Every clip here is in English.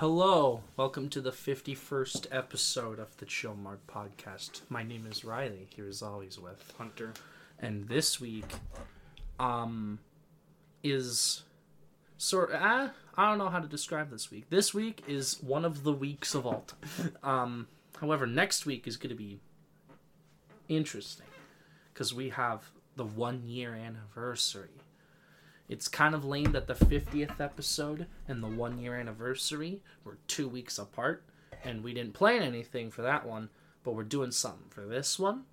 Hello, welcome to the 51st episode of the Chill Mark podcast. My name is Riley, here as always with Hunter. and this week um is sort uh, I don't know how to describe this week. This week is one of the weeks of all. Um however, next week is going to be interesting cuz we have the 1 year anniversary. It's kind of lame that the 50th episode and the 1 year anniversary were 2 weeks apart and we didn't plan anything for that one, but we're doing something for this one.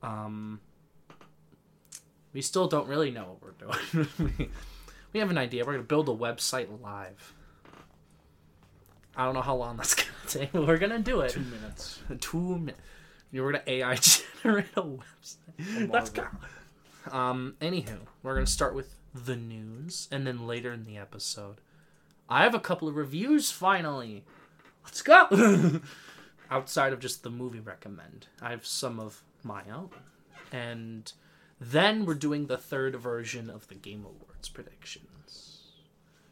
Um we still don't really know what we're doing. we have an idea. We're going to build a website live. I don't know how long that's going to take, but we're going to do it. Two minutes. Two minutes. We're going to AI generate a website. Let's go. Um, anywho, we're going to start with the news, and then later in the episode, I have a couple of reviews finally. Let's go! Outside of just the movie recommend, I have some of my own. And then we're doing the third version of the Game Awards predictions.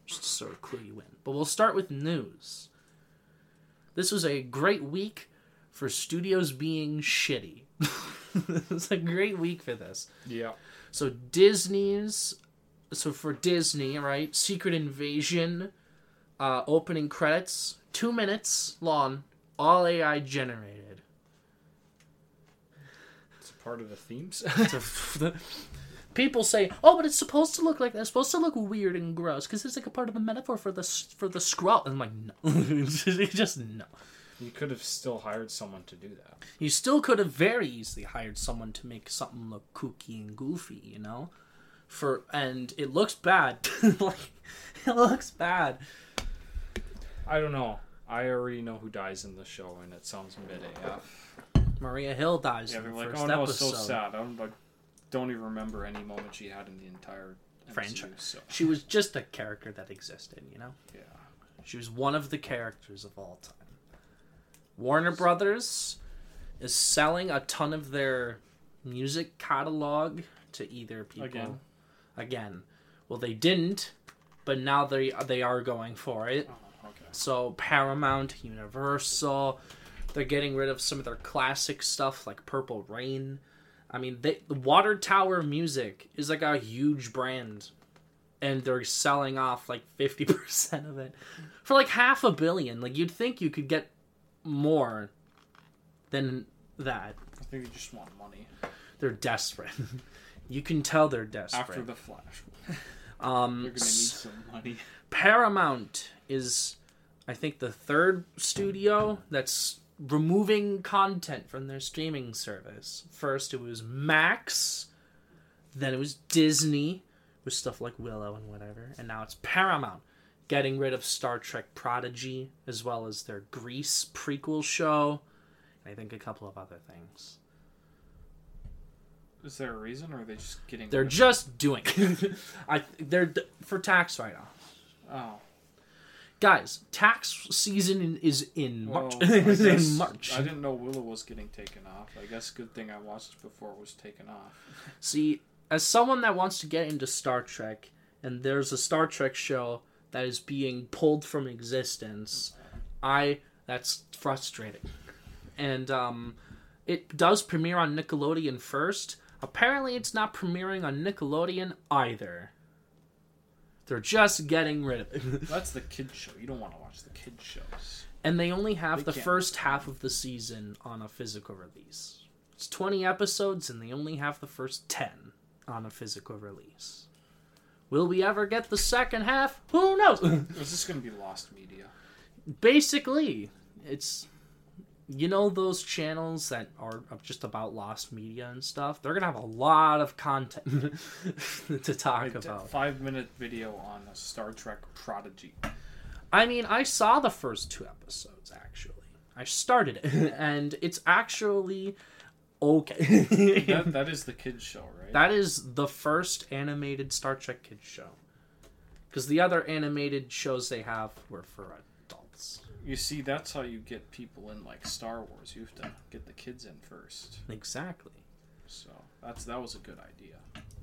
Just to sort of clue you in. But we'll start with news. This was a great week for studios being shitty. it's a great week for this. Yeah. So Disney's so for Disney, right? Secret Invasion uh opening credits, 2 minutes long, all AI generated. It's a part of the themes. People say, "Oh, but it's supposed to look like that. It's supposed to look weird and gross because it's like a part of the metaphor for the for the scroll." And I'm like, no, just no. you could have still hired someone to do that. You still could have very easily hired someone to make something look kooky and goofy, you know? For and it looks bad. like it looks bad. I don't know. I already know who dies in the show, and it sounds mid AF. Maria Hill dies Yeah, in the like, first oh no, episode. it's so sad. I don't, like, don't even remember any moment she had in the entire MCU, Franchise. So She was just a character that existed, you know? yeah, She was one of the characters of all time. Warner Brothers is selling a ton of their music catalog to either people Again. Again. Well, they didn't, but now they they are going for it. oh, okay. So Paramount, Universal, they're getting rid of some of their classic stuff like Purple Rain. I mean, they, the Water Tower Music is like a huge brand, and they're selling off like fifty percent of it for like half a billion. Like you'd think you could get more than that. I think you just want money They're desperate. you can tell they're desperate. after the Flash. um, You're gonna need some money. Paramount is, I think, the third studio that's removing content from their streaming service. First, it was Max, then it was Disney with stuff like Willow and whatever, and now it's Paramount getting rid of Star Trek Prodigy as well as their Grease prequel show, and I think a couple of other things. Is there a reason, or are they just getting? They're just doing. I they're for tax write-off. Oh, Guys, tax season is in March. It's in March. I didn't know Willow was getting taken off. I guess good thing I watched before it was taken off. See, as someone that wants to get into Star Trek, and there's a Star Trek show that is being pulled from existence, I that's frustrating. And um, it does premiere on Nickelodeon first. Apparently, it's not premiering on Nickelodeon either. They're just getting rid of it. That's the kid show. You don't want to watch the kid shows. and they only have They the first half of the season on a physical release. It's 20 episodes, and they only have the first 10 on a physical release. Will we ever get the second half? Who knows? Is this going to be lost media? Basically, it's you know those channels that are just about lost media and stuff. They're gonna have a lot of content to talk A about. five minute video on a Star Trek Prodigy. I mean, I saw the first two episodes actually. I started it, and it's actually okay. That, that is the kids show, right? that is the first animated Star Trek kids show. Because the other animated shows they have were for adults. You see, that's how you get people in like Star Wars. You have to get the kids in first. Exactly. So that's that was a good idea,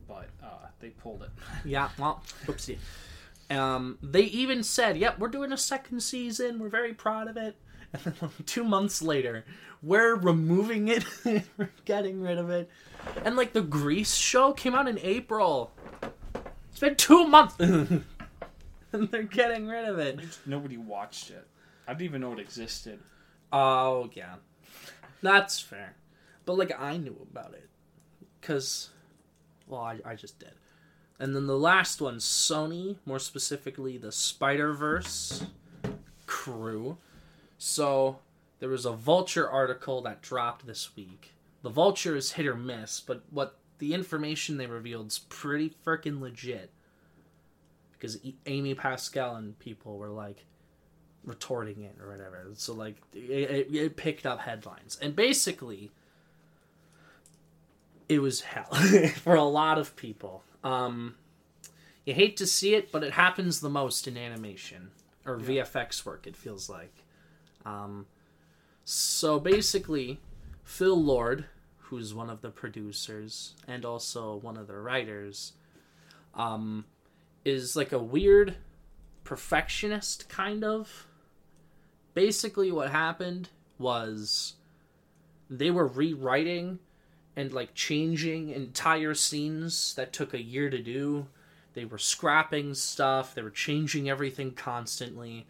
but uh, they pulled it. Yeah, well, oopsie. Um, they even said, "Yep, we're doing a second season. We're very proud of it." And then like, two months later, we're removing it. we're getting rid of it. And like the Grease show came out in April. It's been two months, and they're getting rid of it. Nobody watched it. I didn't even know it existed. Oh yeah, that's fair. But like I knew about it, cause, well, I I just did. And then the last one, Sony, more specifically the Spider Verse crew. So there was a Vulture article that dropped this week. The Vulture is hit or miss, but what the information they revealed is pretty freaking legit. Because Amy Pascal and people were like retorting it or whatever. So like it, it, it picked up headlines, and basically it was hell for a lot of people. Um, you hate to see it, but it happens the most in animation or VFX work. It feels like. Um, so basically, Phil Lord, who's one of the producers and also one of the writers, um, is like a weird perfectionist kind of. Basically, what happened was they were rewriting and like changing entire scenes that took a year to do. They were scrapping stuff, they were changing everything constantly.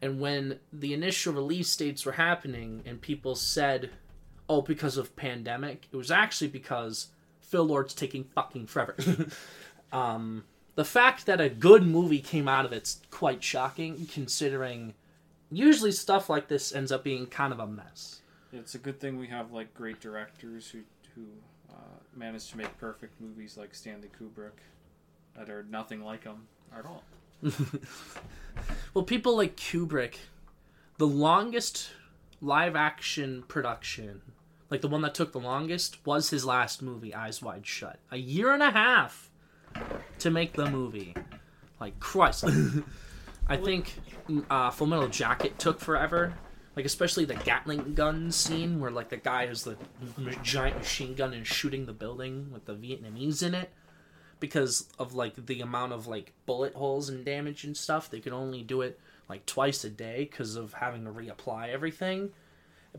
And when the initial release dates were happening and people said, "Oh, because of pandemic," it was actually because Phil Lord's taking fucking forever. um, the fact that a good movie came out of it's quite shocking, considering usually stuff like this ends up being kind of a mess. It's a good thing we have like great directors who who uh, manage to make perfect movies like Stanley Kubrick that are nothing like him at all. Well, people like Kubrick, the longest live action production, like the one that took the longest, was his last movie, Eyes Wide Shut. A year and a half to make the movie. Like, Christ. I think uh, Full Metal Jacket took forever. Like, especially the Gatling gun scene where, like, the guy has the giant machine gun and shooting the building with the Vietnamese in it. Because of like the amount of like bullet holes and damage and stuff they could only do it like twice a day because of having to reapply everything.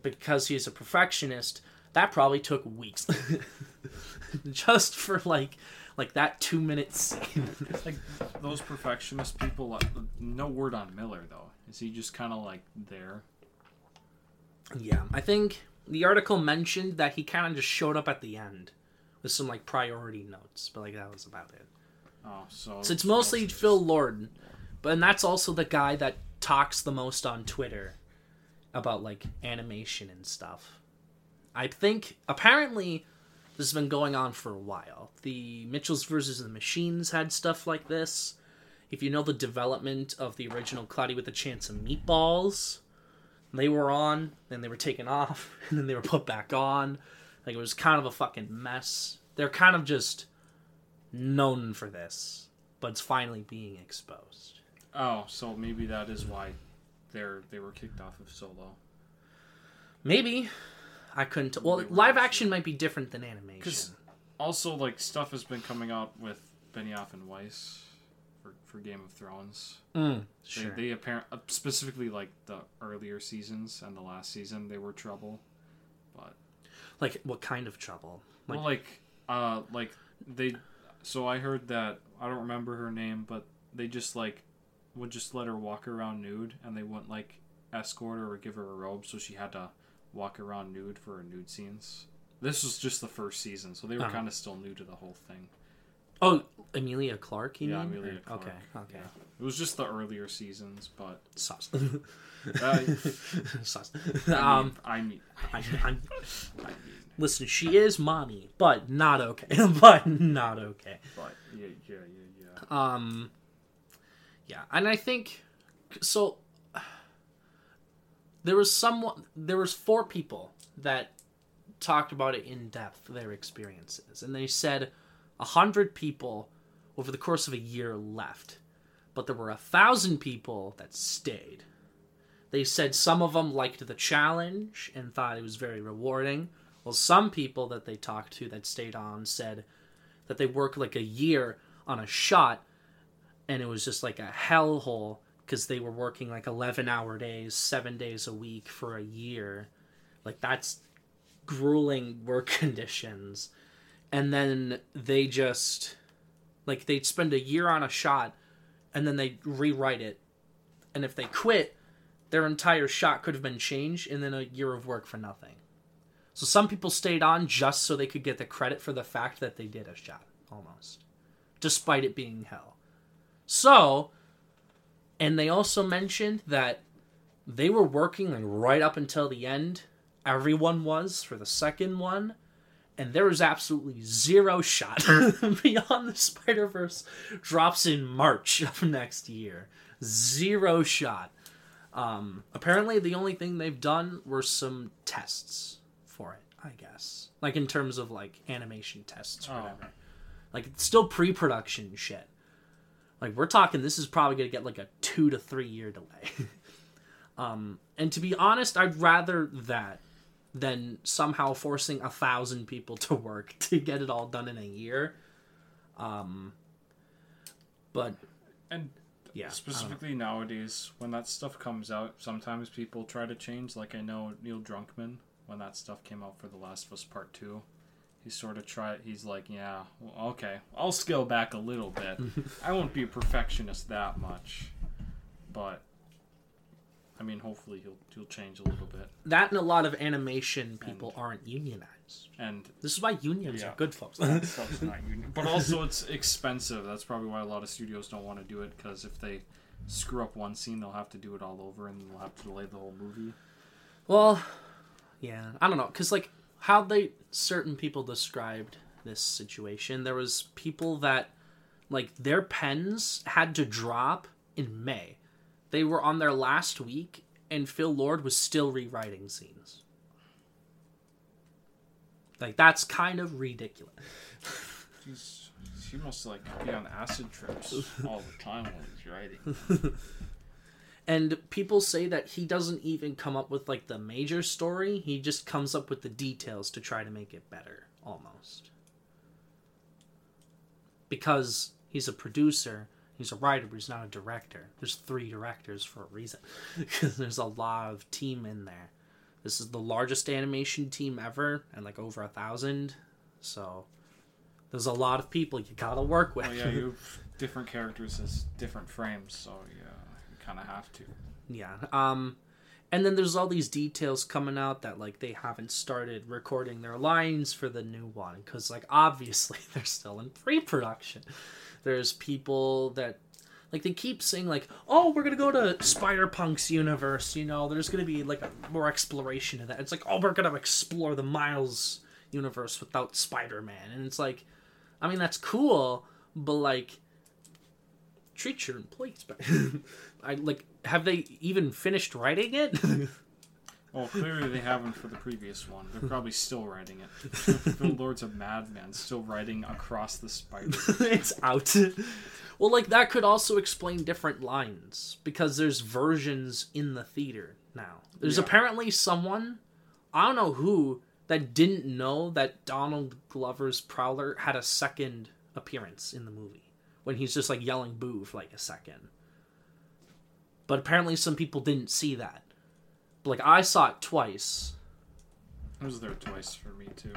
Because he's a perfectionist that probably took weeks. Just for like like that two minute scene Like those perfectionist people. No word on Miller though. Is he just kind of like there? yeah i think the article mentioned that he kind of just showed up at the end with some like priority notes but like that was about it Oh, so So it's mostly Phil Lord, but and that's also the guy that talks the most on Twitter about like animation and stuff. I think apparently this has been going on for a while. The Mitchells versus the Machines had stuff like this. If you know the development of the original Cloudy with a Chance of Meatballs, they were on, then they were taken off, and then they were put back on. Like it was kind of a fucking mess. They're kind of just known for this, but it's finally being exposed. Oh, so maybe that is why they're they were kicked off of Solo. Maybe I couldn't. Well, live action might be different than animation. Because also like stuff has been coming out with Benioff and Weiss for, for Game of Thrones. Mm, They, sure. they apparent uh, specifically like the earlier seasons and the last season they were trouble, but like what kind of trouble? Like, well like uh like they so I heard that I don't remember her name but they just like would just let her walk around nude and they wouldn't like escort her or give her a robe so she had to walk around nude for her nude scenes. This was just the first season, so they were Uh-huh. kind of still new to the whole thing. oh, Emilia Clarke. You Yeah, mean? Emilia Clarke. Okay. Okay. Yeah. It was just the earlier seasons, but Sauce. uh, Sauce. I um, mean, I mean, I, I'm, I mean, listen, she is mommy, but not okay. but not okay. but yeah, yeah, yeah, yeah. Um, yeah, and I think so. There was someone. There was four people that talked about it in depth, their experiences, and they said a hundred people over the course of a year left, but there were a thousand people that stayed. They said some of them liked the challenge and thought it was very rewarding. Well, some people that they talked to that stayed on said that they worked like a year on a shot and it was just like a hellhole because they were working like 11 hour days, seven days a week for a year. Like, that's grueling work conditions. And then they just, like, they'd spend a year on a shot and then they rewrite it. And if they quit, their entire shot could have been changed and then a year of work for nothing. So some people stayed on just so they could get the credit for the fact that they did a shot, almost, despite it being hell. So, and they also mentioned that they were working like right up until the end. Everyone was for the second one, and there was absolutely zero shot beyond the Spider Verse drops in March of next year. Zero shot. Um, apparently, the only thing they've done were some tests for it. I guess, like in terms of like animation tests or Oh. whatever. Like it's still pre-production shit. Like we're talking, this is probably gonna get like a two to three year delay. um, and to be honest, I'd rather that than somehow forcing a thousand people to work to get it all done in a year. Um, but And yeah, I don't know. specifically nowadays, when that stuff comes out, sometimes people try to change. Like I know Neil Druckmann, when that stuff came out for The Last of Us Part Two, he sort of tried. He's like, yeah, well, okay, I'll scale back a little bit. I won't be a perfectionist that much, but I mean, hopefully he'll he'll change a little bit. that and a lot of animation people And- aren't unionized. And This is why unions Yeah. are good, folks. stuff's not unique. But also, it's expensive. That's probably why a lot of studios don't want to do it because if they screw up one scene, they'll have to do it all over, and they'll have to delay the whole movie. Well, yeah, I don't know, cause like how they certain people described this situation. There was people that like their pens had to drop in May. They were on their last week, and Phil Lord was still rewriting scenes. Like that's kind of ridiculous. He's he must like be on acid trips all the time when he's writing. And people say that he doesn't even come up with like the major story. He just comes up with the details to try to make it better, almost. Because he's a producer, he's a writer, but he's not a director. There's three directors for a reason. Because there's a lot of team in there. This is the largest animation team ever, and like over a thousand. So there's a lot of people you gotta work oh, with. Well, yeah, you have different characters as different frames, so yeah, kind of have to. Yeah. Um and then there's all these details coming out that like they haven't started recording their lines for the new one cuz like obviously they're still in pre-production. There's people that like they keep saying like, "Oh, we're to go to Spider-Punk's universe, you know, there's to be like a more exploration of that." It's like, "Oh, we're to explore the Miles universe without Spider-Man." And it's like I mean, that's cool, but like treat your employees better. I like have they even finished writing it? Well, clearly they haven't for the previous one. They're probably still writing it. Phil Lord's a madman, still writing across the spider. it's out. Well, like that could also explain different lines because there's versions in the theater now. There's Yeah. apparently someone, I don't know who, that didn't know that Donald Glover's Prowler had a second appearance in the movie when he's just like yelling boo for like a second. But apparently some people didn't see that. Like I saw it twice. It was there twice for me too.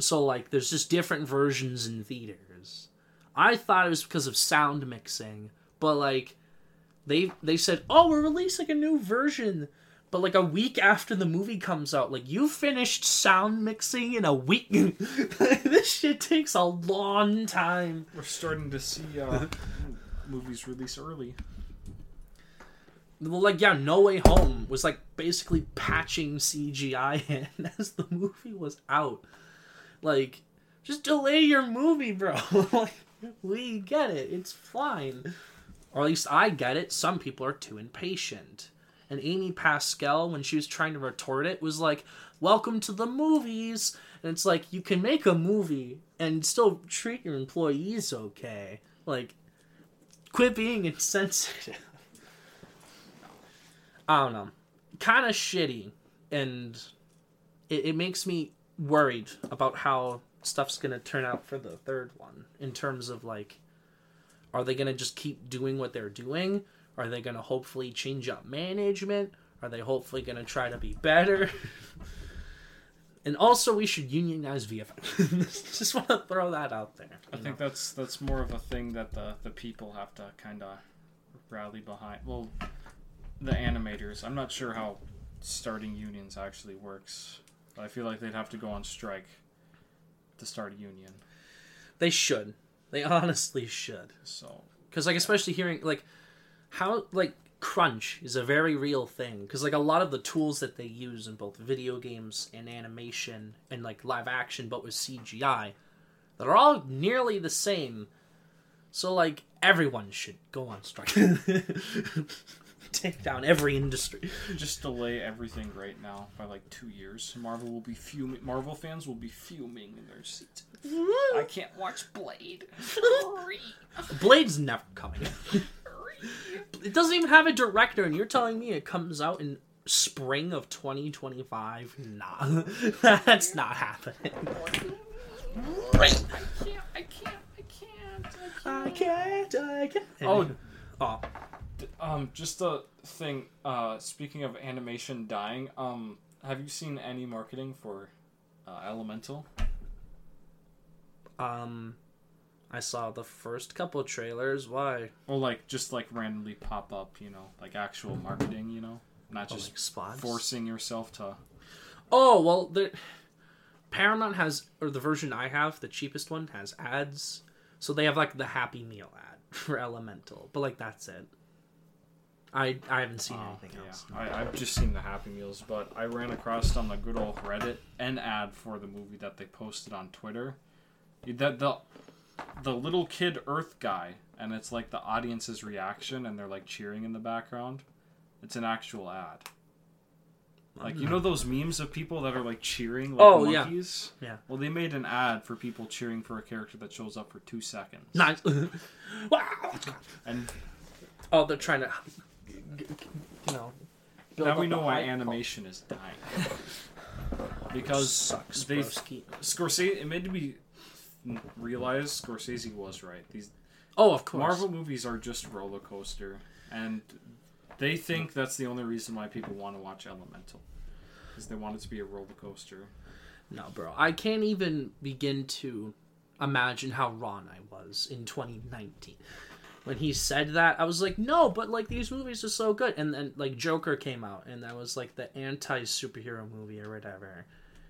So like there's just different versions in theaters. I thought it was because of sound mixing, but like they they said, "Oh, we're releasing a new version." But like a week after the movie comes out, like you finished sound mixing in a week. this shit takes a long time. We're starting to see uh, movies release early. Like yeah, No Way Home was like basically patching CGI in as the movie was out. Like, just delay your movie, bro. like, we get it. It's fine. Or at least I get it. Some people are too impatient. And Amy Pascal, when she was trying to retort it, was like, "Welcome to the movies." And it's like you can make a movie and still treat your employees okay. Like, quit being insensitive. I don't know. Kind of shitty, and it, it makes me worried about how stuff's gonna turn out for the third one in terms of like Are they going to just keep doing what they're doing? Are they going to hopefully change up management? Are they hopefully going to try to be better? and also, we should unionize VFX. just want to throw that out there. I you think that's that's more of a thing that the the people have to kind of rally behind. Well, the animators. I'm not sure how starting unions actually works, but I feel like they'd have to go on strike to start a union. they should. They honestly should. So because like especially hearing like how like crunch is a very real thing because like a lot of the tools that they use in both video games and animation and like live action but with cgi they're all nearly the same so like everyone should go on strike take down every industry just delay everything right now by like two years. Marvel will be fuming. Marvel fans will be fuming in their seats. I can't watch Blade. blade's never coming it doesn't even have a director and you're telling me it comes out in spring of 2025 nah that's not happening I can't. I can't. I can't. I can't, I can't. Oh, oh, um, just a thing. Uh, speaking of animation dying, um, have you seen any marketing for uh, Elemental? um, I saw the first couple trailers. Why? Well, like just like randomly pop up, you know, like actual marketing, you know, not Oh, just like spots. forcing yourself to. Oh well, the Paramount has, or the version I have, the cheapest one has ads. So they have like the Happy Meal ad for Elemental, but like that's it. I I haven't seen Oh, anything else. yeah, I, I've just seen the Happy Meals, but I ran across on the good old Reddit an ad for the movie that they posted on Twitter. That the the little kid Earth guy, and it's like the audience's reaction, and they're like cheering in the background. It's an actual ad. Like you know hmm. those memes of people that are like cheering like Oh, yeah. monkeys. Yeah. Well, they made an ad for people cheering for a character that shows up for two seconds. Nice. wow. And Oh, they're trying to, you know. build now we know why hype. animation is dying. because Sucks, they broski. Scorsese it made me realize Scorsese was right. These Oh, of course. Marvel movies are just roller coaster, and they think mm. that's the only reason why people want to watch Elemental, because they want it to be a roller coaster. No, bro. I can't even begin to imagine how wrong I was in 2019. When he said that, I was like, no, but like these movies are so good. And then like Joker came out, and that was like the anti superhero movie or whatever.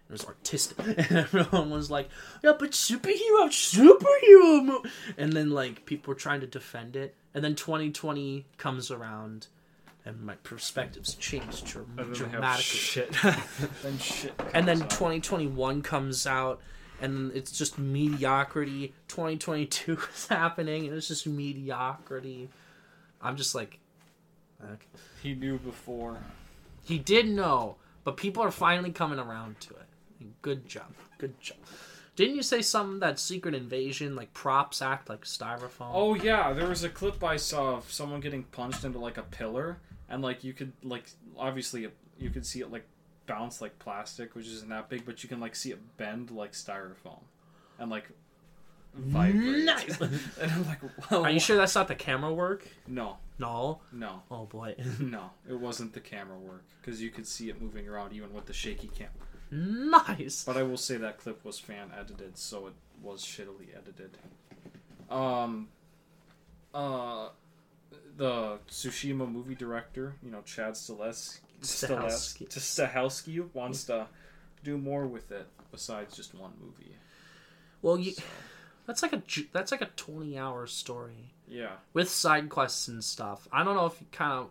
It was artistic, and everyone was like, "Yeah, but superhero, superhero." Mo-. And then like people were trying to defend it, and then 2020 comes around, and my perspectives changed then dramatically. shit. then shit. and then out. 2021 comes out and it's just mediocrity. 2022 is happening and it's just mediocrity. I'm just like okay. he knew before. he did know but people are finally coming around to it. Good job good job. Didn't you say something that secret invasion like props act like styrofoam? Oh yeah, there was a clip I saw of someone getting punched into like a pillar, and like you could like obviously you could see it like bounce like plastic, which isn't that big, but you can like see it bend like styrofoam, and like vibrate. Nice. and I'm like, well, are you sure that's not the camera work No, no no, oh boy no. It wasn't the camera work because you could see it moving around even with the shaky cam. nice But I will say that clip was fan edited, so it was shittily edited. Um, uh, the Tsushima movie director, you know, Chad Stiles- Stahelski. Stahelski wants to do more with it besides just one movie. well you that's like a that's like a 20 hour story Yeah, with side quests and stuff. I don't know if you kind of.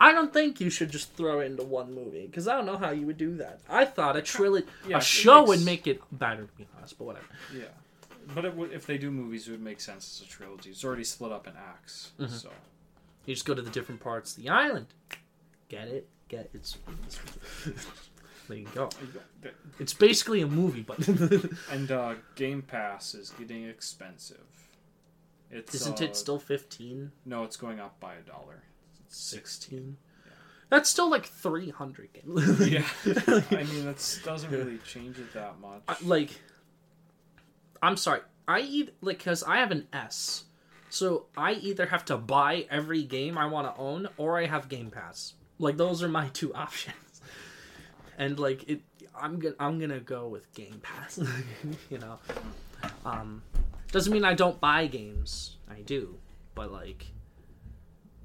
I don't think you should just throw it into one movie because I don't know how you would do that. I thought a trilogy, Yeah, a show makes- would make it better, to be honest. But whatever. yeah. But it would, if they do movies, it would make sense as a trilogy. It's already split up in acts, Mm-hmm. so You just go to the different parts of the island. Get it? Get it's. it's there you go. It's basically a movie, but And uh, Game Pass is getting expensive. It's isn't uh, it still fifteen? No, it's going up by a dollar. It's Sixteen. That's still like three hundred games. Yeah, I mean that doesn't really change it that much. I- like I'm sorry. I eat like because I have an S So I either have to buy every game I want to own, or I have Game Pass. Like those are my two options. And like it, I'm gonna I'm gonna go with Game Pass. you know, um, doesn't mean I don't buy games. I do, but like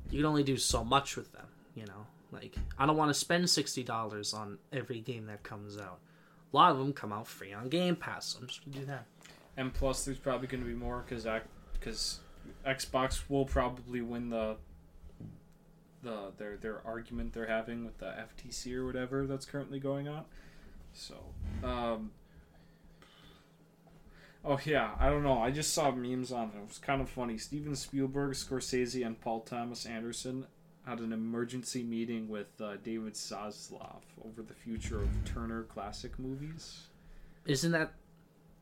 you can only do so much with them. You know, like I don't want to spend sixty dollars on every game that comes out. A lot of them come out free on Game Pass, so I'm just gonna do that. And plus, there's probably going to be more because because Xbox will probably win the the their their argument they're having with the FTC or whatever that's currently going on. So, um, oh yeah, I don't know. I just saw memes on it. It was kind of funny. Steven Spielberg, Scorsese, and Paul Thomas Anderson had an emergency meeting with uh, David Zaslav over the future of Turner Classic Movies. Isn't that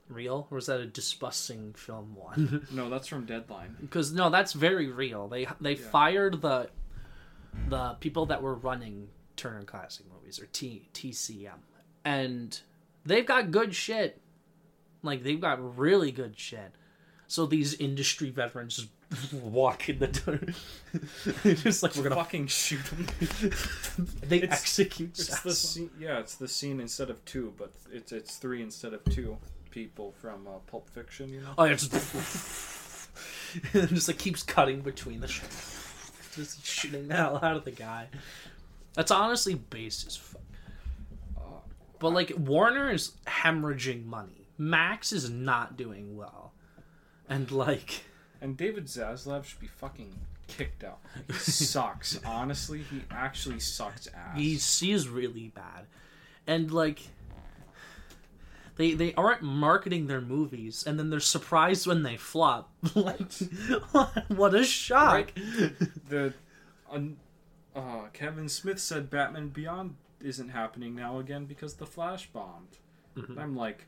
real, or is that a Discussing Film one? No, that's from Deadline. Because no, that's very real. They they Yeah. fired the the people that were running Turner Classic Movies or T TCM, and they've got good shit. Like they've got really good shit. So these industry veterans just walk in the door, just like we're gonna. fucking shoot them. They It's- execute. It's the scene, yeah, it's the scene instead of two, but it's it's three instead of two people from uh, Pulp Fiction. You know, Oh yeah, just it just like keeps cutting between the sh- just shooting the hell out of the guy. That's honestly base as fuck. Uh, But like Warner is hemorrhaging money. Max is not doing well, and like and David Zaslav should be fucking kicked out. He sucks. Honestly, he actually sucks ass. he's he's really bad, and like. They, they aren't marketing their movies and then they're surprised when they flop. like, what a shock! the un, uh, Kevin Smith said Batman Beyond isn't happening now again because the Flash bombed. Mm-hmm. I'm like,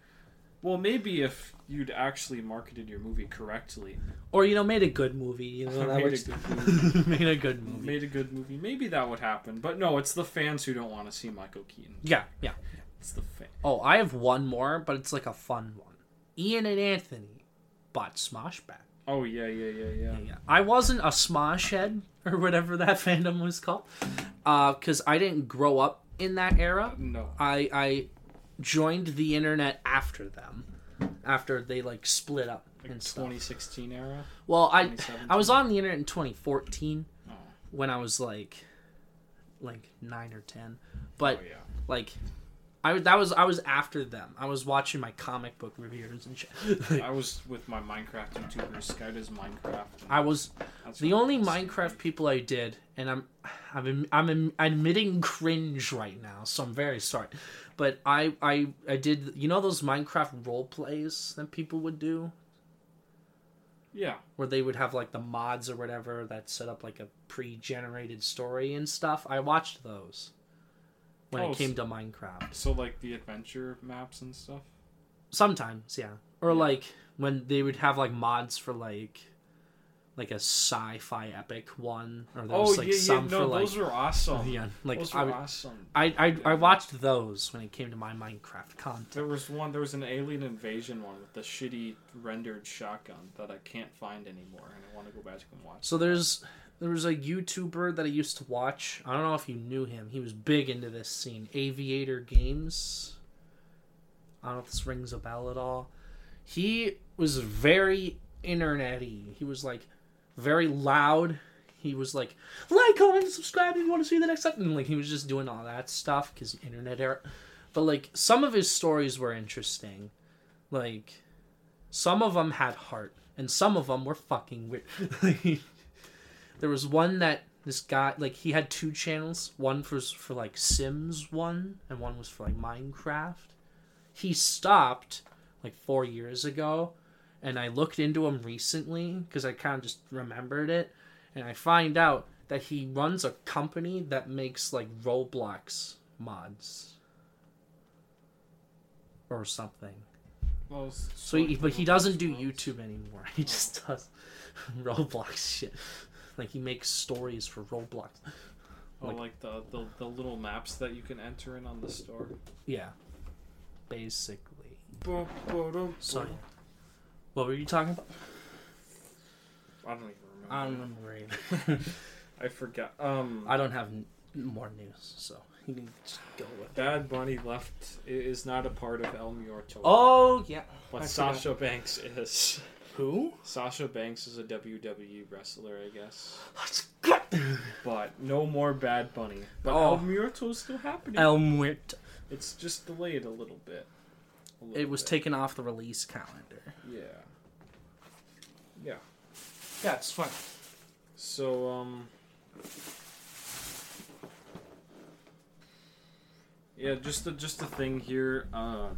well, maybe if you'd actually marketed your movie correctly, Or you know, made a good movie. You know, that Made a good movie. made a good movie. made a good movie, maybe that would happen. But no, it's the fans who don't want to see Michael Keaton. Yeah, yeah. It's the fan. Oh, I have one more, but it's like a fun one. Ian and Anthony bought Smosh back. Oh yeah, yeah, yeah, yeah. Yeah, I wasn't a Smosh head or whatever that fandom was called, uh, because I didn't grow up in that era. No, I I joined the internet after them, after they like split up like stuff. 2016 era. Well, I I was on the internet in 2014 Oh, when I was like like nine or ten, oh, but oh yeah. like I that was I was after them. I was watching my comic book reviewers and shit. I was with my Minecraft YouTuber. Sky does Minecraft. I was the only Minecraft people I did, and I'm I'm I'm admitting cringe right now, so I'm very sorry. But I I I did you know those Minecraft role plays that people would do Yeah. where they would have like the mods or whatever that set up like a pre-generated story and stuff. I watched those when Oh, it came to Minecraft. So like the adventure maps and stuff. Sometimes, yeah. Or Yeah. like when they would have like mods for like like a sci-fi epic one, or there Oh was like yeah, yeah. some No, for like those were awesome. yeah, like those I, awesome. I I I watched those when it came to my Minecraft content. There was one. There was an alien invasion one with the shitty rendered shotgun that I can't find anymore, and I want to go back and watch. So there's there was a YouTuber that I used to watch. I don't know if you knew him. He was big into this scene. Aviator Games. I don't know if this rings a bell at all. He was very internety. He was like very loud. He was like like, comment, subscribe if you want to see the next episode. And like he was just doing all that stuff because internet era. But like some of his stories were interesting. Like some of them had heart, and some of them were fucking weird. there was one that this guy like he had two channels. One was for like Sims one, and one was for like Minecraft. He stopped like four years ago, and I looked into him recently because I kind of just remembered it, and I find out that he runs a company that makes like Roblox mods or something. Well, So, he, but he doesn't do. YouTube anymore. He just does Roblox shit. Like he makes stories for Roblox. Oh, like- like, the, the the little maps that you can enter in on the store. Yeah, basically. Bo- bo- dum- So, what were you talking about? I don't even remember. I don't remember either. I forgot. Um, I don't have n- more news, so you can just go with it. Bad Bunny left is not a part of El Muerto. Oh yeah. but I forgot. Sasha Banks is. Who? Sasha Banks is a WWE wrestler, I guess. Let's go. But no more Bad Bunny. But Oh. El Muerto is still happening. El Muerto. It's just delayed a little bit. A little It was bit. taken off the release calendar. Yeah. Yeah. Yeah, it's fun. So um. Yeah, just the just the thing here. Uh,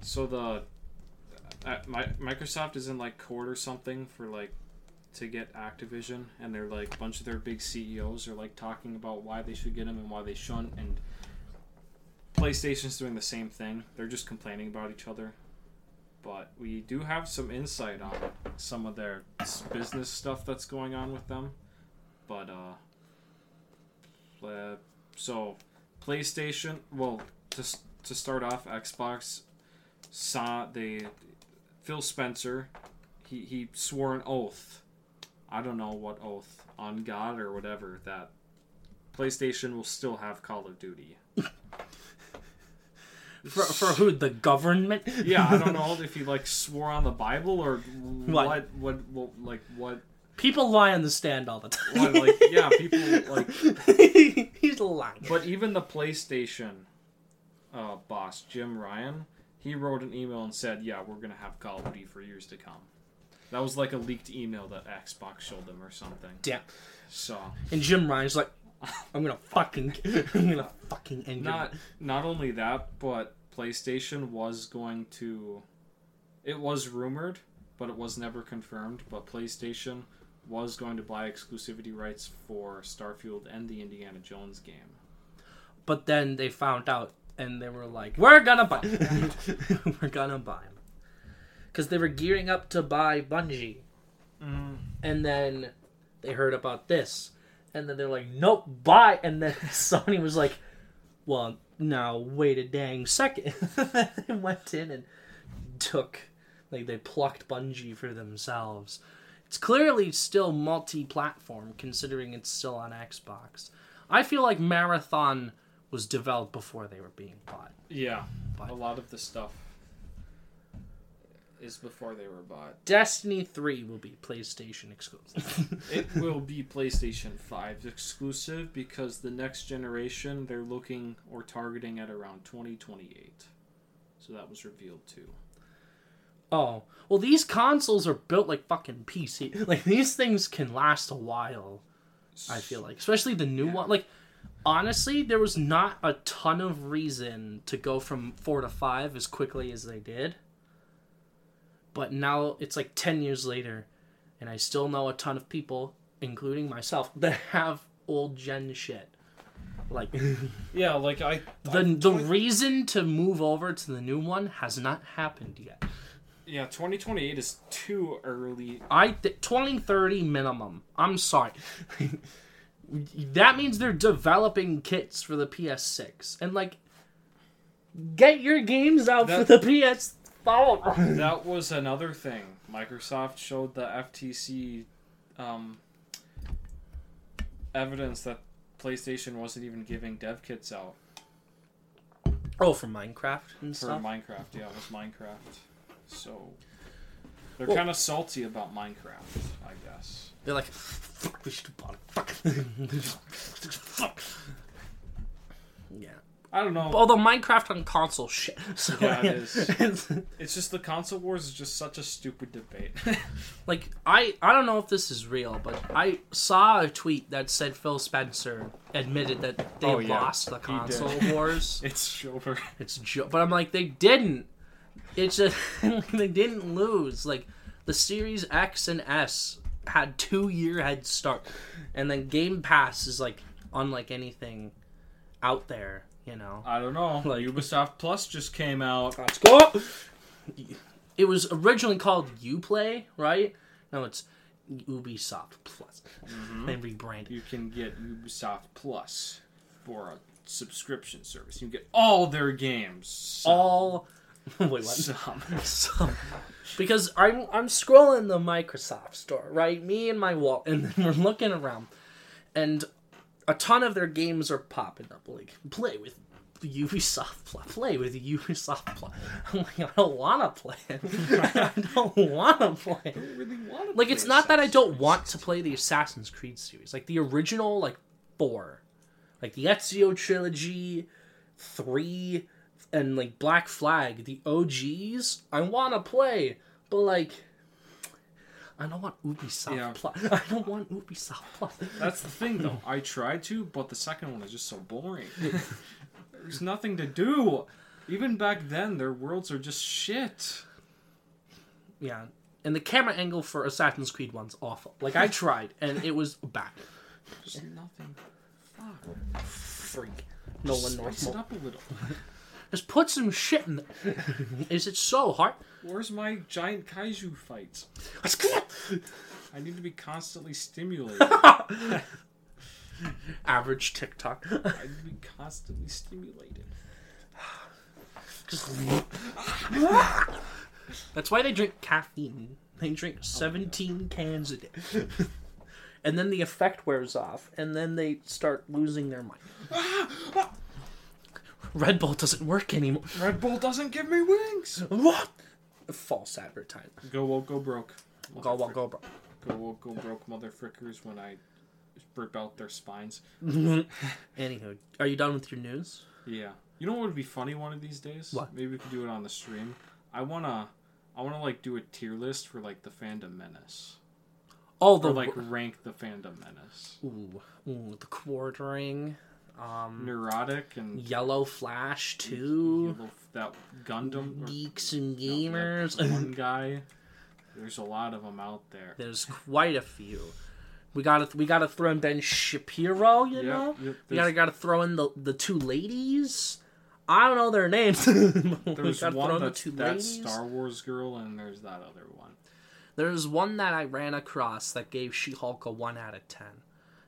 so the uh, my, Microsoft is in like court or something for like to get Activision, and they're like a bunch of their big CEOs are like talking about why they should get them and why they shouldn't, and PlayStation's doing the same thing. They're just complaining about each other. But we do have some insight on some of their business stuff that's going on with them. But uh, uh so PlayStation, well, to to start off, Xbox saw they Phil Spencer, he he swore an oath. I don't know what oath on God or whatever that PlayStation will still have Call of Duty. For, for who? The government? yeah, I don't know if he like swore on the Bible or What? what what, what like what People lie on the stand all the time. what like yeah, people like He's lying. But even the PlayStation uh, boss, Jim Ryan, he wrote an email and said, "Yeah, we're gonna have Call of Duty for years to come." That was like a leaked email that Xbox showed them or something. Yeah. So And Jim Ryan's like, I'm gonna fucking, I'm gonna fucking end your- not not only that, but PlayStation was going to. It was rumored, but it was never confirmed. But PlayStation was going to buy exclusivity rights for Starfield and the Indiana Jones game. But then they found out, and they were like, "We're gonna buy, we're gonna buy them," because they were gearing up to buy Bungie, mm. and then they heard about this, and then they're like, "Nope, buy," and then Sony was like, "Well, now wait a dang second. they went in and took, like, they plucked Bungie for themselves. It's clearly still multi-platform, considering it's still on Xbox. I feel like Marathon was developed before they were being bought. Yeah, But- a lot of the stuff is before they were bought. Destiny 3 will be PlayStation exclusive. It will be PlayStation 5 exclusive because the next generation they're looking or targeting at around 2028. So that was revealed too. oh, well, these consoles are built like fucking PC. Like, these things can last a while, I feel like. Especially the new Yeah. one. Like, honestly, there was not a ton of reason to go from 4 to 5 as quickly as they did. But now it's like 10 years later, and I still know a ton of people, including myself, that have old gen shit. Like, Yeah, like I the the reason to move over to the new one has not happened yet. yeah, 2028 is too early. I th- 2030 minimum. I'm sorry. that means they're developing kits for the PS6 and like get your games out for the PS. Oh. That was another thing. Microsoft showed the FTC um, evidence that PlayStation wasn't even giving dev kits out oh, for Minecraft and for stuff. Minecraft. Yeah, it was Minecraft. So they're Well- kind of salty about Minecraft, I guess. They're like, fuck, we should have bought it. Fuck. fuck. Yeah. I don't know. Although Minecraft on console shit. So Yeah, it is. it's- just the console wars is just such a stupid debate. like I I don't know if this is real, but I saw a tweet that said Phil Spencer admitted that they Oh, yeah. lost the He did. console wars. it's over. It's jo- but I'm like they didn't. It's just they didn't lose. Like the Series X and S had two year head start, and then Game Pass is like unlike anything out there. You know. I don't know. Like- Ubisoft Plus just came out. Let's go. It was originally called UPlay, right? No, it's Ubisoft Plus. Mm-hmm. They rebranded. You can get Ubisoft Plus for a subscription service. You get all their games. So- All Wait, what? Some. Some. Because I'm I'm scrolling the Microsoft store, right? Me and my wall, and then we're looking around, and a ton of their games are popping up. Like play with Ubisoft Plus, play with Ubisoft Plus. I'm like, I don't want to play it. I don't want to play. it. really want Like it's not that I don't want to play the Assassin's Creed series, like the original, like four, like the Ezio trilogy, three, and like Black Flag, the OGs. I want to play, but like. I don't want Ubisoft Yeah. Plus. I don't want Ubisoft Plus. That's the thing, though. I tried to, but the second one is just so boring. There's nothing to do. Even back then, their worlds are just shit. Yeah, and the camera angle for Assassin's Creed one's awful. Like I tried, and it was bad. Just nothing. Fuck. Freak. Nolan North. Spice it up a little. Just put some shit in there. Is it so hard? Where's my giant kaiju fights? I need to be constantly stimulated. Average TikTok. I need to be constantly stimulated. That's why they drink caffeine. They drink 17 cans a day. and then the effect wears off, and then they start losing their mind. Red Bull doesn't work anymore. Red Bull doesn't give me wings. What? False advertising. Go woke, go broke. Go, go, go, bro. Go woke, go broke, motherfrickers. When I rip out their spines. Mm-hmm. Anywho, are you done with your news? Yeah. You know what would be funny one of these days? What? Maybe we could do it on the stream. I wanna, I wanna like do a tier list for like the fandom menace, Oh, the or like rank the fandom menace. ooh, ooh, the quartering, um, Nerdrotic and Yellow Flash two, yellow- that Gundam or geeks and gamers. one guy. There's a lot of them out there. There's quite a few. We gotta we gotta throw in Ben Shapiro, you Yep, know. yep, we gotta gotta throw in the the two ladies. I don't know their names. There's one in the two that ladies. Star Wars girl, and there's that other one. There's one that I ran across that gave She-Hulk a one out of ten,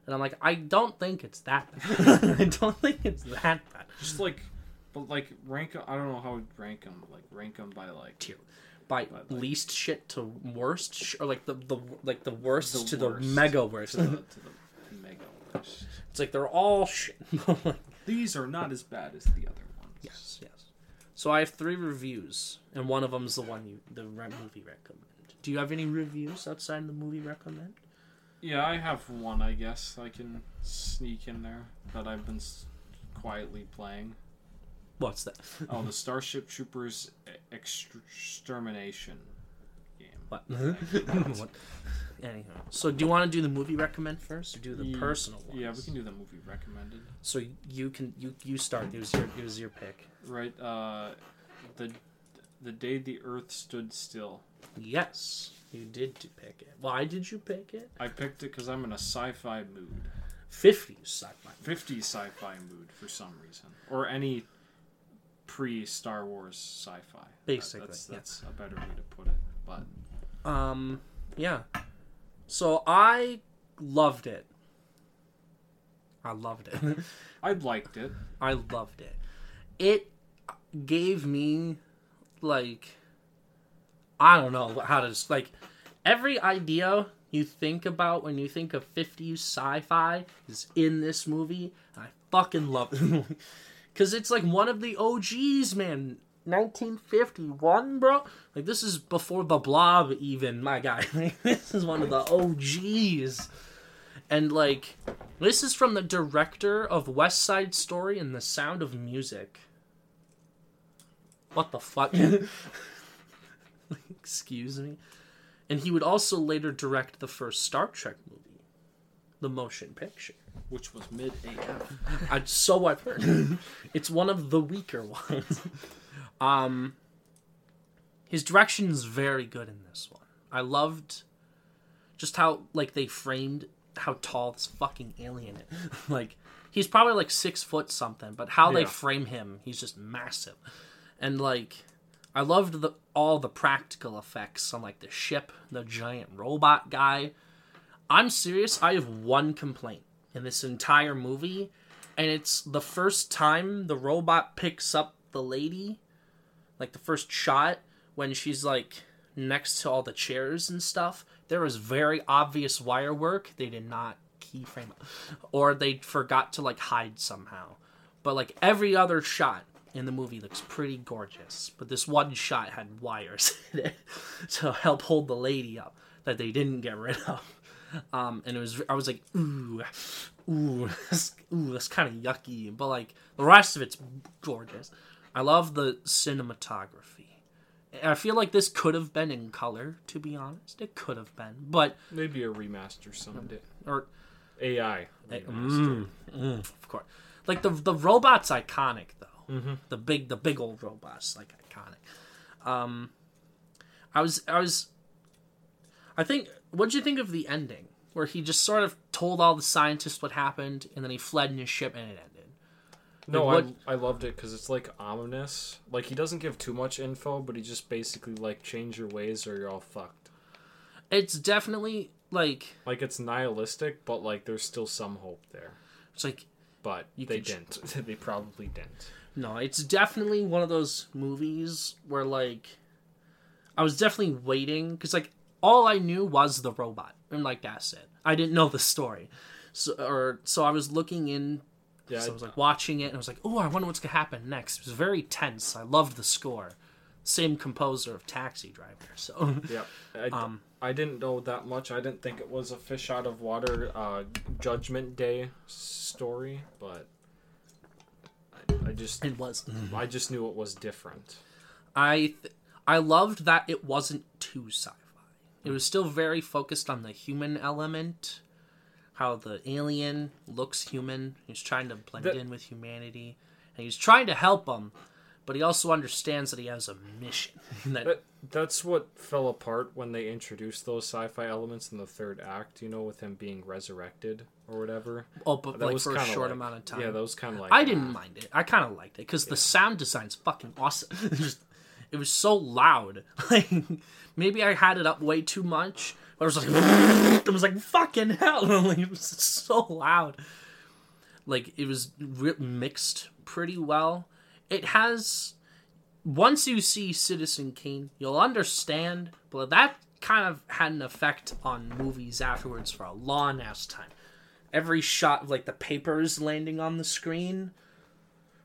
and I'm like, I don't think it's that bad. I don't think it's that bad. Just like, but like rank. I don't know how to rank them. Like rank them by like Tier by But, like- least shit to worst, sh- or like the the like the worst The to the mega worst. to the, to the mega worst. it's like they're all shit. These are not as bad as the other ones. Yes, yes. So I have three reviews, and one of them's the one you, the re- movie recommend. Do you have any reviews outside the movie recommend? Yeah, I have one. I guess I can sneak in there that I've been s- quietly playing. What's that? Oh, the Starship Troopers Extermination game. What? what? Anyhow, so do you want to do the movie recommend first, or do the Ye- personal ones? Yeah, we can do the movie recommended. So you can you you start. It was your it was your pick. Right. Uh, the the day the Earth stood still. Yes, you did pick it. Why did you pick it? I picked it because I'm in a sci-fi mood, Fifties sci-fi. 50s sci-fi mood for some reason, or any pre-Star Wars sci-fi. Basically, that's, yeah. that's a better way to put it. But Um, yeah. So I loved it. I loved it. I liked it. I loved it. It gave me like I don't know how to like every idea you think about when you think of 50s sci-fi is in this movie. I fucking love it. Cuz it's like one of the OGs, man. 1951, bro. Like this is before the blob even, my guy. Like, this is one of the OGs. And like this is from the director of West Side Story and The Sound of Music. What the fuck? Excuse me. And he would also later direct the first Star Trek movie, the motion picture. which was mid AF. I, so I've heard. it's one of the weaker ones. um, his direction is very good in this one. I loved just how like they framed how tall this fucking alien is. like he's probably like six foot something, but how they frame him, he's just massive. And like I loved the all the practical effects on like the ship, the giant robot guy. I'm serious. I have one complaint in this entire movie, and it's the first time the robot picks up the lady. like the first shot when she's like next to all the chairs and stuff, there was very obvious wire work. They did not keyframe or they forgot to like hide somehow. But like every other shot in the movie looks pretty gorgeous. But this one shot had wires in it to help hold the lady up that they didn't get rid of. Um, and it was I was like, ooh, ooh, that's, ooh, that's kind of yucky. But like the rest of it's gorgeous. I love the cinematography. I feel like this could have been in color, to be honest. It could have been, but Maybe a remaster someday. or AI. Eh, remaster. mm, of course, like the the robot's iconic though. Mm-hmm. The big the big old robots like iconic. Um, I was I was. I think. What'd you think of the ending, where he just sort of told all the scientists what happened, and then he fled in his ship, and it ended. No, Like, I I loved it because it's like ominous. Like he doesn't give too much info, but he just basically like change your ways or you're all fucked. It's definitely like Like it's nihilistic, but like there's still some hope there. it's like But they could didn't. they probably didn't. No, it's definitely one of those movies where like I was definitely waiting because like all I knew was the robot and like that's it. I didn't know the story, so or so I was looking in. Yeah, so I was like watching it and I was like, oh, I wonder what's gonna happen next. It was very tense. I loved the score. Same composer of Taxi Driver, so yeah. I, um, I didn't know that much. I didn't think it was a fish out of water uh, Judgment Day story, but I, just it was. I just knew it was different. I th- I loved that it wasn't too sci-fi. It was still very focused on the human element, how the alien looks human. He's trying to blend That- in with humanity, and he's trying to help them, but he also understands that he has a mission. that, That that's what fell apart when they introduced those sci-fi elements in the third act. You know, with him being resurrected or whatever. oh, but That like was for a short like- amount of time. Yeah, that was kind of like I didn't mind it. I kind of liked it because the sound design's fucking awesome. Just, it was so loud. Like maybe I had it up way too much. But it was like it was like fucking hell. Like, it was so loud. Like it was re- mixed pretty well. It has once you see Citizen Kane, you'll understand. But that kind of had an effect on movies afterwards for a long ass time every shot of like the papers landing on the screen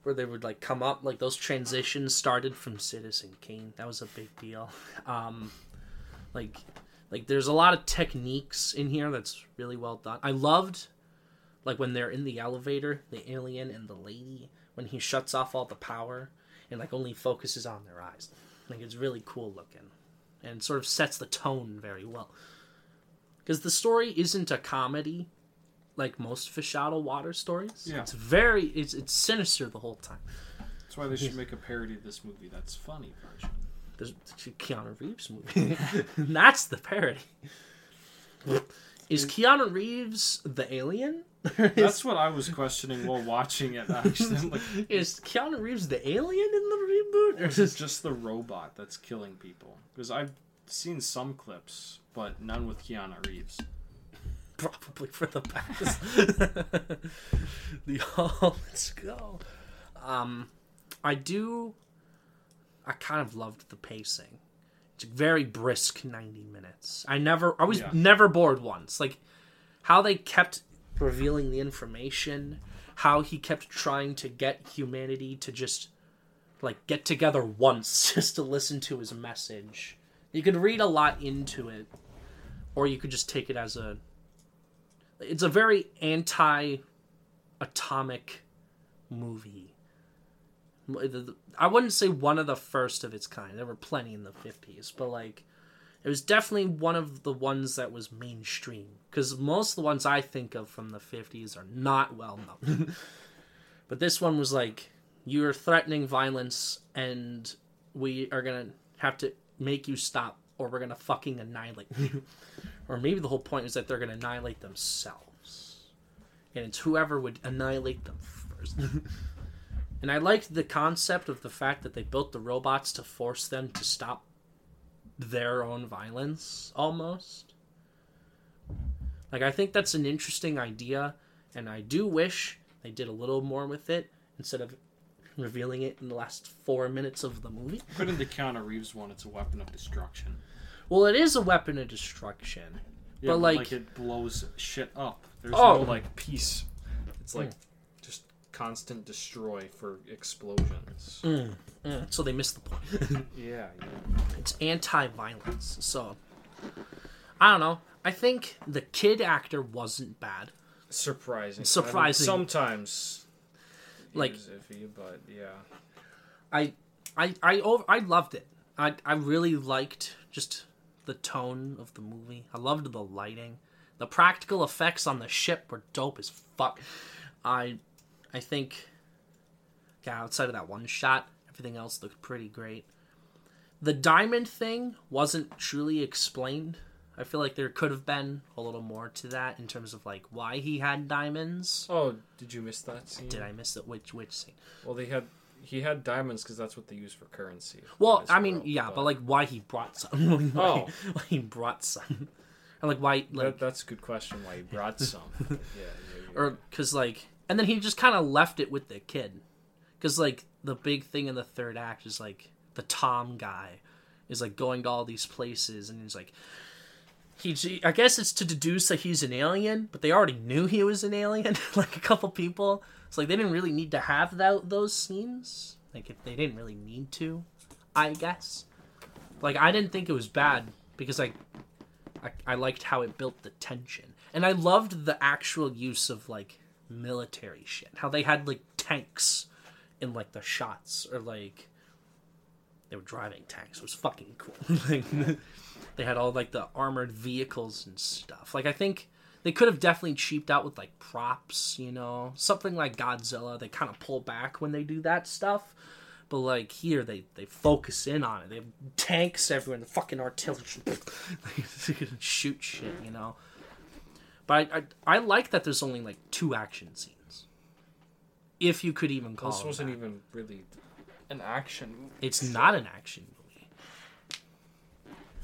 where they would like come up like those transitions started from citizen kane. That was a big deal. Um like like there's a lot of techniques in here that's really well done. I loved like when they're in the elevator the alien and the lady when he shuts off all the power and like only focuses on their eyes. Like it's really cool looking and sort of sets the tone very well. Because the story isn't a comedy like most fish out of water stories. Yeah. It's very it's it's sinister the whole time. That's why they should make a parody of this movie. That's funny version. There's Keanu Reeves movie. That's the parody. Is Keanu Reeves the alien? That's what I was questioning while watching it. Actually, I'm like, Is Keanu Reeves the alien in the reboot? Or is it just the robot that's killing people? Because I've seen some clips, but none with Keanu Reeves. probably for the best. the oh, let's go. Um, I do. I kind of loved the pacing. It's a very brisk ninety minutes. I never, I was Yeah. never bored once. Like how they kept revealing the information, how he kept trying to get humanity to just like get together once just to listen to his message. You could read a lot into it, or you could just take it as a it's a very anti-atomic movie. I wouldn't say one of the first of its kind. There were plenty in the fifties, but like, it was definitely one of the ones that was mainstream. Because most of the ones I think of from the fifties are not well known. but this one was like, you're threatening violence, and we are gonna have to make you stop, or we're gonna fucking annihilate you. or maybe the whole point is that they're gonna annihilate themselves, and it's whoever would annihilate them first. and I liked the concept of the fact that they built the robots to force them to stop their own violence, almost. Like I think that's an interesting idea, and I do wish they did a little more with it instead of revealing it in the last four minutes of the movie. Put in the Keanu Reeves one. It's a weapon of destruction. Well, it is a weapon of destruction, Yeah, but like, it blows shit up. There's Oh. no like peace. It's like just constant destroy for explosions. mm, so they missed the point. Yeah, yeah. it's anti-violence. So I don't know. I think the kid actor wasn't bad. Surprising. Surprising. I mean, sometimes Like- iffy, but yeah. I I I over, I loved it. I I really liked just the tone of the movie. I loved the lighting. The practical effects on the ship were dope as fuck. I I think yeah, outside of that one shot, everything else looked pretty great. The diamond thing wasn't truly explained. I feel like there could have been a little more to that in terms of like why he had diamonds. Oh, did you miss that scene? Did I miss it? Which which scene? Well, they had he had diamonds because that's what they use for currency. Well, I mean, world, yeah, but, like why he brought some? like, why, Oh. why he brought some, and like why like that, that's a good question. Why he brought some? yeah, yeah, yeah. or because like and then he just kind of left it with the kid, because like the big thing in the third act is like the Tom guy is like going to all these places and he's like. He, I guess it's to deduce that he's an alien, but they already knew he was an alien. like a couple people, it's like they didn't really need to have that those scenes. Like if they didn't really need to, I guess. Like I didn't think it was bad because I, I, I liked how it built the tension, and I loved the actual use of like military shit. How they had like tanks in like the shots, or like they were driving tanks. It was fucking cool. like, they had all like the armored vehicles and stuff. Like I think they could have definitely cheaped out with like props, you know, something like Godzilla. They kind of pull back when they do that stuff. But like here, they they focus in on it. They have tanks everywhere, the fucking artillery they shoot shit, you know. But I, I I like that there's only like two action scenes, if you could even call this it. wasn't that. even really an action movie. It's not an action.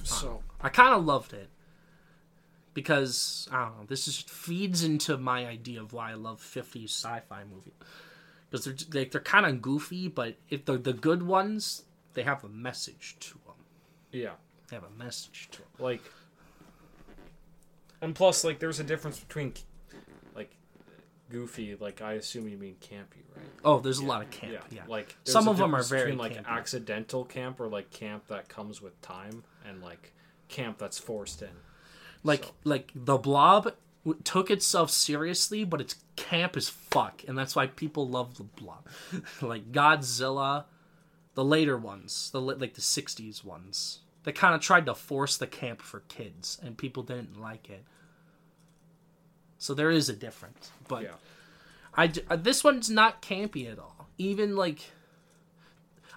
So I kind of loved it because I don't know. This just feeds into my idea of why I love 50s sci-fi movies because they're they, they're kind of goofy, but if they're the good ones, they have a message to them. yeah, They have a message to them. like, and plus, like, there's a difference between goofy. Like, I assume you mean campy, right? Oh, there's a lot of camp. Yeah, Like Some of them are very between, like accidental camp or like camp that comes with time, and like camp that's forced in. like So- like the Blob w- took itself seriously, but it's camp as fuck, and that's why people love the Blob. like Godzilla, the later ones, the like the '60s ones, they kind of tried to force the camp for kids, and people didn't like it. So there is a difference, but Yeah, I uh, this one's not campy at all. Even like,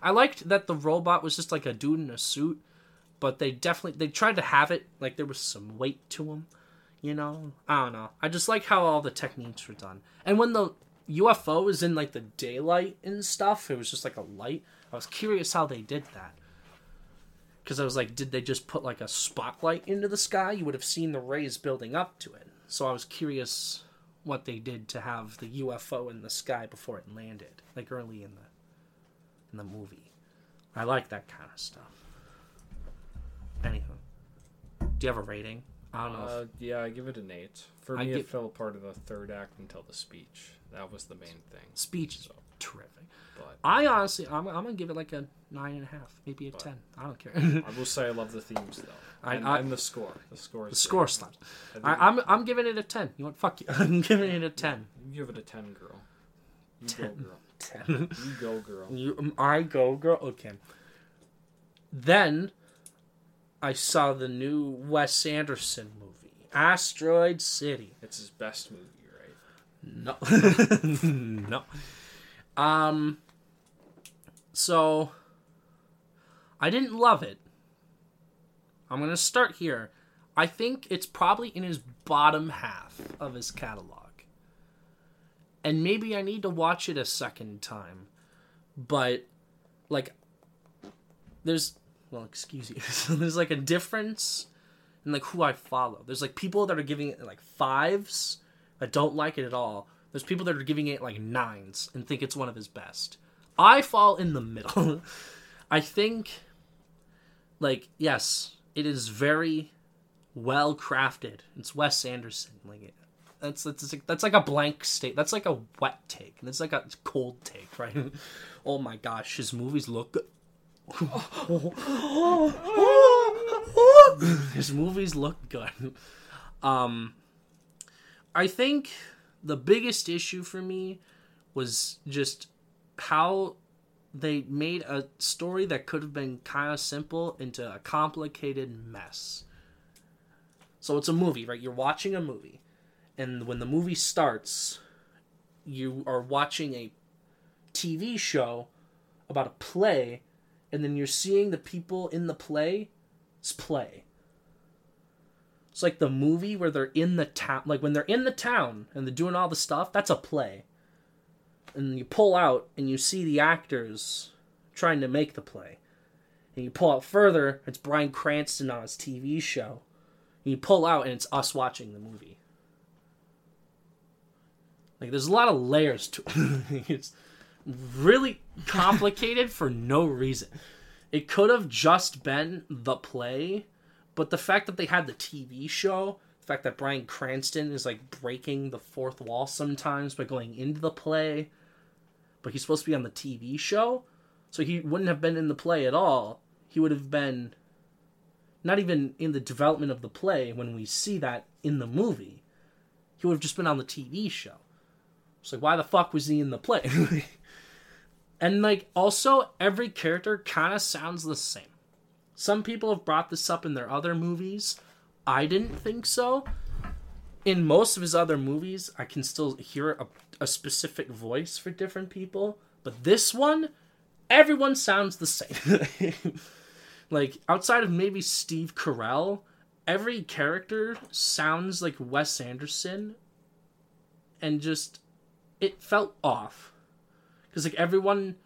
I liked that the robot was just like a dude in a suit, but they definitely they tried to have it like there was some weight to him. You know, I don't know. I just like how all the techniques were done, and when the UFO was in like the daylight and stuff, it was just like a light. I was curious how they did that. Because I was like, did they just put like a spotlight into the sky? You would have seen the rays building up to it. So I was curious what they did to have the UFO in the sky before it landed, like early in the in the movie. I like that kind of stuff. Anywho, do you have a rating? I don't know. uh, yeah, I give it an eight. For I me, give- it fell apart of the third act until the speech. That was the main thing. speech is so- terrific. But I honestly, I'm, I'm gonna give it like a nine and a half, maybe a But- ten. I don't care. I will say I love the themes though, I- and, I- and the score. The score. Is the score slaps. I think I, I'm I'm giving it a ten. You want fuck you? I'm giving it a ten. you give it a ten, girl. You go, girl. Ten. You go, girl. You, um, I go, girl. Okay. Then, I saw the new Wes Anderson movie, Asteroid City. It's his best movie, right? No, no. Um. So, I didn't love it. I'm gonna start here. I think it's probably in his bottom half of his catalog. And maybe I need to watch it a second time. But like there's well, excuse you. there's like a difference in like who I follow. There's like people that are giving it like fives that don't like it at all. There's people that are giving it like nines and think it's one of his best. I fall in the middle. I think, like, yes, it is very well crafted. It's Wes Anderson. Like, that's that's that's like a blank state. That's like a wet take. That's like a cold take, right? oh my gosh, his movies look his movies look good. Um, I think the biggest issue for me was just how they made a story that could have been kind of simple into a complicated mess. So it's a movie, right? You're watching a movie, and when the movie starts, you are watching a TV show about a play, and then you're seeing the people in the play play. It's like the movie where they're in the town, like when they're in the town and they're doing all the stuff. That's a play. And you pull out and you see the actors trying to make the play. And you pull out further, it's Bryan Cranston on his TV show. And you pull out and it's us watching the movie. Like there's a lot of layers to it. it's really complicated for no reason. It could have just been the play but the fact that they had the TV show, the fact that Bryan Cranston is like breaking the fourth wall sometimes by going into the play, but he's supposed to be on the TV show, so he wouldn't have been in the play at all. He would have been not even in the development of the play when we see that in the movie. He would have just been on the TV show. It's like, why the fuck was he in the play? and like, also, every character kind of sounds the same. Some people have brought this up in their other movies. I didn't think so. In most of his other movies, I can still hear a, a specific voice for different people. But this one, everyone sounds the same. like, outside of maybe Steve Carell, every character sounds like Wes Anderson. And just, it felt off. Because, like, everyone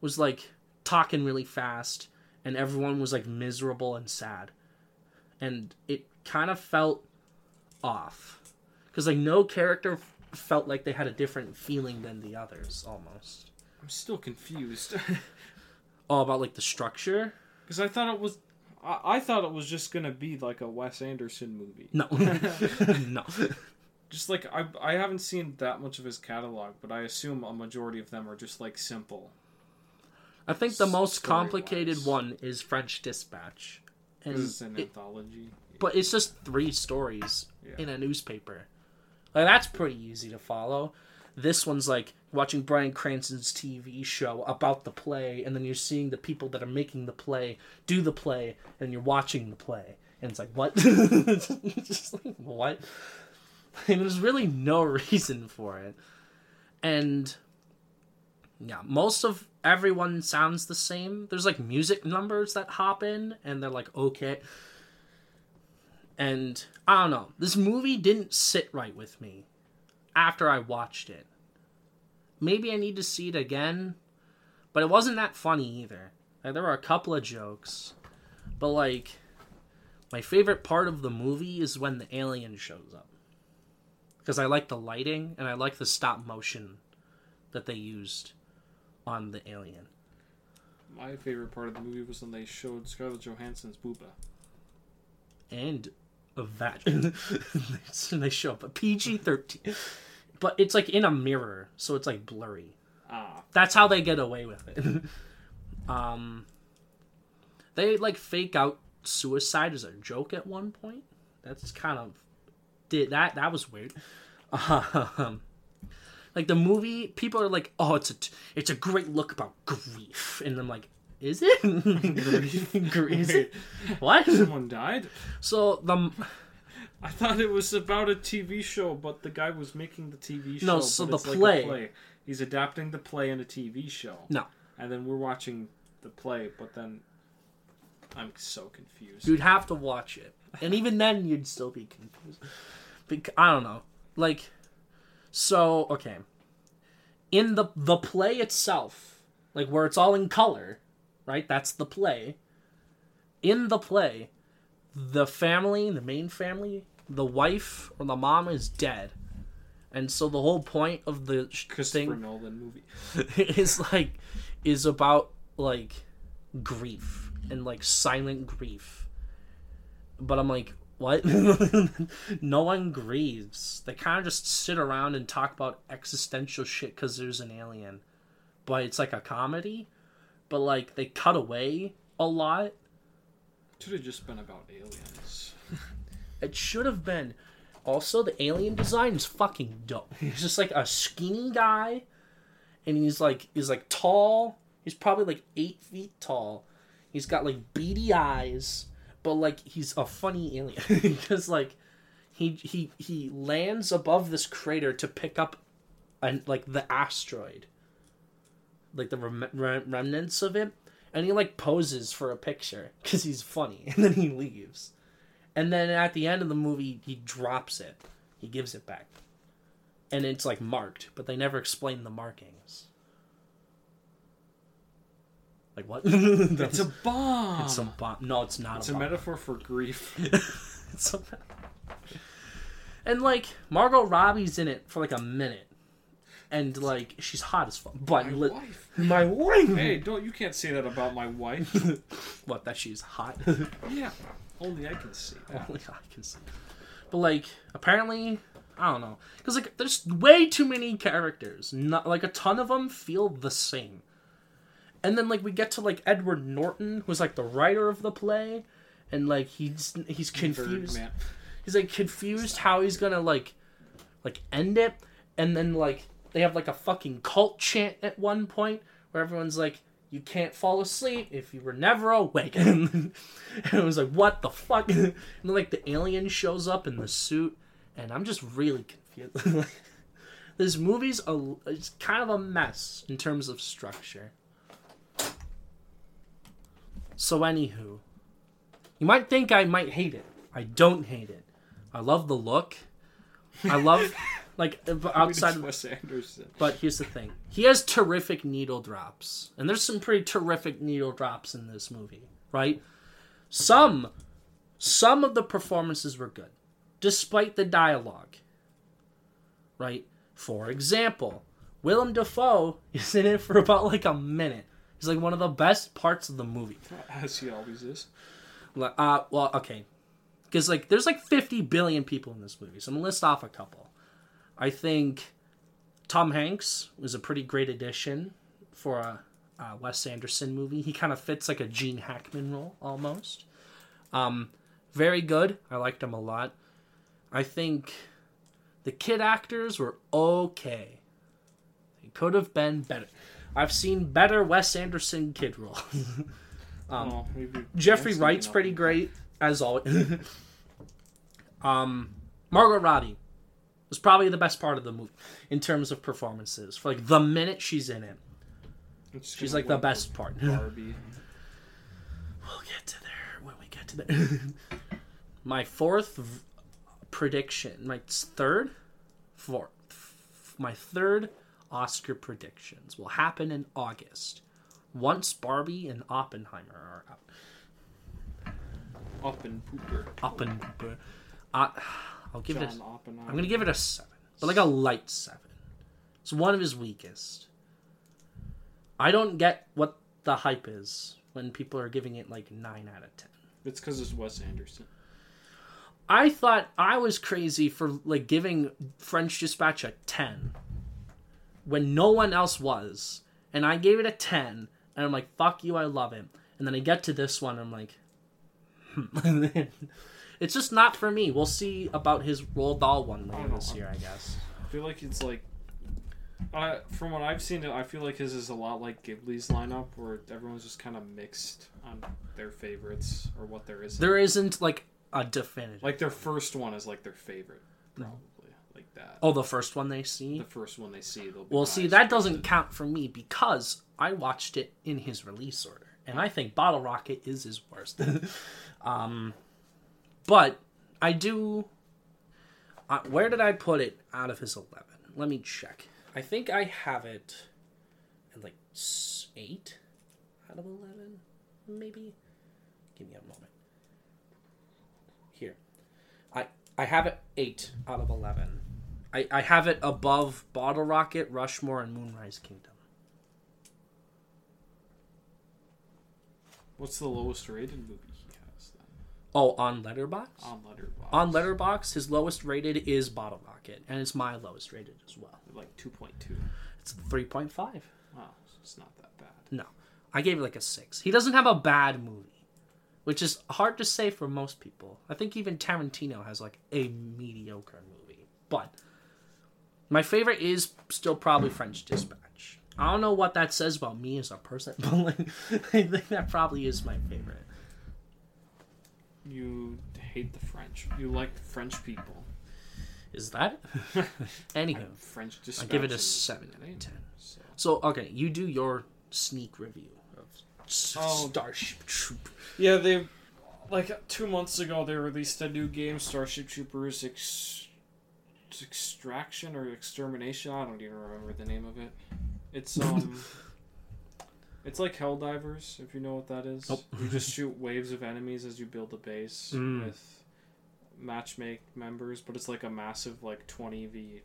was, like, talking really fast and everyone was like miserable and sad and it kind of felt off because like no character felt like they had a different feeling than the others almost i'm still confused all about like the structure because i thought it was I, I thought it was just gonna be like a wes anderson movie no no just like I, I haven't seen that much of his catalog but i assume a majority of them are just like simple I think the most complicated one is French Dispatch. And it's an it, anthology. But it's just three stories yeah. in a newspaper. Like that's pretty easy to follow. This one's like watching Bryan Cranston's TV show about the play, and then you're seeing the people that are making the play do the play, and you're watching the play, and it's like what? just like what? And there's really no reason for it, and yeah, most of everyone sounds the same. There's like music numbers that hop in and they're like okay. And I don't know. This movie didn't sit right with me after I watched it. Maybe I need to see it again, but it wasn't that funny either. Like, there were a couple of jokes, but like my favorite part of the movie is when the alien shows up. Because I like the lighting and I like the stop motion that they used on the alien. My favorite part of the movie was when they showed Scarlett Johansson's booba. And a vat. they show up a PG thirteen, but it's like in a mirror, so it's like blurry. Ah. That's how they get away with it. um, they like fake out suicide as a joke at one point. That's kind of did that. That was weird. Um, like the movie, people are like, "Oh, it's a t- it's a great look about grief," and I'm like, "Is it? is it? What? Someone died." So the. I thought it was about a TV show, but the guy was making the TV show. No, so the play. Like play. He's adapting the play in a TV show. No. And then we're watching the play, but then I'm so confused. You'd have to watch it, and even then, you'd still be confused. Because, I don't know, like so, okay. In the the play itself, like where it's all in color, right? That's the play. In the play, the family, the main family, the wife or the mom is dead. And so the whole point of the Christopher thing Nolan movie. is like is about like grief and like silent grief. But I'm like, what? no one grieves. They kind of just sit around and talk about existential shit because there's an alien. But it's like a comedy. But like they cut away a lot. Should have just been about aliens. It should have been. Also, the alien design is fucking dope. He's just like a skinny guy, and he's like he's like tall. He's probably like eight feet tall. He's got like beady eyes, but like he's a funny alien because like he he he lands above this crater to pick up, an like the asteroid, like the rem- rem- remnants of it, and he like poses for a picture because he's funny, and then he leaves. And then at the end of the movie, he drops it. He gives it back. And it's like marked, but they never explain the markings. Like what? It's a bomb. It's a bomb. No, it's not It's a a metaphor for grief. It's a- and like Margot Robbie's in it for like a minute, and like she's hot as fuck. But My li- wife. my wife. Hey, don't you can't say that about my wife. What? That she's hot. yeah, only I can see that. Only I can see. But like, apparently, I don't know, because like, there's way too many characters. Not like a ton of them feel the same. And then like we get to like Edward Norton, who's like the writer of the play, and like he's he's confused. Birdman. He's like confused how he's gonna like like end it, and then like they have like a fucking cult chant at one point where everyone's like, "You can't fall asleep if you were never awake," and it was like, "What the fuck?" And then like the alien shows up in the suit, and I'm just really confused. this movie's a it's kind of a mess in terms of structure. So anywho, you might think I might hate it. I don't hate it. I love the look. I love like outside of Wes Anderson. but here's the thing. He has terrific needle drops. And there's some pretty terrific needle drops in this movie, right? Some some of the performances were good despite the dialogue. Right? For example, Willem Dafoe is in it for about like a minute. He's like one of the best parts of the movie. As he always is. Like, Uh, well, okay, because like there's like 50 billion people in this movie, so I'm gonna list off a couple. I think Tom Hanks was a pretty great addition for a, a Wes Anderson movie. He kind of fits like a Gene Hackman role almost. Um, very good. I liked him a lot. I think the kid actors were okay. They could have been better. I've seen better Wes Anderson kid roles. oh, Jeffrey Wright's pretty great as always. um, Margot Robbie was probably the best part of the movie in terms of performances. For like the minute she's in it, she's like the best part. Barbie. We'll get to there when we get to there. my fourth v- prediction, my third, fourth, my third Oscar predictions will happen in August, once Barbie and Oppenheimer are out. Pooper. Oppenheimer. Uh, I'll give it. John A, Oppenheimer. I'm gonna give it a seven, but like a light seven. It's one of his weakest. I don't get what the hype is when people are giving it like nine out of ten. It's because it's Wes Anderson. I thought I was crazy for like giving French Dispatch a 10 when no one else was. And I gave it a 10 and I'm like fuck you I love it. And then I get to this one and I'm like hmm. it's just not for me. We'll see about his Roald Dahl one later this year, I guess. I feel like it's like. Uh, from what I've seen, I feel like his is a lot like Ghibli's lineup, where everyone's just kind of mixed on their favorites or what there is. There isn't like a definitive. Like their first one is like their favorite, probably like that. oh, the first one they see. The first one they see, they'll be Well, see, that doesn't it. count for me because I watched it in his release order, and I think Bottle Rocket is his worst. um, but I do. Uh, where did I put it out of his eleven? Let me check. I think I have it at like eight out of eleven, maybe. Give me a moment. Here, I I have it eight out of eleven. I, I have it above Bottle Rocket, Rushmore, and Moonrise Kingdom. What's the lowest rated movie? Oh, on Letterboxd. On Letterboxd. on Letterboxd, his lowest rated is Bottle Rocket, and it's my lowest rated as well. like two point two. It's three point five. Wow, it's not that bad. No, I gave it like a six. He doesn't have a bad movie, which is hard to say for most people. I think even Tarantino has like a mediocre movie, but my favorite is still probably French Dispatch. I don't know what that says about me as a person, but like, I think that probably is my favorite. You hate the French. You like French people. Is that? it? Anywho, French I give it a seven out of ten. So. So okay, you do your sneak review of Oh. Starship Troop. Yeah, they like two months ago they released a new game, Starship Troopers Ex- Extraction or Extermination. I don't even remember the name of it. It's um, it's like Helldivers, if you know what that is. Nope. You just shoot waves of enemies as you build a base Mm. with matchmake members, but it's like a massive like twenty v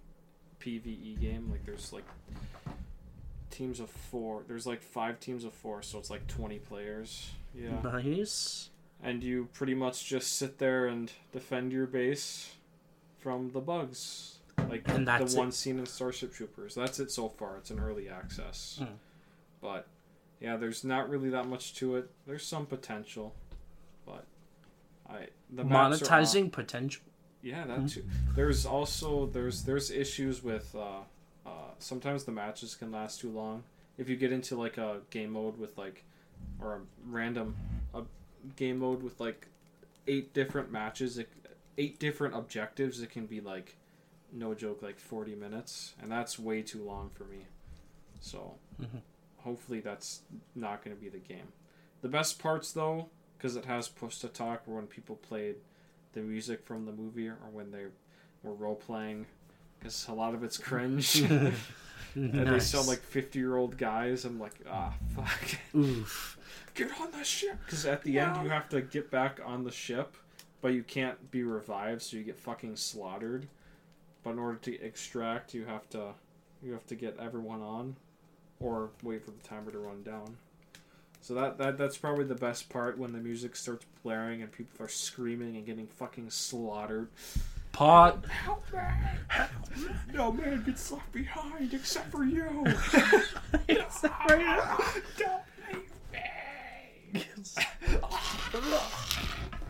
PVE game. Like there's like teams of four. There's like five teams of four, so it's like twenty players. Yeah Nice. and you pretty much just sit there and defend your base from the bugs, like And the it. one scene in Starship Troopers. That's it so far. It's an early access, Hmm. but yeah, there's not really that much to it. There's some potential, but I the maps are aw- Monetizing potential. yeah, Hmm. that too. There's also there's there's issues with uh, uh, sometimes the matches can last too long. If you get into like a game mode with like or a random a game mode with like eight different matches, it, eight different objectives, it can be like no joke like 40 minutes and that's way too long for me. So Mhm. Hopefully that's not going to be the game. The best parts though because it has push to talk were when people played the music from the movie or when they were role playing because a lot of it's cringe. And they sound like 50 year old guys i'm like ah fuck. Oof. get on the ship. Because at the end you have to get back on the ship but you can't be revived so you get fucking slaughtered. But in order to extract you have to you have to get everyone on or wait for the timer to run down so that, that that's probably the best part when the music starts blaring and people are screaming and getting fucking slaughtered Pot. Help me! No man gets left behind except for you. Don't leave me.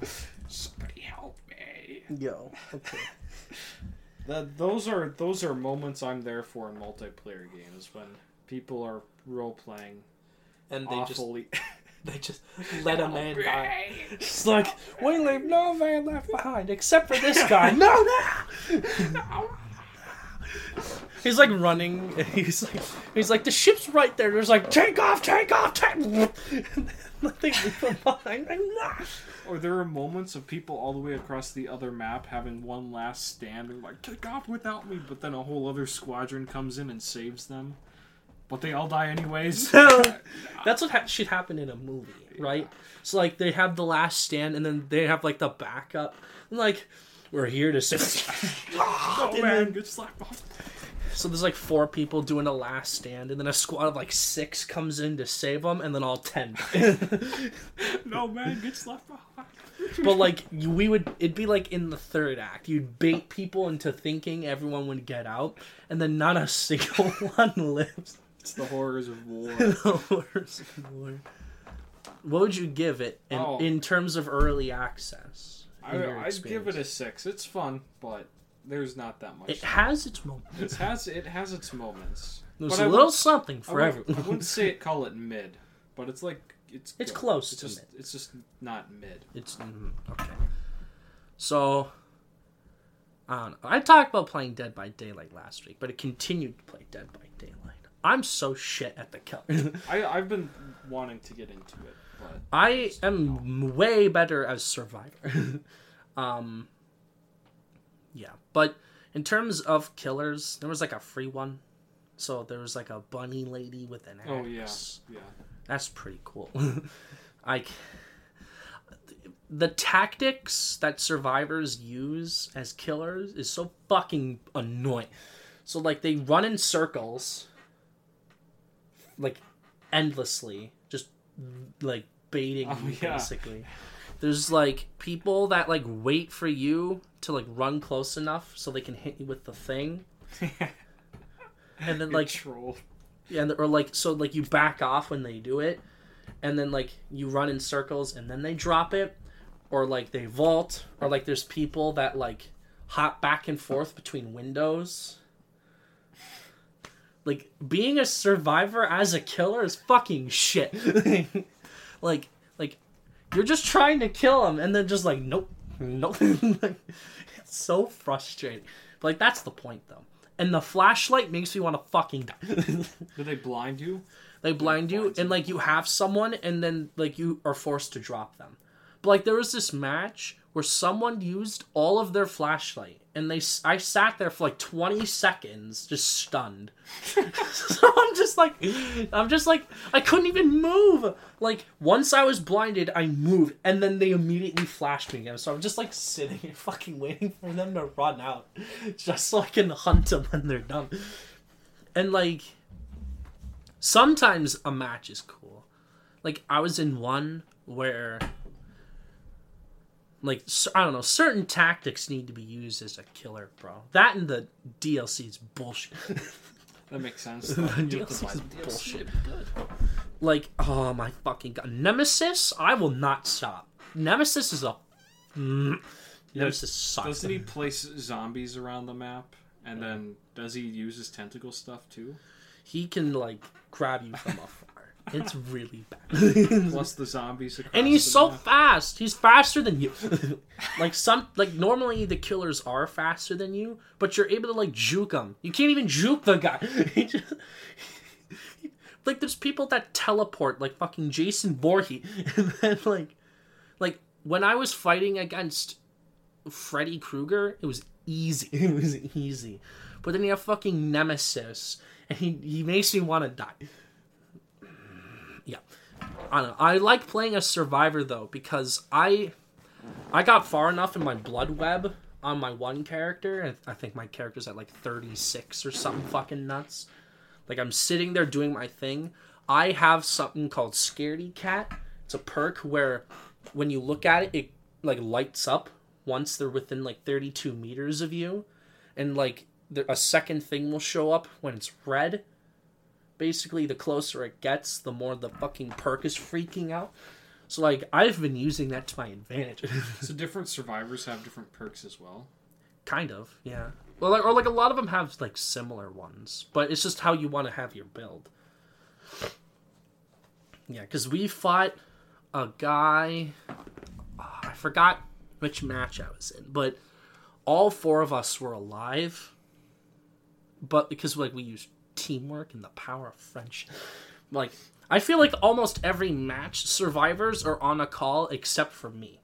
Somebody help me. Yo. Okay. That those are those are moments I'm there for in multiplayer games when people are role playing And they awfully. they just let a oh, man die. It's like we leave no man left behind except for this guy. No, no. He's like running. He's like he's like the ship's right there. There's like take off, take off, take. Nothing leave him behind. Like, no. Or there are moments of people all the way across the other map having one last stand and like take off without me, but then a whole other squadron comes in and saves them, but they all die anyways. That's what ha- should happen in a movie, right? So like they have the last stand, and then they have like the backup. And, like we're here to save. oh And man, then- get slapped off. So there's like four people doing a last stand, and then a squad of like six comes in to save them, and then all ten. No man, get slapped off. but like we would, it'd be like in the third act. You'd bait people into thinking everyone would get out, and then not a single one lives. It's the horrors of war. The horrors of war. What would you give it in, Oh. in terms of early access? I, I'd give it a six. It's fun, but there's not that much. It has its moments. It has it has its moments. There's But a I little something for wouldn't, I everyone. wouldn't say it call it mid, but it's like it's It's good. close It's to just mid. it's just not mid. It's mm, okay. So, I don't know. I talked about playing Dead by Daylight last week, but it continued to play Dead by Daylight. I'm so shit at the killer. I I've been wanting to get into it, but I am way better as Survivor. um, yeah, but in terms of killers, there was like a free one. So there was like a bunny lady with an axe. oh yeah, yeah. That's pretty cool. I the tactics that survivors use as killers is so fucking annoying. So like they run in circles like endlessly, just like baiting Oh, you yeah. basically. There's like people that like wait for you to like run close enough so they can hit you with the thing. And then like troll. and or like so like you back off when they do it and then like you run in circles and then they drop it or like they vault or like there's people that like hop back and forth between windows like being a survivor as a killer is fucking shit. Like like you're just trying to kill him and then just like nope nope. It's so frustrating. But like that's the point though. And the flashlight makes me want to fucking die. Do they blind you? they blind you and like you have someone and then like you are forced to drop them. But like there was this match where someone used all of their flashlight and they i sat there for like 20 seconds just stunned. So i'm just like i'm just like i couldn't even move. Like once i was blinded i moved and then they immediately flashed me again. So i'm just like sitting here fucking waiting for them to run out just so i can hunt them when they're done. And like sometimes a match is cool. Like I was in one where like I don't know, certain tactics need to be used as a killer, bro. That and the DLC is bullshit. That makes sense. The though. You have to DLC is bullshit. like, oh my fucking god, Nemesis! I will not stop. Nemesis is a mm, Nemesis sucks. Doesn't he place zombies around the map? And then does he use his tentacle stuff too? He can like grab you from afar. It's really bad. Plus the zombies and he's so map. fast. He's faster than you. like some, like normally the killers are faster than you, but you're able to like juke them. You can't even juke the guy. He just- like there's people that teleport, like fucking Jason Voorhees, and then like, like when I was fighting against Freddy Krueger, it was easy. It was easy, but then you have fucking Nemesis, and he he makes me want to die. I don't know. I like playing a survivor though because I I got far enough in my blood web on my one character. I think my character's at like 36 or something fucking nuts. Like I'm sitting there doing my thing. I have something called Scaredy Cat. It's a perk where when you look at it, it like lights up once they're within like 32 meters of you, and like a second thing will show up when it's red basically the closer it gets the more the fucking perk is freaking out. So like i've been using that to my advantage. So different survivors have different perks as well. kind of yeah. Well like, or like a lot of them have like similar ones but it's just how you want to have your build. Yeah because we fought a guy ah, i forgot which match i was in but all four of us were alive but because like we used teamwork and the power of friendship. Like i feel like almost every match survivors are on a call except for me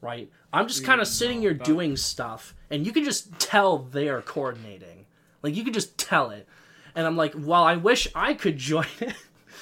right? I'm just kind of sitting here doing stuff and you can just tell they're coordinating. Like you can just tell it. And i'm like well i wish i could join it.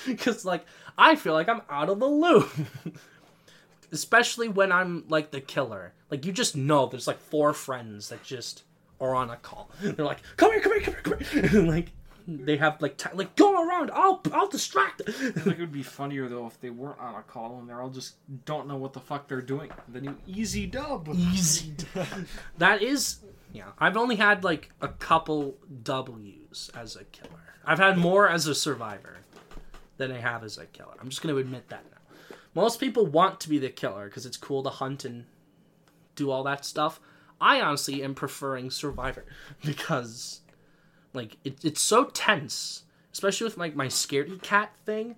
Because like i feel like i'm out of the loop. Especially when i'm like the killer. Like you just know there's like four friends that just are on a call. They're like come here come here come here come here. Like they have like t- like go around i'll i'll distract them. I think it would be funnier though if they weren't on a call and they're all just don't know what the fuck they're doing. Then you easy dub. easy dub that is yeah i've only had like a couple w's as a killer. I've had more as a survivor than i have as a killer. I'm just going to admit that now. Most people want to be the killer because it's cool to hunt and do all that stuff. I honestly am preferring survivor because like it, it's so tense especially with like my scaredy cat thing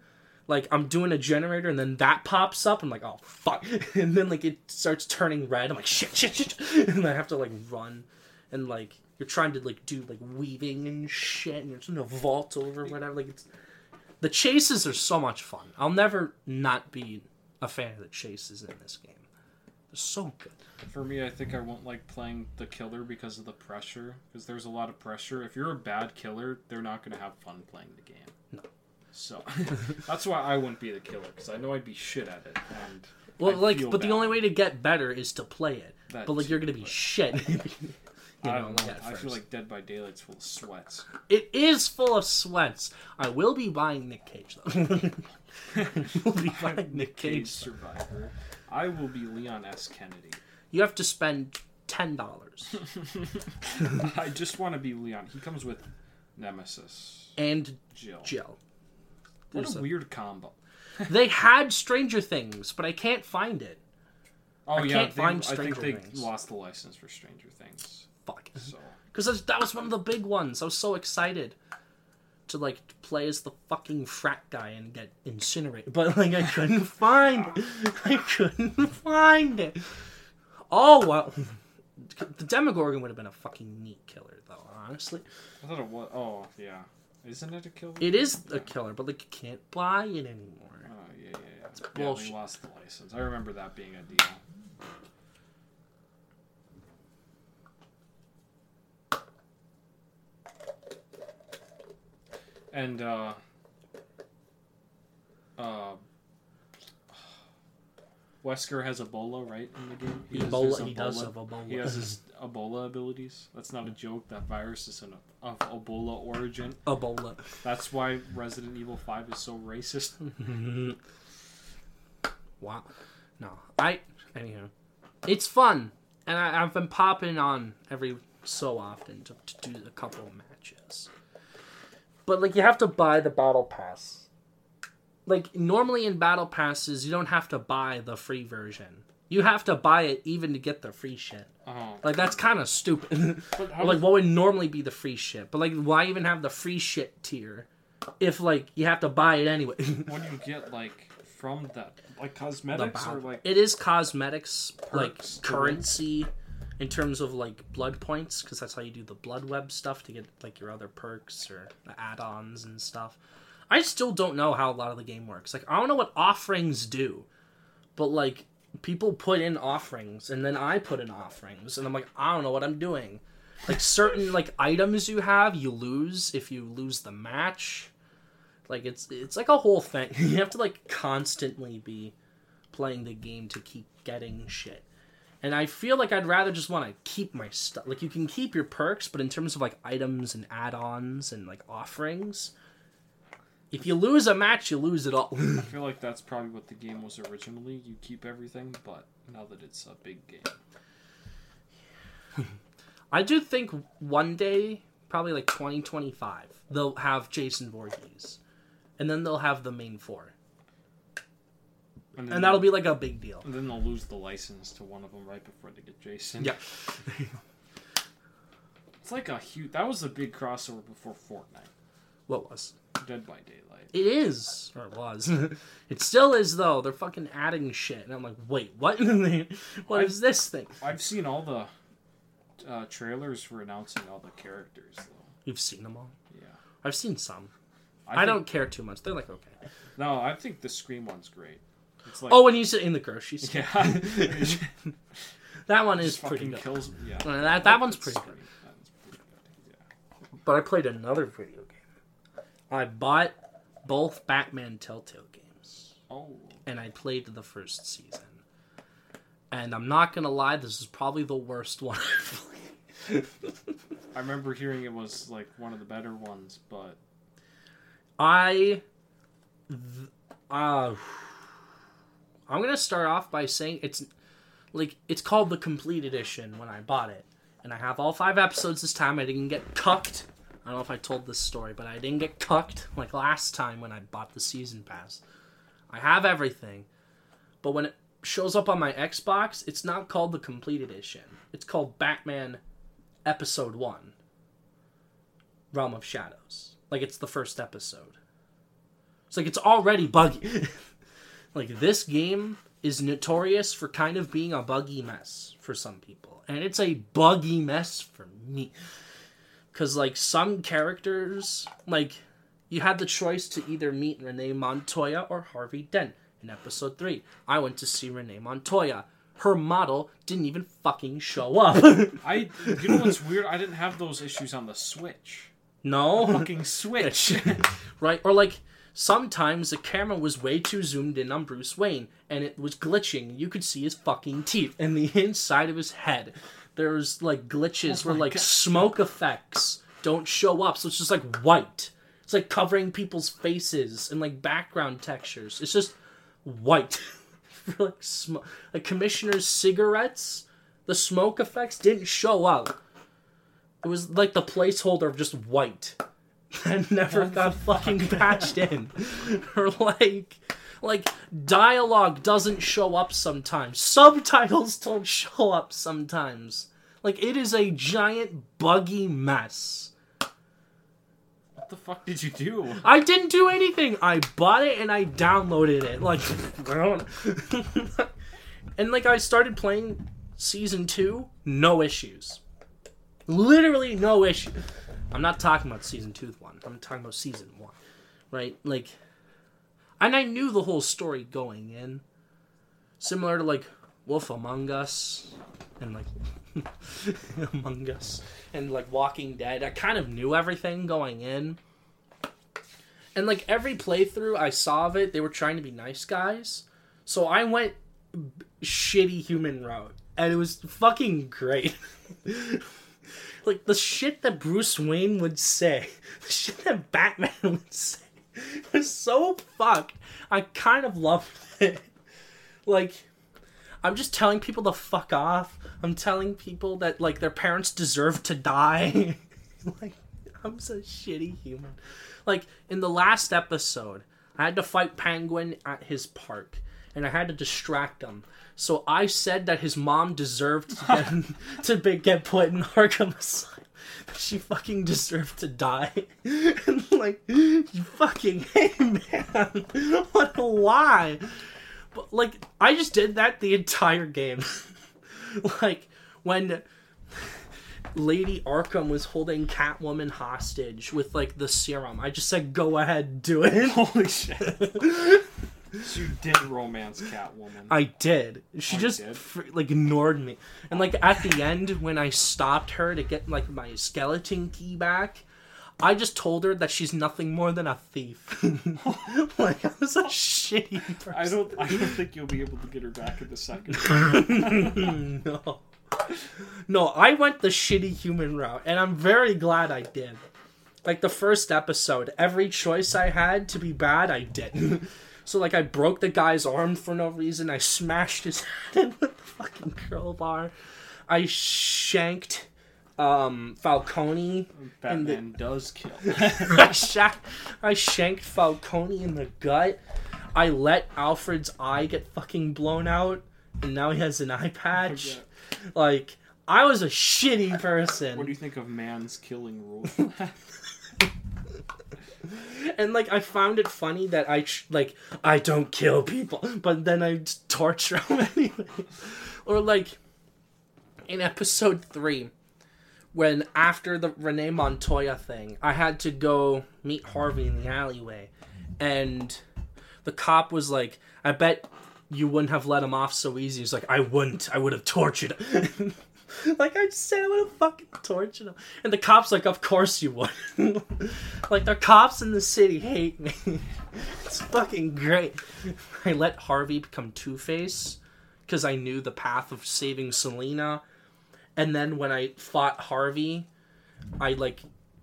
like I'm doing a generator and then that pops up. I'm like, oh fuck, and then like it starts turning red. I'm like shit, shit, shit, and I have to like run, and like you're trying to like do like weaving and shit, and you're trying to vault over whatever. Like it's the chases are so much fun. I'll never not be a fan of the chases in this game. They're so good. For me, I think I won't like playing the killer because of the pressure. Because there's a lot of pressure. If you're a bad killer, they're not going to have fun playing the game. No. So that's why I wouldn't be the killer because I know I'd be shit at it. And Well, I'd like, but the only way to get better is to play it. That but like, too, you're gonna be but- shit. you I know, don't know. like, I feel like Dead by Daylight's full of sweats. It is full of sweats. I will be buying Nick Cage though. I will be buying Nick Cage Cage. Survivor. I will be Leon S. Kennedy. You have to spend ten dollars I just want to be Leon. He comes with Nemesis, and Jill. Jill. What There's a a- weird combo. They had Stranger Things, but I can't find it. Oh yeah, can't they- find I think Stranger they Things. lost the license for Stranger Things. Fuck. So Because that was one of the big ones. I was so excited to like play as the fucking frat guy and get incinerated, but like I couldn't find. Ah. it. I couldn't find it. Oh well, the Demogorgon would have been a fucking neat killer, though. Honestly, I thought it was. Oh yeah, isn't it a killer? it is a killer, but like you can't buy it anymore. Oh yeah, yeah, yeah. yeah, bullshit. they lost the license. I remember that being a deal. And uh, uh, Wesker has Ebola, right, in the game. has his Ebola, he does have Ebola. He has his Ebola abilities. That's not a joke. That virus is an, of Ebola origin. Ebola. That's why Resident Evil Five is so racist. Wow. No, I. Anyhow, it's fun, and I, I've been popping on every so often to, to do a couple of matches. But like, you have to buy the battle pass. Like normally in battle passes, you don't have to buy the free version. You have to buy it even to get the free shit. Oh, Like that's kind of stupid. like what would normally be the free shit? But like, why even have the free shit tier if like you have to buy it anyway? what do you get like from that? Like cosmetics or like it is cosmetics like perks to currency in terms of like blood points because that's how you do the blood web stuff to get like your other perks or the add-ons and stuff i still don't know how a lot of the game works. Like i don't know what offerings do but like people put in offerings and then i put in offerings and i'm like i don't know what i'm doing. Like certain like items you have you lose if you lose the match. Like it's it's like a whole thing. You have to like constantly be playing the game to keep getting shit. And i feel like i'd rather just want to keep my stuff like you can keep your perks but in terms of like items and add-ons and like offerings if you lose a match you lose it all I feel like that's probably what the game was originally. You keep everything, but now that it's a big game, i do think one day probably like 2025 they'll have jason Voorhees, and then they'll have the main four and, and that'll be like a big deal and then they'll lose the license to one of them right before they get Jason. yeah it's like a huge. That was a big crossover before Fortnite, what was Dead by Daylight. It is, or it was. it still is, though. They're fucking adding shit, and I'm like, wait, what? what is this thing? I've seen all the uh, trailers for announcing all the characters, though. You've seen them all. Yeah, I've seen some. I, think- don't care too much. They're like okay. No, I think the Scream one's great. It's like Oh, when you sit in the grocery store, yeah, that one is just pretty fucking good. kills. Yeah, Uh, that- that one's It's pretty Scream. That's pretty good. Yeah. But I played another video game. I bought both Batman Telltale games, Oh, and I played the first season. And I'm not gonna lie, this is probably the worst one I've played. I remember hearing it was like one of the better ones, but I, th- uh, I'm gonna start off by saying it's like it's called the complete edition when I bought it, and I have all five episodes this time. I didn't get cucked. I don't know if I told this story, but I didn't get cucked like last time when I bought the season pass. I have everything, but when it shows up on my Xbox, it's not called the complete edition. It's called Batman Episode One. Realm of Shadows. Like it's the first episode. It's like it's already buggy. like this game is notorious for kind of being a buggy mess for some people. And it's a buggy mess for me. Cuz like some characters like you had the choice to either meet Renee Montoya or Harvey Dent in episode 3. I went to see Renee Montoya. Her model didn't even fucking show up. I you know what's weird? I didn't have those issues on the Switch. no. Fucking Switch. right? Or like sometimes the camera was way too zoomed in on Bruce Wayne and it was glitching. You could see his fucking teeth and the inside of his head. There's like glitches Oh where like God. smoke effects don't show up, so it's just like white. It's like covering people's faces and like background textures. It's just white. For like sm- like commissioner's cigarettes, the smoke effects didn't show up. It was like the placeholder of just white. And never got fucking patched in. or like like dialogue doesn't show up sometimes. Subtitles don't show up sometimes. Like it is a giant buggy mess. What the fuck did you do? I didn't do anything. I bought it and I downloaded it. Like, I don't. and like, I started playing season two, no issues. Literally no issue. I'm not talking about season two one. I'm talking about season one, right? Like, and I knew the whole story going in, similar to like Wolf Among Us, and like Among Us, and like Walking Dead. I kind of knew everything going in. And like every playthrough I saw of it, they were trying to be nice guys. So I went shitty human route, and it was fucking great. like the shit that Bruce Wayne would say, the shit that Batman would say, was so fucked. I kind of loved it. Like, I'm just telling people to fuck off. I'm telling people that like their parents deserve to die. like, I'm so shitty human. Like in the last episode, I had to fight Penguin at his park, and I had to distract him. So I said that his mom deserved to get, to be, get put in Arkham Asylum. That She fucking deserved to die. and like, you fucking hey man, what a lie. But like, I just did that the entire game. like when Lady Arkham was holding Catwoman hostage with like the serum. I just said, "Go ahead, do it." Holy shit. So you did romance Catwoman. I did. She Oh, you just did? fr- like ignored me. And like at the end when I stopped her to get like my skeleton key back, I just told her that she's nothing more than a thief. like I was a shitty person. I don't. I don't think you'll be able to get her back in the second. no. No, I went the shitty human route, and I'm very glad I did. Like the first episode, every choice I had to be bad, I did. so like I broke the guy's arm for no reason. I smashed his head with the fucking crowbar. I shanked um Falcone. Batman does kill. I, sha- I shanked Falcone in the gut. I let Alfred's eye get fucking blown out, and now he has an eye patch. Like, I was a shitty person. What do you think of man's killing rule? and like, I found it funny that I like I don't kill people, but then I torture them anyway. Or like, in episode three, when after the Renee Montoya thing, I had to go meet Harvey in the alleyway, and the cop was like, "I bet you wouldn't have let him off so easy." He's like, "I wouldn't. I would have tortured him." like I just said, I would have fucking tortured him. And the cop's like, "Of course you would." like the cops in the city hate me. it's fucking great. I let Harvey become Two Face because I knew the path of saving Selina and then when I fought Harvey, I like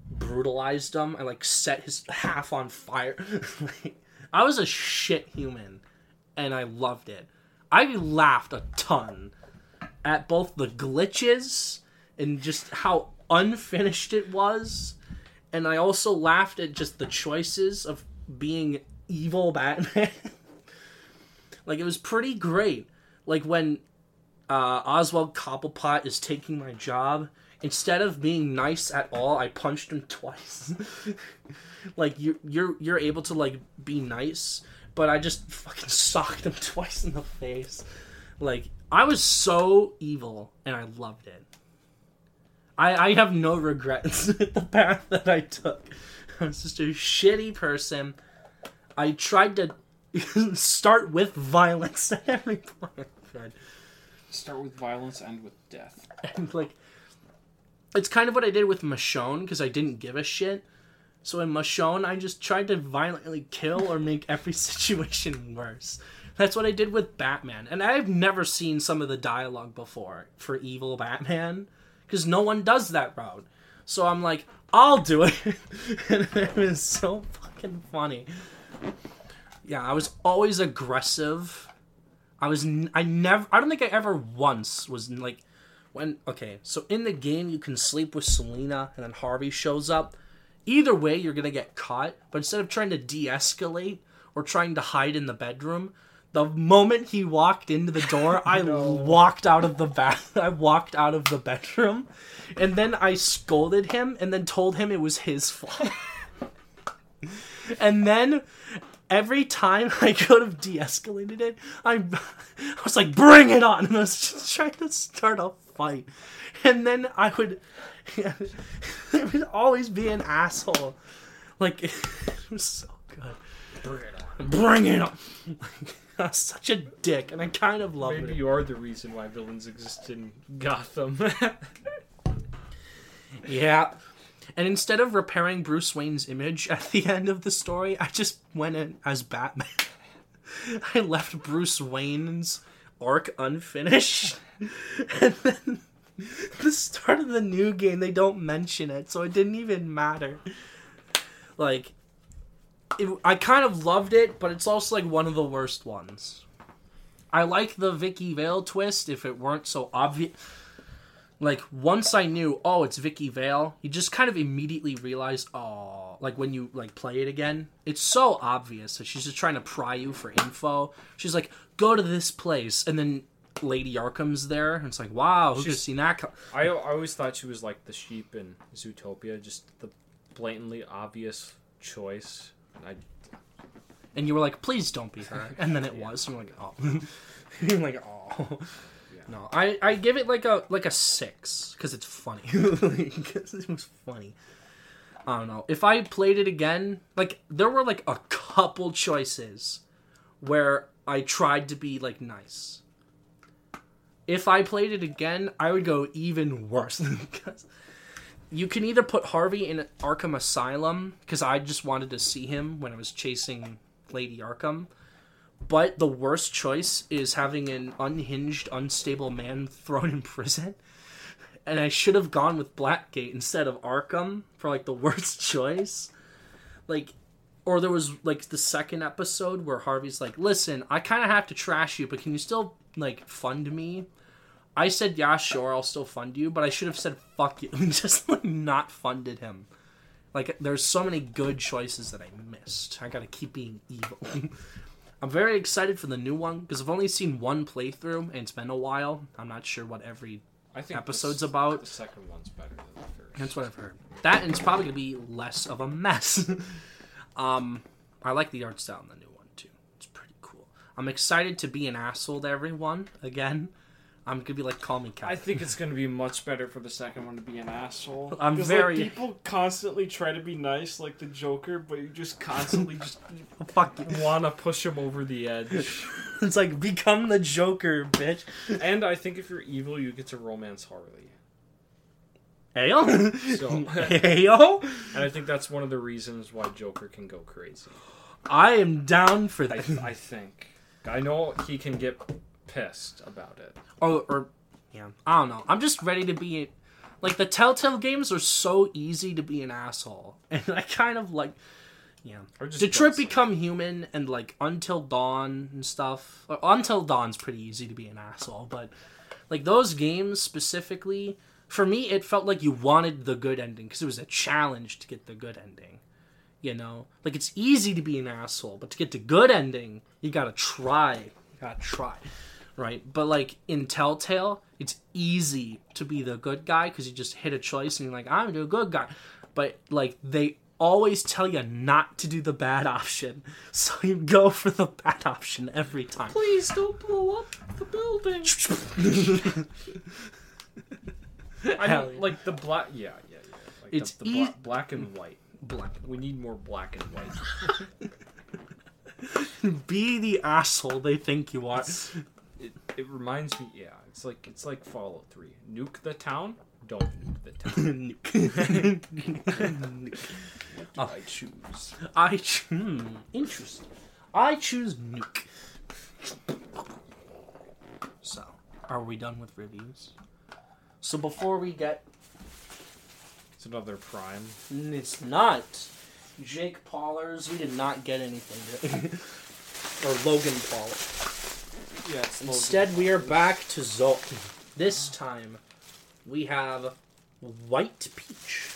brutalized him. I like set his half on fire. I was a shit human, and I loved it. I laughed a ton at both the glitches and just how unfinished it was, and I also laughed at just the choices of being evil Batman. like it was pretty great. Like when uh, Oswald Cobblepot is taking my job. Instead of being nice at all, I punched him twice. like you, you're you're able to like be nice, but I just fucking socked him twice in the face. Like I was so evil, and I loved it. I I have no regrets with the path that I took. I was just a shitty person. I tried to start with violence at every point. Start with violence, end with death. and like it's kind of what I did with Michonne because I didn't give a shit. So in Michonne, I just tried to violently kill or make every situation worse. That's what I did with Batman. And I've never seen some of the dialogue before for evil Batman because no one does that route. So I'm like, I'll do it. and it was so fucking funny. Yeah, I was always aggressive. I was n- I never I don't think I ever once was like when okay, so in the game you can sleep with Selina and then Harvey shows up. Either way you're going to get caught, but instead of trying to de-escalate or trying to hide in the bedroom, the moment he walked into the door, I walked out of the bath. I walked out of the bedroom, and then I scolded him, and then told him it was his fault. and then every time I could have de-escalated it, I, I was like, "Bring it on!" And I was just trying to start a fight, and then I would, would always be an asshole. Like it was so good. Bring it on. Bring it on. Such a dick, and I kind of love Maybe it. Maybe you are the reason why villains exist in Gotham. Yeah. And instead of repairing Bruce Wayne's image at the end of the story, I just went in as Batman. I left Bruce Wayne's arc unfinished. and then the start of the new game, they don't mention it, so it didn't even matter. Like, it, I kind of loved it, but it's also like one of the worst ones. I like the Vicki Vale twist if it weren't so obvious like once I knew, oh, it's Vicki Vale, you just kind of immediately realize, oh, like when you like play it again, it's so obvious that she's just trying to pry you for info. She's like, go to this place, and then Lady Arkham's there, and it's like, wow, who could have seen that? Co-? I, I always thought she was like the sheep in Zootopia, just the blatantly obvious choice. I And you were like, please don't be her, and then it was. Oh. And you're like, oh, you're like, oh. No, I, I give it like a like a six because it's funny. Because it was funny. I don't know. If I played it again, like there were like a couple choices where I tried to be like nice. If I played it again, I would go even worse because you can either put Harvey in Arkham Asylum because I just wanted to see him when I was chasing Lady Arkham. But the worst choice is having an unhinged, unstable man thrown in prison. And I should have gone with Blackgate instead of Arkham for like the worst choice. Like, or there was like the second episode where Harvey's like, "Listen, I kind of have to trash you, but can you still like fund me?" I said, "Yeah, sure, I'll still fund you," but I should have said "fuck you" and just like not funded him. Like, there's so many good choices that I missed. I gotta keep being evil. I'm very excited for the new one because I've only seen one playthrough and it's been a while. I'm not sure what every I think episode's this- about. The second one's better than the first. That's what I've heard. That and it's probably gonna be less of a mess. um, I like the art style in the new one too. It's pretty cool. I'm excited to be an asshole to everyone again. I'm gonna be like, call me I think it's gonna be much better for the second one to be an asshole. I'm very- like, people constantly try to be nice like the Joker, but you just constantly just Fuck wanna push him over the edge. It's like become the Joker, bitch. and I think if you're evil, you get to romance Harley. Heyo. So- Heyo. And I think that's one of the reasons why Joker can go crazy. I am down for I, that. I think. I know he can get pissed about it. or, or yeah, I don't know. I'm just ready to be like the Telltale games are so easy to be an asshole, and I kind of like yeah. Or just Detroit gutsy. Become Human and like Until Dawn and stuff. uh, Until Dawn's pretty easy to be an asshole, but like those games specifically, for me, it felt like you wanted the good ending because it was a challenge to get the good ending. You know, like it's easy to be an asshole, but to get the good ending, you gotta try. You gotta try, right? But like in Telltale, it's easy to be the good guy because you just hit a choice and you're like, I'm the good guy. But like they always tell you not to do the bad option, so you go for the bad option every time. Please don't blow up the building. I Hell mean, yeah. like the black. Yeah, yeah, yeah. Like It's the, the ea- bla- black and white. Black. We need more black and white. Be the asshole they think you are. It, it reminds me. Yeah, it's like it's like Fallout Three. Nuke the town. Don't nuke the town. Nuke. What do I choose? I choose. hmm, interesting. I choose nuke. So, are we done with reviews? So before we get, It's another prime. it's not Jake Paulers. We did not get anything, or Logan Paul. Yeah, Instead, we are back to Zoa. This time, we have white peach.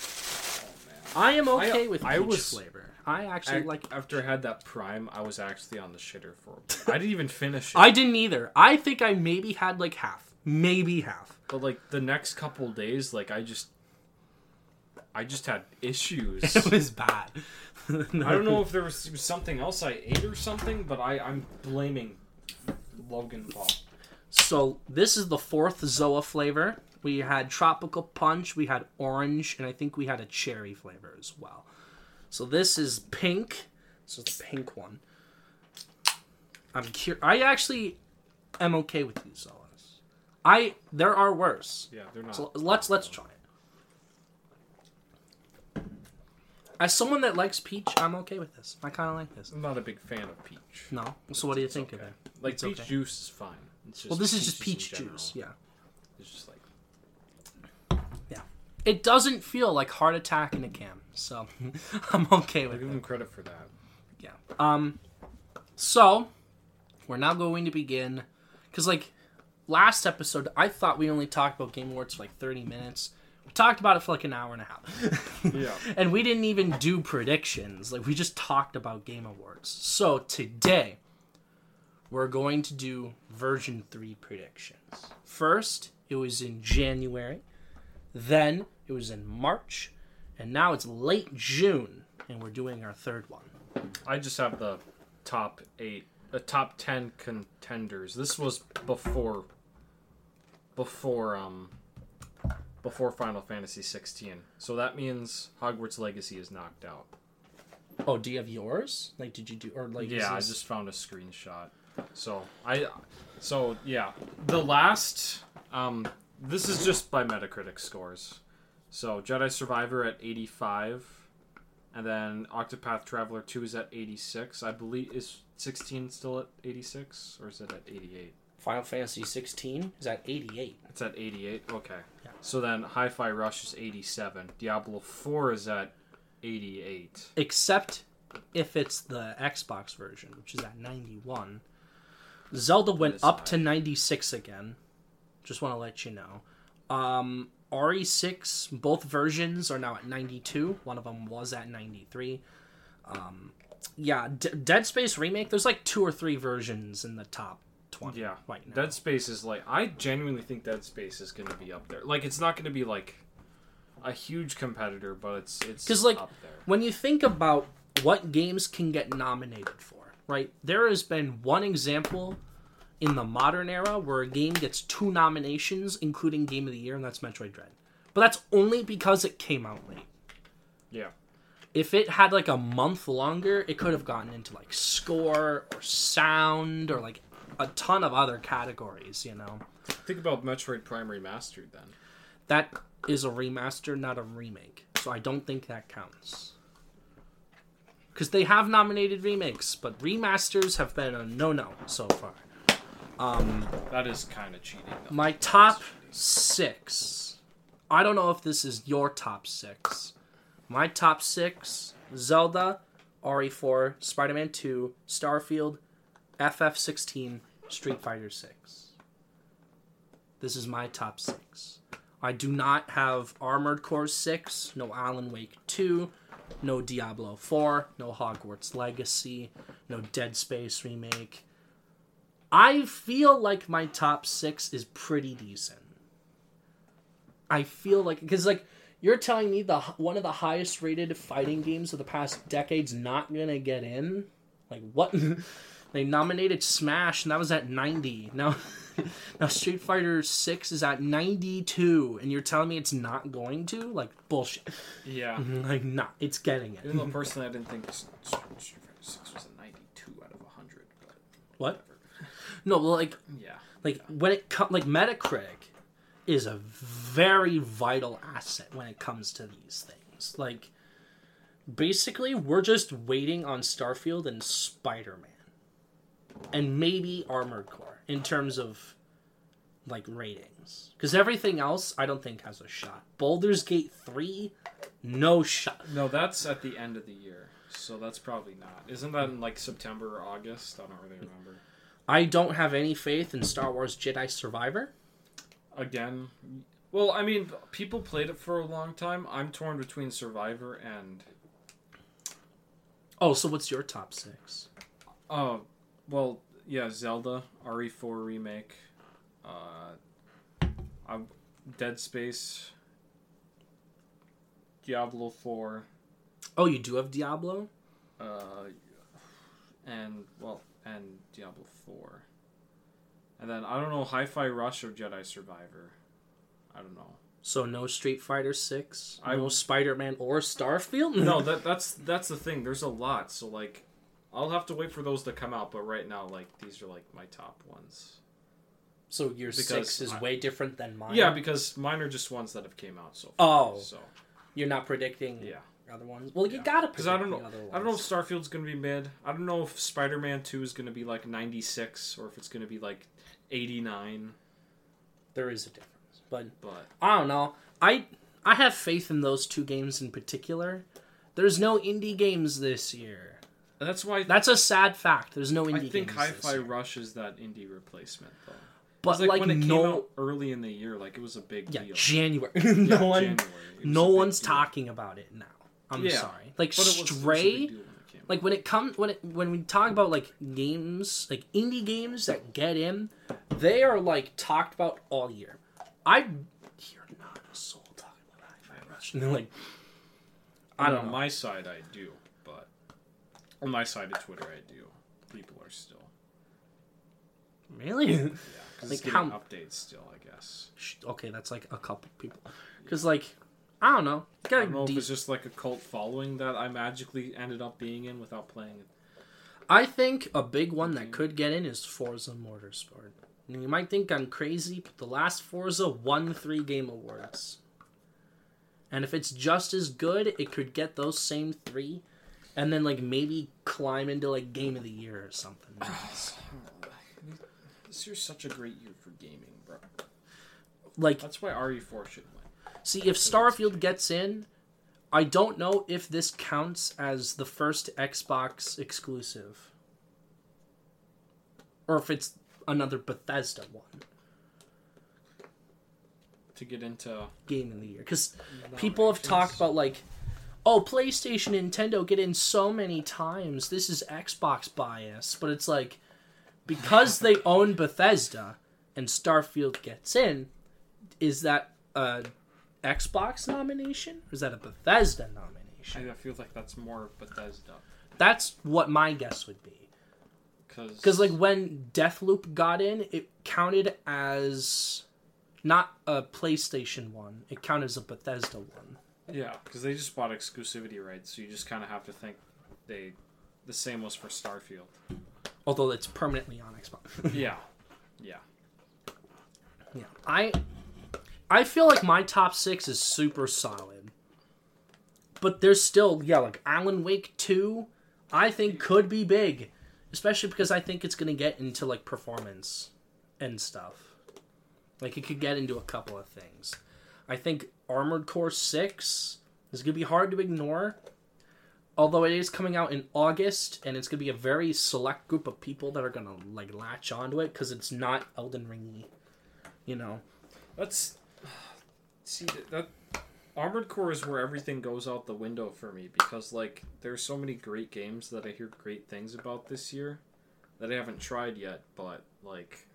Oh, I am okay I- with peach I was- flavor. I actually like. after I had that prime, I was actually on the shitter for. a bit. I didn't even finish it. I didn't either. I think I maybe had like half, maybe half. But like the next couple days, like I just, I just had issues. It was bad. I don't know if there was something else I ate or something, but I I'm blaming Logan Paul. So this is the fourth Zoa flavor. We had tropical punch, we had orange, and I think we had a cherry flavor as well. So this is pink. So it's the pink one. I'm cur- I actually am okay with these Zoas. I there are worse. Yeah, they're not. So let's let's try it. As someone that likes peach, I'm okay with this. I kind of like this. I'm not a big fan of peach. No. So what do you think okay. of it? Like It's peach okay. juice is fine. It's just Well, this is just peach juice. Yeah. It's just like Yeah. It doesn't feel like heart attack in a can, so I'm okay I with give it. him credit for that. Yeah. Um. So we're now going to begin because, like, last episode, I thought we only talked about Game Awards for like 30 minutes. We talked about it for like an hour and a half. Yeah. and we didn't even do predictions. Like, we just talked about Game Awards. So today, we're going to do version 3 predictions. First, it was in January. Then, it was in March. And now it's late June. And we're doing our third one. I just have the top eight, the top ten contenders. This was before, before um, before Final Fantasy 16. So that means Hogwarts Legacy is knocked out. Oh, do you have yours? Like, did you do or like? yeah, I just found a screenshot. So I, so yeah, the last um, this is just by Metacritic scores. So Jedi Survivor at 85, and then Octopath Traveler 2 is at 86. I believe is 16 still at 86 or is it at 88? Final Fantasy 16 is at 88. It's at 88. Okay. Yeah. So then Hi-Fi Rush is 87. Diablo 4 is at 88. Except if it's the Xbox version, which is at 91. Zelda went up to 96 again. Just want to let you know. Um, RE6, both versions are now at 92. One of them was at 93. Um, yeah, D- Dead Space Remake, there's like two or three versions in the top 20 Yeah, right now. Dead Space is like I genuinely think Dead Space is going to be up there. Like it's not going to be like a huge competitor, but it's it's 'Cause, like, up there. when you think about what games can get nominated for, right? There has been one example in the modern era where a game gets two nominations, including Game of the Year, and that's Metroid Dread. But that's only because it came out late. Yeah, If it had like a month longer, it could have gotten into like score or sound or like a ton of other categories, you know? think about Metroid Prime Remastered then. That is a remaster, not a remake. So I don't think that counts. Because they have nominated remakes, but remasters have been a no no so far. Um, That is kind of cheating. Though. My top six. I don't know if this is your top six. My top six Zelda, RE4, Spider Man 2, Starfield, FF16, Street Fighter 6. This is my top six. I do not have Armored Core 6, no Alan Wake 2, no Diablo 4, no Hogwarts Legacy, no Dead Space Remake. I feel like my top six is pretty decent. I feel like because like you're telling me the one of the highest rated fighting games of the past decade's not gonna get in. Like what? they nominated Smash and that was at 90. Now, now Street Fighter Six is at 92, and you're telling me it's not going to? Like bullshit. Yeah. Like not. It's getting it. Even though personally I didn't think Street Fighter Six was a 92 out of 100, What? No, well, like yeah. like when it comes, like Metacritic is a very vital asset when it comes to these things. Like, basically, we're just waiting on Starfield and Spider Man, and maybe Armored Core in terms of like ratings, because everything else I don't think has a shot. Baldur's Gate three, no shot. No, that's at the end of the year, so that's probably not. Isn't that in like September or August? I don't really remember. I don't have any faith in Star Wars Jedi Survivor. Again, well, I mean, people played it for a long time. I'm torn between Survivor and Oh, so what's your top six? oh, well, yeah, Zelda RE4 remake, uh, i Dead Space, Diablo 4, Oh, you do have Diablo. uh, and well, and Diablo 4. And then I don't know, Hi-Fi Rush or Jedi Survivor. I don't know. So no Street Fighter Six, I- no Spider Man or Starfield. no, that that's that's the thing. There's a lot, so like, I'll have to wait for those to come out. But right now, like, these are like my top ones. so your Because six is I- way different than mine. Yeah, because mine are just ones that have came out so far. Oh. so you're not predicting yeah. other ones. Well, you Yeah. gotta Because I don't know, the other ones. I don't know if Starfield's gonna be mid. I don't know if Spider-Man Two is gonna be like 96 or if it's gonna be like 89. there is a difference, but But I don't know. I I have faith in those two games in particular. There's no indie games this year. That's why That's a sad fact. There's no indie I think. Hi-Fi. Rush is that indie replacement though. but like, like, when it came out early in the year, like it was a big yeah, deal. January. Yeah, no one, January. It no one's deal. talking about it now. I'm Yeah, sorry. Like But it was, it was Stray. when like when it comes when it when we talk about like games like indie games that get in they are like talked about all year i hear not a soul talking about hi-fi rush and they're like i don't on know my side I do, on my side of Twitter I do. People are still really? Yeah, because Like how- updates still. I guess. Okay that's like a couple people. Because like i don't know. I don't know if it's just like a cult following that I magically ended up being in without playing it. i think a big one that could get in is forza motorsport. And you might think i'm crazy but the last forza won three game awards. And if it's just as good, it could get those same three, and then like maybe climb into like game of the year or something. Oh, this year's such a great year for gaming, bro. like, That's why RE4 should win. see if Starfield gets in, I don't know if this counts as the first Xbox exclusive, or if it's another Bethesda one To get into game of the year because people have talked about like oh playstation nintendo get in so many times. This is xbox bias but it's like because they own bethesda and starfield gets in is that a xbox nomination? Or is that a bethesda nomination? I feel like that's more Bethesda. that's what my guess would be. Because because like when deathloop got in it counted as not a playstation one it counted as a bethesda one Yeah, because they just bought exclusivity rights, so you just kind of have to think they. The same was for Starfield. although it's permanently on xbox Yeah, yeah. Yeah, I I feel like my top six is super solid, but there's still yeah like Alan Wake two. I think could be big, especially because I think it's gonna get into like performance and stuff. Like it could get into a couple of things. I think Armored Core six is gonna be hard to ignore. Although it is coming out in August, and it's gonna be a very select group of people that are gonna like latch onto it because it's not Elden Ringy, you know. That's see that, that Armored Core is where everything goes out the window for me because like there's so many great games that I hear great things about this year that I haven't tried yet, but like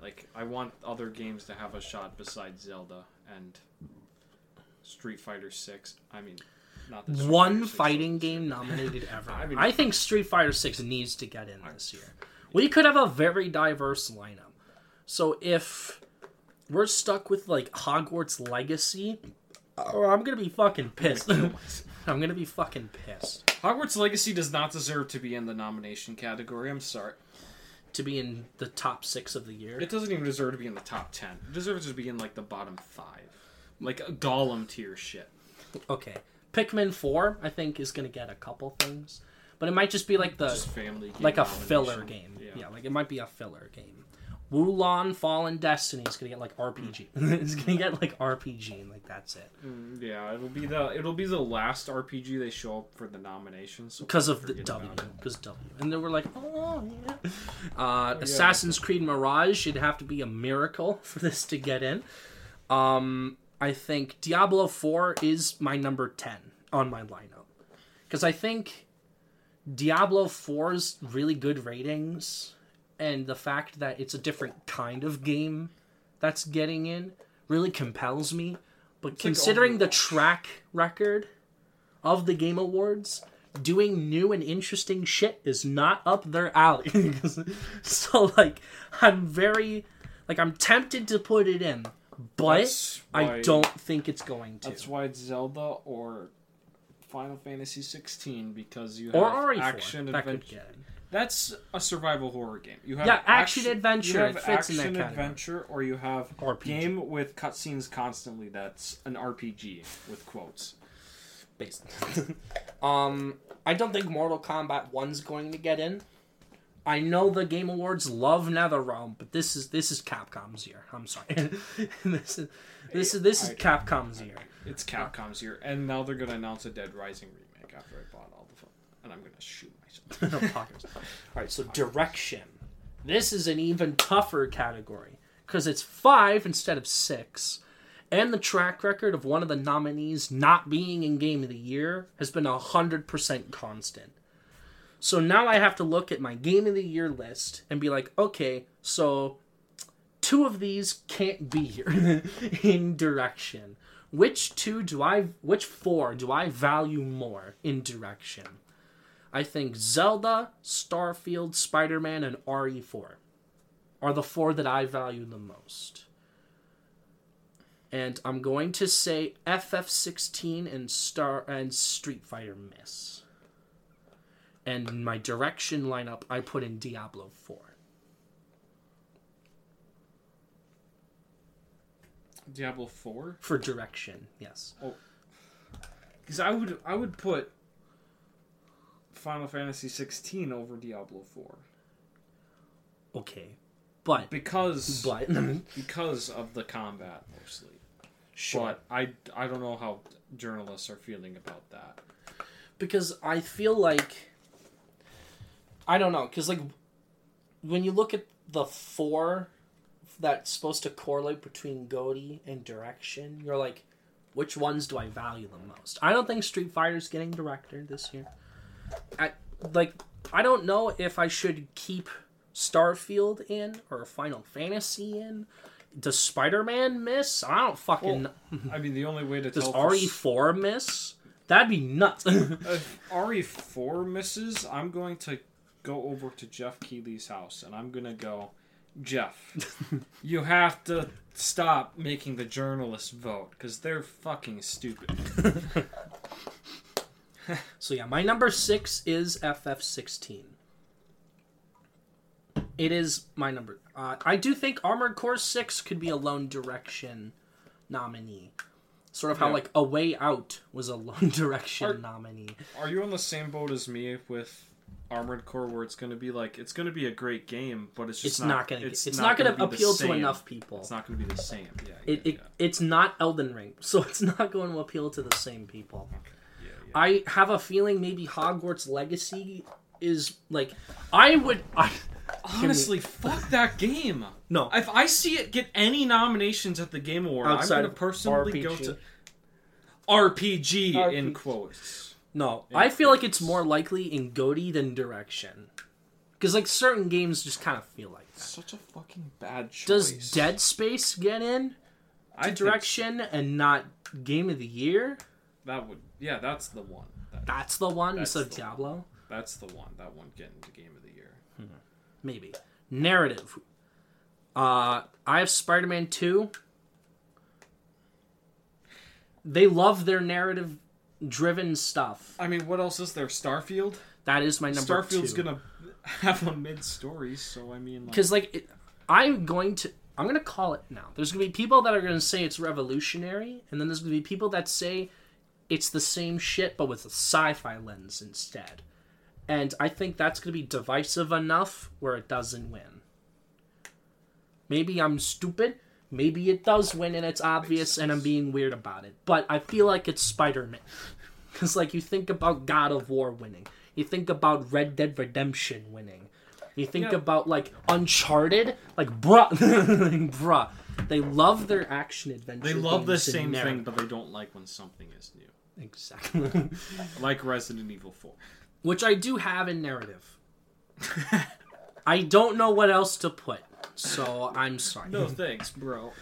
like I want other games to have a shot besides Zelda and Street Fighter 6. I mean, not that Street one Fighter 6 fighting game nominated ever. I I, think Street Fighter Six needs to get in this year. We could have a very diverse lineup. So if we're stuck with like Hogwarts Legacy, oh, I'm gonna be fucking pissed. I'm gonna be fucking pissed. Hogwarts Legacy does not deserve to be in the nomination category. I'm sorry. To be in the top six of the year. It doesn't even deserve to be in the top ten. It deserves to be in like the bottom five, like a Gollum tier shit. Okay, Pikmin Four, I think, is gonna get a couple things, but it might just be like the Just family, like a filler game. Yeah. like it might be a filler game. Wo Long Fallen Dynasty is gonna get like RPG. it's gonna get like RPG, and like that's it Mm, yeah, it'll be the it'll be the last RPG they show up for the nominations. So because of the W. Because W, and then we're like, oh yeah. Uh, Assassin's Creed Mirage should have to be a miracle for this to get in. Um, I think Diablo Four is my number ten on my lineup because I think Diablo 4's really good ratings and the fact that it's a different kind of game that's getting in really compels me. But like considering the Overwatch. track record of the Game Awards, doing new and interesting shit is not up their alley. so like I'm very like I'm tempted to put it in, but That's I don't think it's going to. That's why it's Zelda or Final Fantasy 16 because you have action adventure. Get in. That's a survival horror game. You have Yeah, action adventure, You have it fits in that action category. adventure, or you have RPG. game with cutscenes constantly. That's an RPG with quotes. basically. um, I don't think Mortal Kombat One's going to get in. I know the Game Awards love NetherRealm, but this is this is Capcom's year. I'm sorry. this is this is this is I- Capcom's year. It's Capcom's year, and now they're gonna announce a Dead Rising remake after I bought all the, fun, and I'm gonna shoot myself. All right, so direction. This is an even tougher category because it's five instead of six, and the track record of one of the nominees not being in Game of the Year has been hundred percent constant. So now I have to look at my Game of the Year list and be like, okay, so two of these can't be here in direction. Which two do I? Which four do I value more in direction? I think Zelda, Starfield, Spider Man, and RE4 are the four that I value the most. And I'm going to say FF16 and Star and Street Fighter miss. And in my direction lineup, I put in Diablo 4. Diablo Four, For direction, yes. Oh. because I would I would put Final Fantasy 16 over Diablo Four Okay. But, because but, because of the combat mostly. sure. But I I don't know how journalists are feeling about that. because I feel like I don't know because like when you look at the four that's supposed to correlate between Goaty and direction, you're like, which ones do I value the most? I don't think Street Fighter's getting director this year. I like I don't know if I should keep Starfield in or Final Fantasy in. Does Spider Man miss? I don't fucking. Well, I mean, the only way to Does RE four miss? That'd be nuts. If RE4 misses, I'm going to go over to Jeff Keighley's house and I'm going to go, Jeff, you have to stop making the journalists vote because they're fucking stupid. So yeah, my number six is FF16. It is my number. Uh, I do think Armored Core Six could be a lone direction nominee. Sort of how Yeah. like A Way Out was a lone direction Are- nominee. Are you on the same boat as me with Armored Core where it's going to be like, it's going to be a great game, but it's just It's not, gonna. It's, It's, not, gonna, appeal to enough people. It's not going to be the same. Yeah. it, yeah, it it's not Elden Ring, so it's not going to appeal to the same people. yeah, yeah, yeah. I have a feeling maybe Hogwarts Legacy is like I would. I, Honestly, fuck that game. no, If I see it get any nominations at the Game Award, Outside I'm gonna personally go to RPG, in quotes. No, Yeah, I feel like it's more likely in Goaty than direction. Because like certain games just kind of feel like that. Such a fucking bad choice. Does Dead Space get in to I direction and not Game of the Year? that would yeah, that's the one. That, That's the one That's instead of the Diablo. that's the one. That one getting to Game of the Year. Maybe narrative. Uh, I have Spider-Man Two. They love their narrative-driven stuff. I mean, what else is there? Starfield. That is my number Starfield's two. gonna have a mid story, so I mean, like, because like it, I'm going to I'm gonna call it now. There's gonna be people that are gonna say it's revolutionary, and then there's gonna be people that say it's the same shit but with a sci-fi lens instead. And I think that's gonna be divisive enough where it doesn't win. Maybe I'm stupid. Maybe it does win and it's obvious and I'm being weird about it. But I feel like it's Spider Man. Because, like, you think about God of War winning, you think about Red Dead Redemption winning, you think Yeah. about, like, Uncharted. Like, bruh. like, bruh. They love their action adventure. they love the same thing, but they don't like when something is new, Exactly. like Resident Evil Four. Which I do have in narrative. I don't know what else to put. So I'm sorry. No thanks, bro.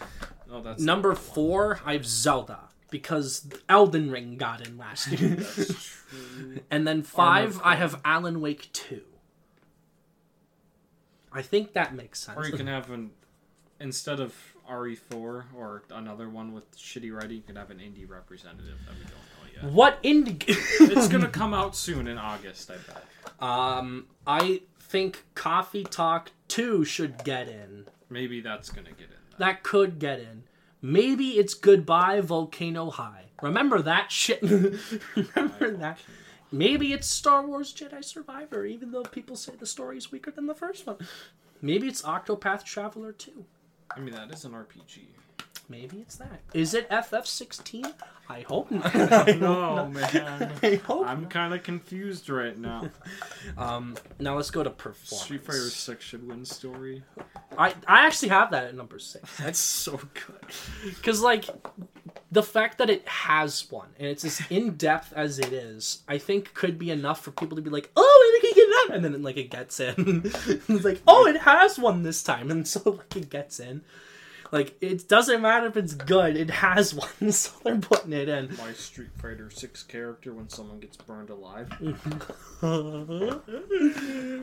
Oh, that's Number four, I have Zelda because Elden Ring got in last year. And then five, I have Alan Wake two. I think that makes sense. Or you can have an instead of RE4 or another one with shitty writing, you can have an indie representative that we don't know yet. what indie? it's gonna come out soon in August, I bet. um, I think Coffee Talk two should get in. Maybe that's gonna get in. Then. That could get in. Maybe it's Goodbye Volcano High. Remember that shit? Remember that? Maybe it's Star Wars Jedi Survivor, even though people say the story is weaker than the first one. Maybe it's Octopath Traveler 2. I mean, that is an RPG. Maybe it's that. Is it FF16? I hope not. No, man. I hope. I'm kind of confused right now. Um, now let's go to performance. Street Fighter Six should win story. I, I actually have that at number six. That's so good. Because, like, the fact that it has one and it's as in depth as it is, I think could be enough for people to be like, oh, it can get that. And then, like, it gets in. it's like, oh, it has one this time. And so, like, it gets in. Like, it doesn't matter if it's good, it has one. So they're putting it in. My Street Fighter Six character when someone gets burned alive. Mm-hmm.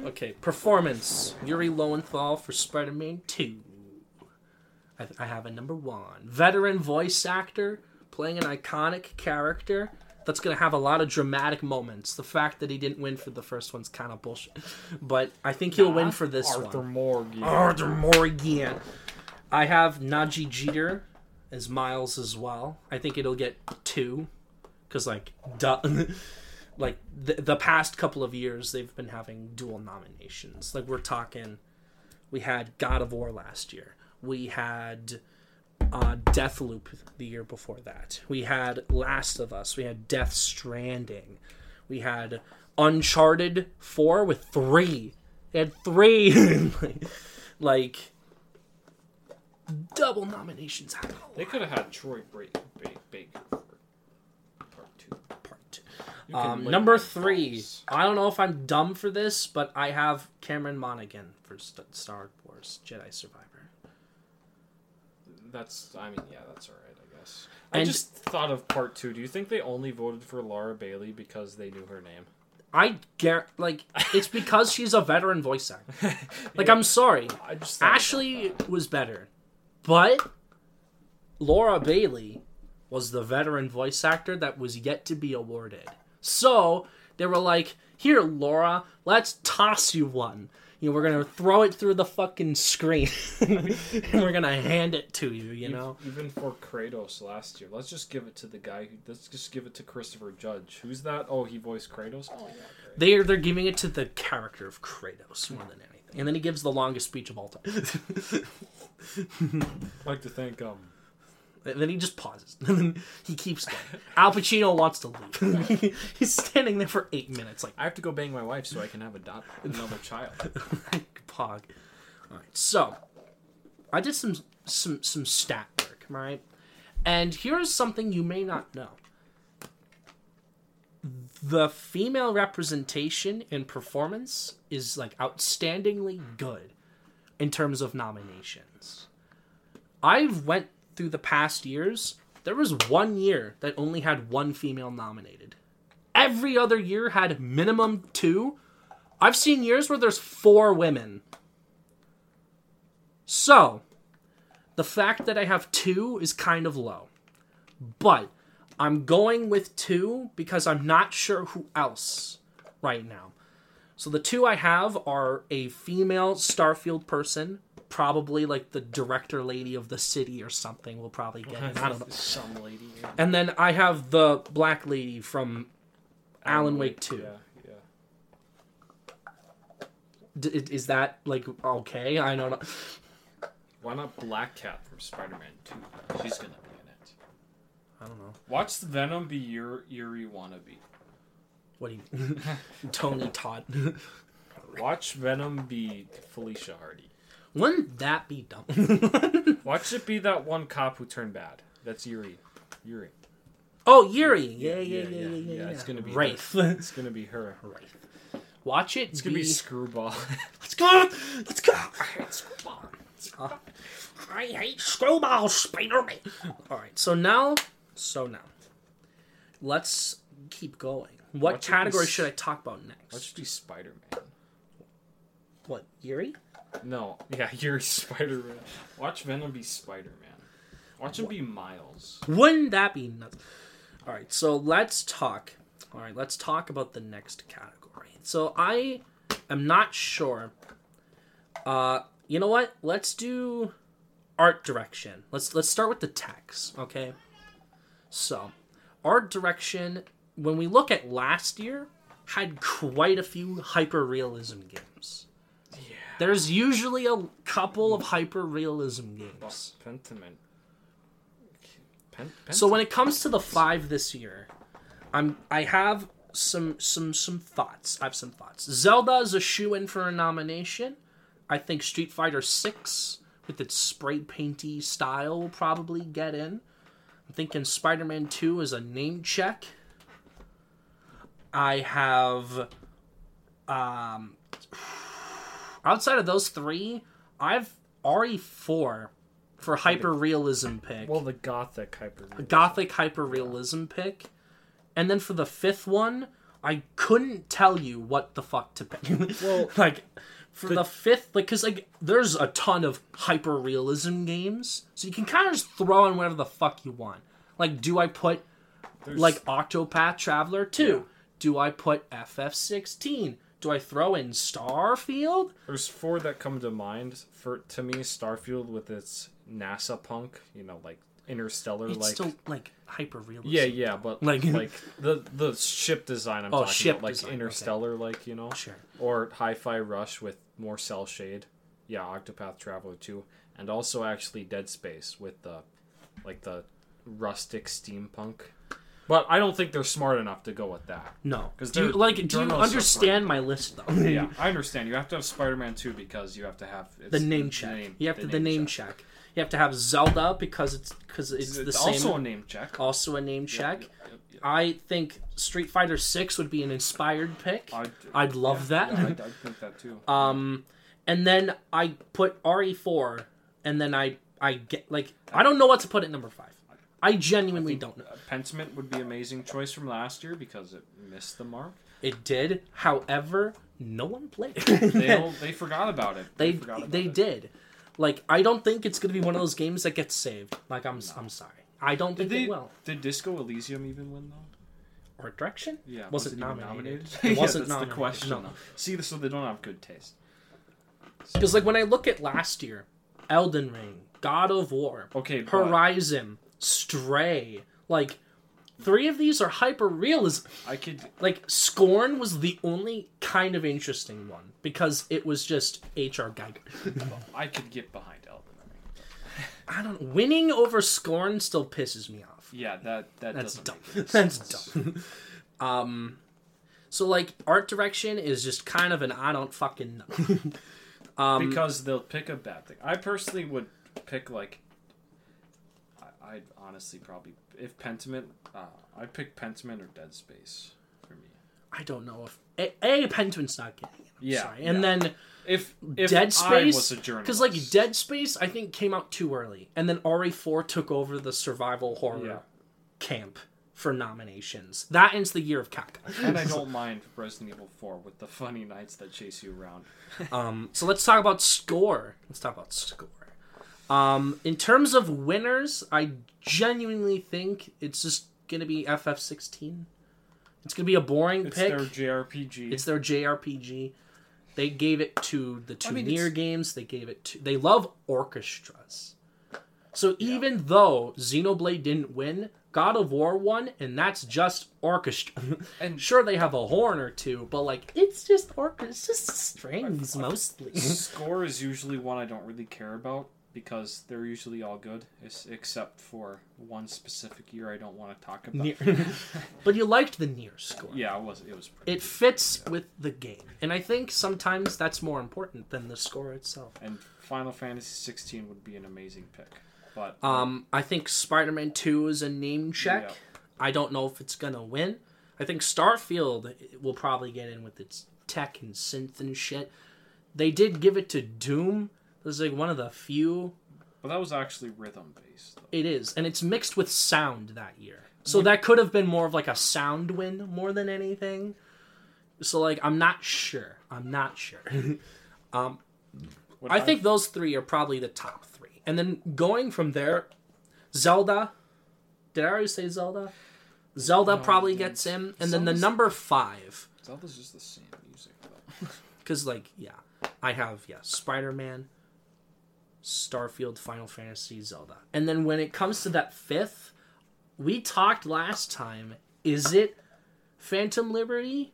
okay, performance. Yuri Lowenthal for Spider Man 2. I, I have a number one. Veteran voice actor playing an iconic character that's going to have a lot of dramatic moments. The fact that he didn't win for the first one's kind of bullshit. But I think he'll win for this one. Arthur one. Morgan. Arthur Morgan. I have Nadji Jeter as Miles as well. I think it'll get two. Because, like, duh. like the, the past couple of years they've been having dual nominations like we're talking we had god of war last year we had uh, Deathloop the year before that we had last of us we had death stranding we had uncharted 4 with three they had three like double nominations They could have had Troy Baker for part two. part two. Um, number three. balls. I don't know if I'm dumb for this, but I have Cameron Monaghan for St- Star Wars Jedi Survivor. That's. I mean, yeah, that's all right. I guess. I just thought of part two. Do you think they only voted for Laura Bailey because they knew her name? I get like it's because she's a veteran voice actor. Like I'm sorry, I just Ashley was better, but Laura Bailey was the veteran voice actor that was yet to be awarded. So they were like, "Here, Laura, let's toss you one. You know, we're gonna throw it through the fucking screen, and we're gonna hand it to you. You know." even for Kratos last year, let's just give it to the guy. Who, let's just give it to Christopher Judge. Who's that? Oh, he voiced Kratos. Oh yeah. They're they're giving it to the character of Kratos more than anything, and then he gives the longest speech of all time. I'd like to thank um. And then he just pauses. And then he keeps going. Al Pacino wants to leave. He's standing there for eight minutes, like I have to go bang my wife so I can have a dot another child. pog. All right, so I did some some some stat work, right? And here's something you may not know: the female representation in performance is like outstandingly good in terms of nominations. I've went through the past years. There was one year that only had one female nominated. Every other year had minimum two. I've seen years where there's four women. So, the fact that I have two is kind of low. But I'm going with two because I'm not sure who else right now. So the two I have are a female Starfield person, probably like the director lady of the city or something. Will probably get it. I don't know. Some lady. And then I have the black lady from Alan Wake Two. Yeah, yeah. D- is that like okay? I don't know. Why not Black Cat from Spider-Man Two? She's gonna be in it. I don't know. Watch the Venom be your Yuri wannabe. What do you Tony Todd? Watch Venom be Felicia Hardy. Wouldn't that be dumb? Watch it be that one cop who turned bad. That's Yuri. Yuri. oh, Yuri. Yeah, yeah, yeah, yeah, yeah. yeah, It's gonna be Wraith. It's gonna be her. Wraith. Watch it. It's gonna be Screwball. Let's go. Let's go. I hate Screwball. Uh, I hate Screwball, Spider-Man. All right. So now, so now, let's keep going. What Watch it be category should I talk about next? Watch it be Spider-Man. What Yuri? No, yeah, Yuri Spider-Man. Watch Venom be Spider-Man. Watch him be Miles. Wouldn't that be nuts? All right, so let's talk. All right, let's talk about the next category. So I am not sure. Uh, you know what? Let's do art direction. Let's let's start with the text, okay? So, art direction. When we look at last year, had quite a few hyper realism games. There's usually a couple of hyper realism games. Pentiment. Pen- So when it comes to the five this year, I'm I have some some some thoughts. I have some thoughts. Zelda is a shoe in for a nomination. I think Street Fighter Six with its spray painty style will probably get in. I'm thinking Spider Man Two is a name check. I have um outside of those three, I've RE4 for hyper realism pick well, the gothic hyper. gothic hyper realism pick. And then for the fifth one, I couldn't tell you what the fuck to pick. Well, like for the, fifth, like because like there's a ton of hyper realism games, so you can kind of just throw in whatever the fuck you want. Like, do I put There's, like Octopath Traveler two? Do I put FF sixteen? Do I throw in Starfield? there's four that come to mind. For to me, Starfield with its NASA punk, you know, like interstellar, It's like still like hyper realism. yeah, yeah, but Like- like the the ship design. I'm Oh, talking ship about, like design, okay. interstellar, like you know, Sure. or Hi-Fi Rush with more cell shade. Yeah, Octopath Traveler 2 and also actually Dead Space with the like the rustic steampunk. But I don't think they're smart enough to go with that. No, 'Cause do you like? Do you understand my list though? Yeah, I understand. You have to have Spider-Man 2 because you have to have it's the name check. name- you have to the name check. You have to have Zelda because it's because it's, It's, the same. also a name check. also a name check. Yep, yep, yep. I think Street Fighter Six would be an inspired pick. I'd, I'd love yeah, that. yeah, I'd, I'd think that too. Um, and then I put RE4, and then I I get like I don't know what to put at number five. I genuinely don't know. Uh, Pentiment would be amazing choice from last year because it missed the mark. It did, however, no one played. They they forgot about it. they forgot about they it. did. Like I don't think it's gonna be one of those games that gets saved. Like I'm I'm sorry. I don't Did think they? it will. Did Disco Elysium even win though? Art direction? Yeah, Was was, it nominated? nominated? It Yeah, wasn't that's nominated, the question. no. See, so they don't have good taste. Because like when I look at last year, Elden Ring, God of War, Okay, Horizon, Stray, like three of these are hyper realism. I could. Like Scorn was the only kind of interesting one because it was just H.R. Giger. I could get behind Elden Ring. I don't. Winning over Scorn still pisses me off. Yeah, that that That's doesn't dumb. make any That's sense. dumb. um, so like art direction is just kind of an I don't fucking know. um, because they'll pick a bad thing. I personally would pick like. I'd honestly probably if Pentiment, uh, I'd pick Pentiment or Dead Space for me. I don't know if a, a Pentiment's not getting it. I'm Yeah, sorry. and yeah. then If if Dead Space was a journalist, because like Dead Space I think came out too early, and then RE4 took over the survival horror Yeah. camp for nominations. That ends the year of Capcom. and I don't mind Resident Evil Four with the funny knights that chase you around. Um, so let's talk about score. Let's talk about score. Um, in terms of winners, I genuinely think it's just gonna be FF16. It's gonna be a boring It's pick. It's their JRPG. It's their JRPG. They gave it to the two mean, NieR games. They gave it to. They love orchestras. So even though Xenoblade didn't win, God of War won, and that's just orchestra. And- sure, they have a horn or two, but like it's just orchestra. It's just strings mostly. Score is usually one I don't really care about because they're usually all good, except for one specific year I don't want to talk about. But you liked the NieR score. Yeah, it was. It was pretty. It fits with the game, and I think sometimes that's more important than the score itself. And Final Fantasy 16 would be an amazing pick, but Um, I think Spider-Man Two is a name check. Yeah. I don't know if it's gonna win. I think Starfield will probably get in with its tech and synth and shit. They did give it to Doom. It is like one of the few. but that was actually rhythm based. Though. It is, and it's mixed with sound that year. So that could have been more of like a sound win more than anything. So like, I'm not sure. I'm not sure. Um, Would I think those three are probably the top three. And then going from there, Zelda. Did I already say Zelda? Zelda No, probably gets in. And then the number five. Zelda's just the same music though. Because, like, yeah. I have, yeah, Spider Man, Starfield, Final Fantasy, Zelda. And then when it comes to that fifth, we talked last time. Is it Phantom Liberty?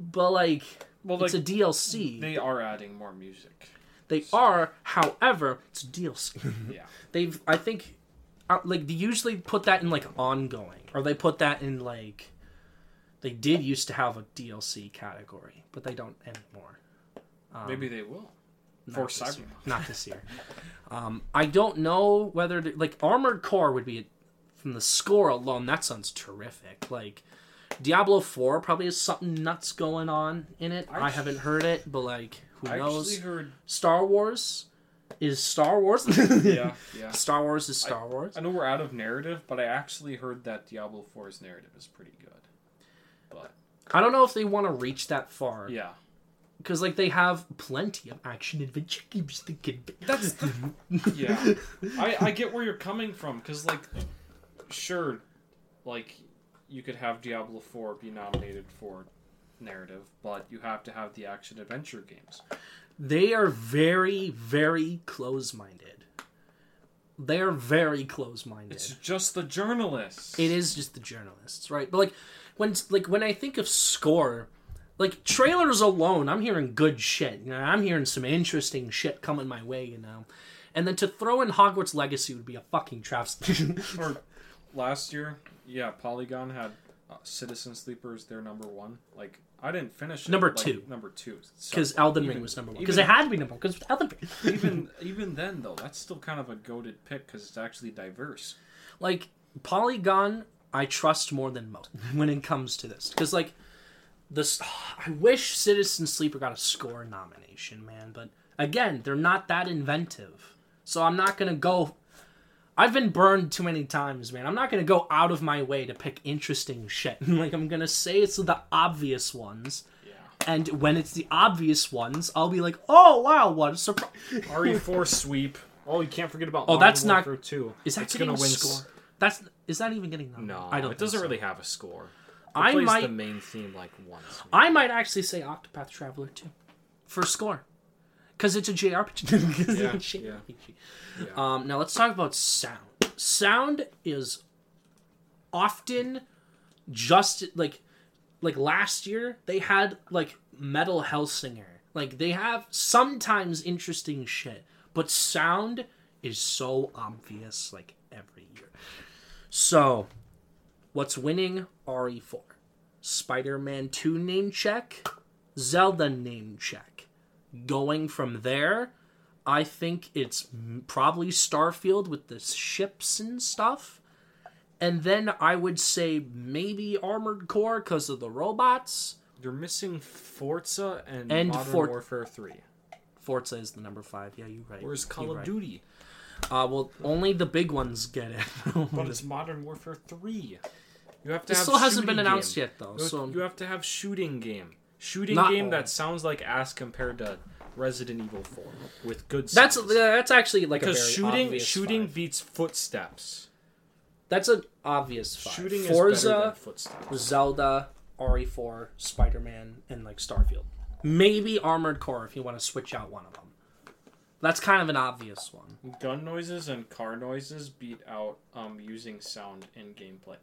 But, like, well, it's like a DLC. they are adding more music. They are, however, it's a DLC. Yeah. They've, I think, uh, like they usually put that in like ongoing, or they put that in like, they did used to have a DLC category, but they don't anymore. Maybe they will. Not For this year. Cyberpunk. not this year. um, I don't know whether to, like Armored Core would be from the score alone. That sounds terrific. Like Diablo Four probably has something nuts going on in it. I, I- haven't heard it, but like who I knows? heard. Star Wars is Star Wars. Yeah, yeah. Star Wars is Star Wars. I know we're out of narrative, but I actually heard that Diablo 4's narrative is pretty good. But I don't know if they want to reach that far yeah, because like they have plenty of action adventure games. That can be... That's yeah. I I get where you're coming from because like, sure, like you could have Diablo 4 be nominated for narrative, but you have to have the action adventure games. they are very very close minded. They are very close minded. It's just the journalists. It is just the journalists, right? But like when like when I think of score, like trailers alone, I'm hearing good shit. You know, I'm hearing some interesting shit coming my way, you know. And then to throw in Hogwarts Legacy would be a fucking travesty. Or last year, yeah, Polygon had uh, Citizen Sleepers their number one. Like I didn't finish it, Number like, two. Number two. So Because Elden Ring was number one. Because it had to be number one. Because Elden Ring. even even then though, that's still kind of a goaded pick because it's actually diverse. like Polygon, I trust more than most when it comes to this. Because like this, I wish Citizen Sleeper got a score nomination, man. But again, they're not that inventive, so I'm not gonna go. I've been burned too many times, man. I'm not gonna go out of my way to pick interesting shit. like I'm gonna say it's the obvious ones. Yeah. And when it's the obvious ones, I'll be like, "Oh wow, what a surprise!" RE4 sweep. Oh, you can't forget about. Oh, Modern that's not- Warfare 2. Is that it's getting gonna a win. score? s- That's is that even getting? Nominated? No, I don't. It doesn't so. really have a score. I might- the main theme like once. I might actually say Octopath Traveler too, for score. Because it's a JRPG. Yeah, it's a yeah. JRPG. Yeah. Um, now let's talk about sound. Sound is often just like like last year they had like Metal Hellsinger. Like they have sometimes interesting shit, but sound is so obvious like every year. So, what's winning RE4? Spider-Man 2 name check, Zelda name check. Going from there, I think it's probably Starfield with the ships and stuff. And then I would say maybe Armored Core because of the robots. You're missing Forza and, And Modern For- Warfare 3. Forza is the number five. Yeah, you're right. Where's Call You're of right. Duty? Uh, well, only the big ones get it. But it's Modern Warfare 3. You have to it still hasn't been announced game. yet, though. You have, So you have to have shooting game. Shooting Not game all. that sounds like ass compared to Resident Evil 4 with good that's sounds. that's actually like a because shooting shooting five. beats footsteps. That's an obvious five. Shooting is better Forza, than footsteps. Zelda, RE4, Spider Man, and like Starfield. Maybe Armored Core if you want to switch out one of them. That's kind of an obvious one. Gun noises and car noises beat out um, using sound in gameplay.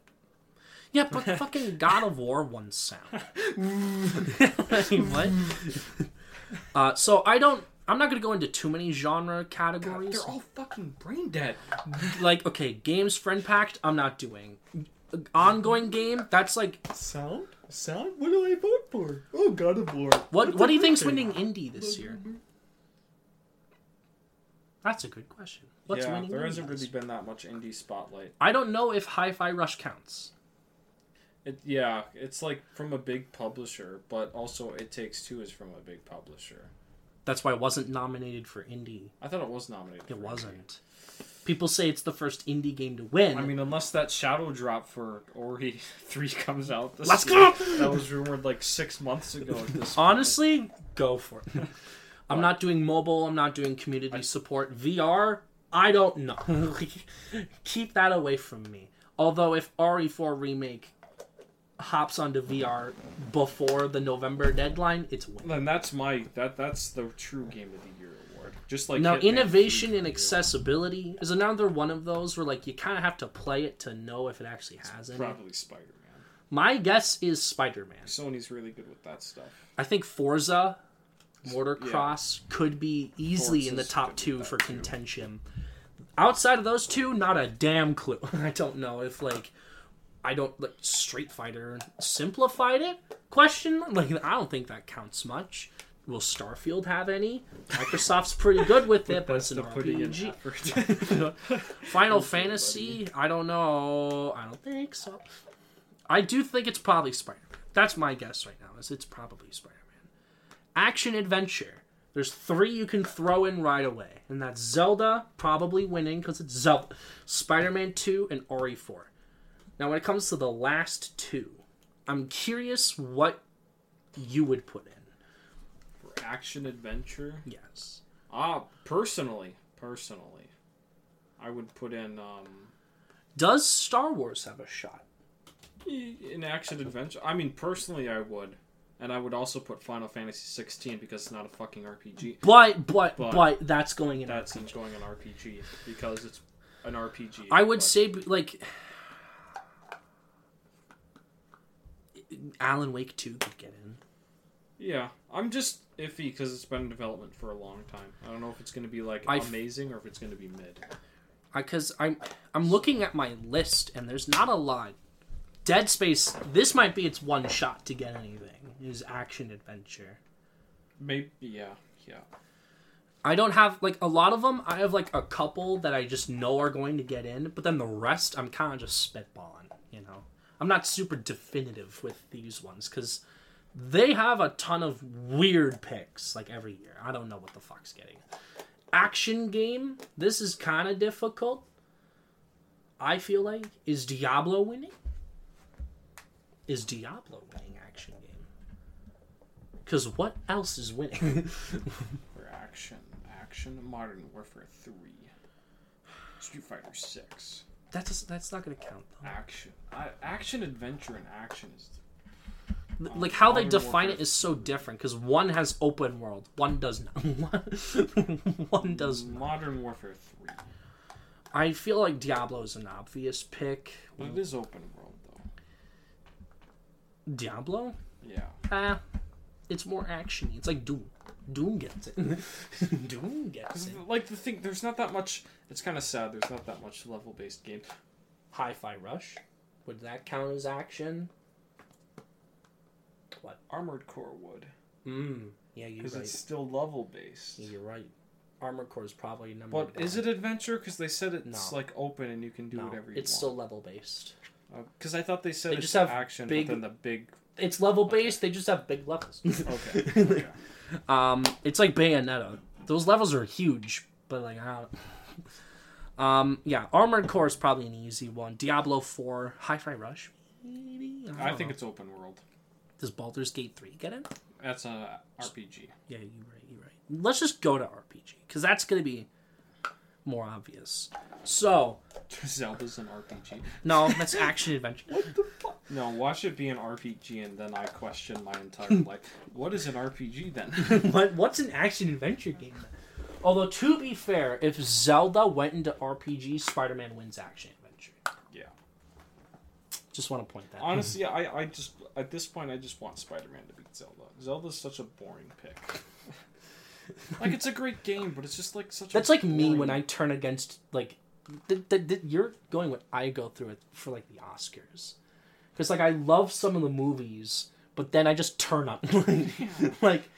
Yeah, but fucking God of War one sound. Like, what? Uh, so I don't. I'm not gonna go into too many genre categories. They're all fucking brain dead. like okay, games friend packed. I'm not doing. Ongoing game. That's like Sound? Sound? What do I vote for? Oh, God of War. what? What do you think's winning indie this year? That's a good question. What's yeah, winning? there indie hasn't this really been that much indie spotlight. I don't know if Hi-Fi Rush counts. It, yeah, it's like from a big publisher, but also It Takes Two is from a big publisher. That's why it wasn't nominated for indie. I thought it was nominated. It for wasn't. People say it's the first indie game to win. I mean, unless that shadow drop for Ori three comes out. This Let's year. go! That was rumored like six months ago. At this point. Honestly, go for it. I'm not doing mobile. I'm not doing community support. VR, I don't know. Keep that away from me. Although if RE4 remake hops onto VR before the November deadline, it's winning. then that's my that that's the true game of the year award. Just like Now, Hitman innovation and the Year. accessibility is another one of those where like you kind of have to play it to know if it actually has any. Probably Spider Man. My guess is Spider-Man. Sony's really good with that stuff. I think Forza, Motorcross could be easily in the top two for too. contention. Outside of those two, not a damn clue. I don't know if like I don't like Street Fighter simplified it. Question like I don't think that counts much. Will Starfield have any? Microsoft's pretty good with it, but it's an RPG. Final Fantasy, I don't know. I don't think so. I do think it's probably Spider Man. That's my guess right now. Is it's probably Spider Man. Action adventure. There's three you can throw in right away, and that's Zelda probably winning because it's Zelda, Spider Man Two, and RE Four. Now, when it comes to the last two, I'm curious what you would put in. For action adventure. Yes. Ah, personally, personally, I would put in um Does Star Wars have a shot? in action adventure. I mean, personally, I would, and I would also put Final Fantasy 16 because it's not a fucking RPG. But but but, But that's going in. That's RPG. going an RPG because it's an RPG. I would but- say like Alan Wake 2 could get in. Yeah, I'm just iffy because it's been in development for a long time. I don't know if it's going to be like I f- amazing or if it's going to be mid. Because I'm I'm looking at my list and there's not a lot. Dead Space this might be its one shot to get anything. Is action adventure. Maybe, yeah, yeah. I don't have like a lot of them. I have like a couple that I just know are going to get in, but then the rest I'm kind of just spitballing, you know. I'm not super definitive with these ones cuz they have a ton of weird picks like every year. I don't know what the fuck's getting. Action game, this is kind of difficult. I feel like is Diablo winning? Is Diablo winning action game? Cuz what else is winning? For action, action, Modern Warfare 3, Street Fighter 6. that's that's not going to count though. Action, I, action, adventure, and action is. like how they define Warfare. it is so different because one has open world one does not one does not. Modern Warfare 3. i feel like diablo is an obvious pick But it is open world though. diablo Yeah. ah it's more actiony it's like doom doom gets it doom gets it Like the thing, there's not that much. It's kind of sad. There's not that much level-based game. hi-fi rush would that count as action what Armored Core would, mm yeah you're because it's still level-based. you're right armored core is probably number But one. is it adventure? Because they said it's No. like open and you can do no whatever you it's want. It's still level based Because I thought they said They it's just have action, big- but then the big. It's level based they just have big levels Okay. okay. Um, it's like Bayonetta. Those levels are huge, but like I don't. Um, yeah, Armored Core is probably an easy one. Diablo Four, Hi-Fi Rush, maybe. don't I think know. it's open world. does Baldur's Gate Three get in? That's a RPG. Yeah, you're right. You're right. Let's just go to RPG because that's gonna be more obvious. So Zelda's an RPG. No, that's action adventure. What the fuck? No, watch it be an RPG, and then I question my entire life. What is an RPG then? what what's an action adventure game? Although to be fair, if Zelda went into RPG, Spider-Man wins action adventure. Yeah. Just want to point that. Honestly, I, I just at this point I just want Spider-Man to beat Zelda. Zelda's such a boring pick. like it's a great game, but it's just like such. A That's like me when I turn against like, th- th- th- you're going what I go through it for like the Oscars, because like I love some of the movies, but then I just turn up like,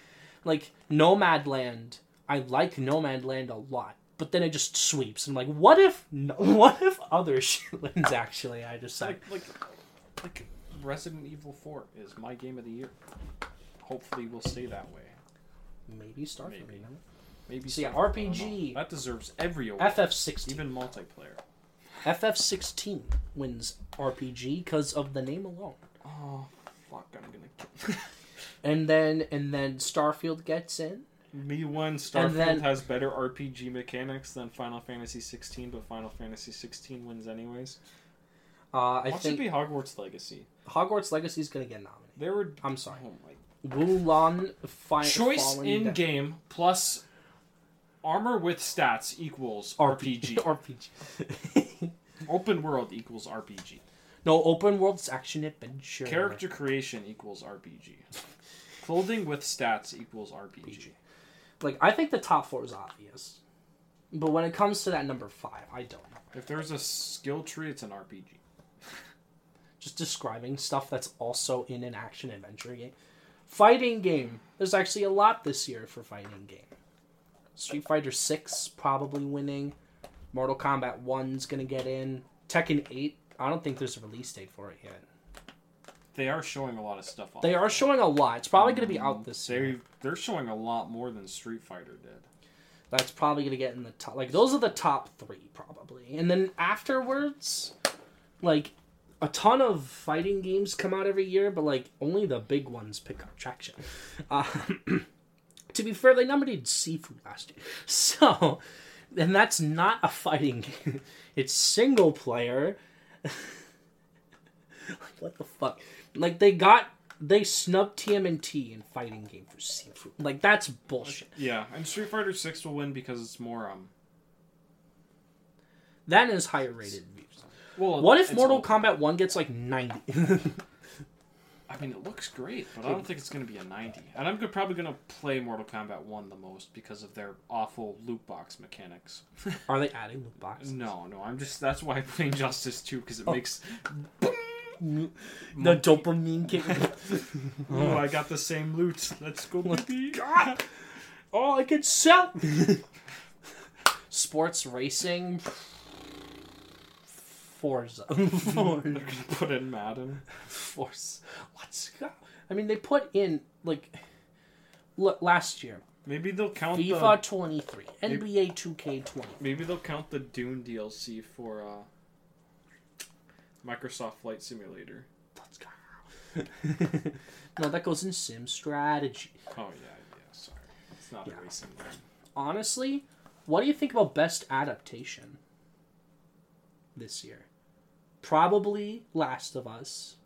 like Nomadland. I like Nomadland a lot, but then it just sweeps. I'm like, what if no, what if other shit wins? Actually, I just like like like like Resident Evil Four is my game of the year. Hopefully, we'll stay that way. Maybe Starfield. Maybe. you know? Maybe So yeah, Starfield, RPG. that deserves every award, FF16. even multiplayer. FF16 wins RPG because of the name alone. Oh fuck! I'm gonna kill. And then and then Starfield gets in. Me one Starfield then- has better RPG mechanics than Final Fantasy 16, but Final Fantasy 16 wins anyways. Uh, I think it be Hogwarts Legacy. Hogwarts Legacy is gonna get nominated. They were I'm sorry. oh Wo Long fi- choice in Da- game plus armor with stats equals RPG. RPG. Open world equals RPG. no, open world's action adventure. Character creation equals RPG. Clothing with stats equals RPG. Like I think the top four is obvious, but when it comes to that number five, I don't know. If there's a skill tree, it's an RPG. Just describing stuff that's also in an action adventure game. Fighting game. There's actually a lot this year for fighting game. Street Fighter Six probably winning. Mortal Kombat One's gonna get in. Tekken Eight. I don't think there's a release date for it yet. They are showing a lot of stuff off. They are showing a lot. It's probably gonna be out mm-hmm. this They year. they're showing a lot more than Street Fighter did. That's probably gonna get in the top. Like those are the top three probably, and then afterwards, like a ton of fighting games come out every year, but like only the big ones pick up traction. Uh, to be fair, they nominated Sifu last year, so and that's not a fighting game. It's single player. like, what the fuck? Like they got they snubbed TMNT in fighting game for Sifu. Like that's bullshit. Yeah, and Street Fighter Six will win because it's more um. That is higher rated. Well, What if Mortal. Kombat 1 gets like 90? I mean, it looks great, but I don't think it's going to be a 90. And I'm probably going to play Mortal Kombat 1 the most because of their awful loot box mechanics. Are they adding loot boxes? No, no, I'm just that's why I play Injustice 2 because it Oh. makes The dopamine kick. oh, I got the same loot. Let's go, oh baby. God! Oh, I can sell! Sports racing. Forza. Forza. Put in Madden. Forza. Let's go. I mean, they put in, like, look, last year, Maybe they'll count FIFA the 23, NBA 2K20. maybe they'll count the Dune DLC for uh, Microsoft Flight Simulator. Let's go. no, that goes in Sim Strategy. Oh yeah, yeah. Sorry, it's not Yeah. a racing game. honestly, what do you think about best adaptation this year? Probably Last of Us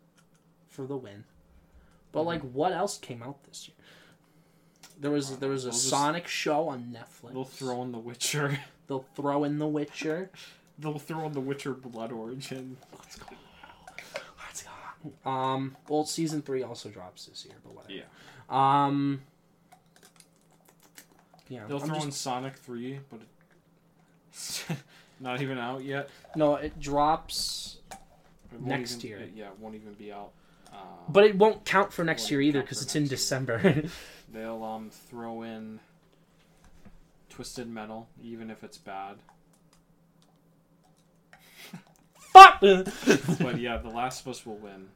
for the win. But like what else came out this year? There was there was a just- Sonic show on Netflix. They'll throw in The Witcher. They'll throw in The Witcher. They'll throw in The Witcher Blood Origin. Let's go. Let's go. Um well season 3 also drops this year, but whatever. Yeah. Um yeah, They'll I'm throw just- in Sonic Three, but it's not even out yet. no, it drops Next even- year. it- yeah, it won't even be out. Uh, But it won't count for next year either because it's in year. December. they'll um throw in Twisted Metal, even if it's bad. Fuck! But yeah, The Last of Us will win.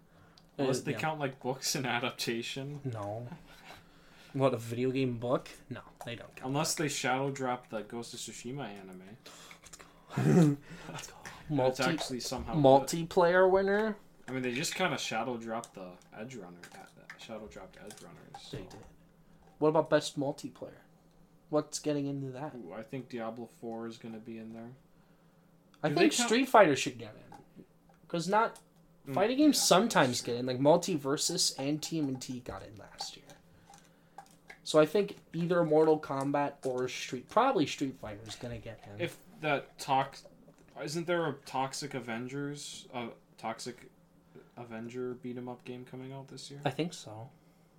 Unless they Uh, yeah. count like books and adaptation. No. What a video game book? No, they don't count. Unless they shadow drop the Ghost of Tsushima anime. Let's go. It's Multi actually somehow good. multiplayer winner. I mean, they just kind of shadow dropped the Edgerunner. Shadow dropped Edgerunners. So. They did. What about best multiplayer? What's getting into that? Ooh, I think Diablo Four is gonna be in there. I Do think count- Street Fighter should get in because not Mm, fighting games yeah, sometimes get in. Like Multiversus and team TMNT got in last year. So I think either Mortal Kombat or Street, probably Street Fighter is gonna get in. If that tox, isn't there a Toxic Avengers, a Toxic Avenger beat 'em up game coming out this year? I think so.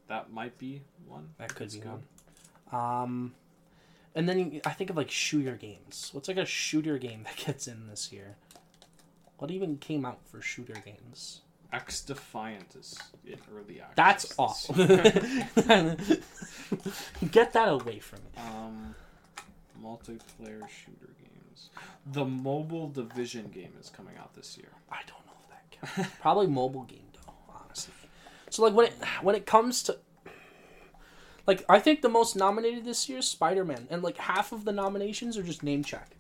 That might be one. That could That's be good. one. Um, and then you- I think of like shooter games. What's like a shooter game that gets in this year? What even came out for shooter games? XDefiant is in early access. That's awful. Get that away from me. um, multiplayer shooter The Mobile Division game is coming out this year. I don't know if that counts. Probably mobile game though, honestly. So like when it when it comes to like I think the most nominated this year is Spider Man, and like half of the nominations are just name check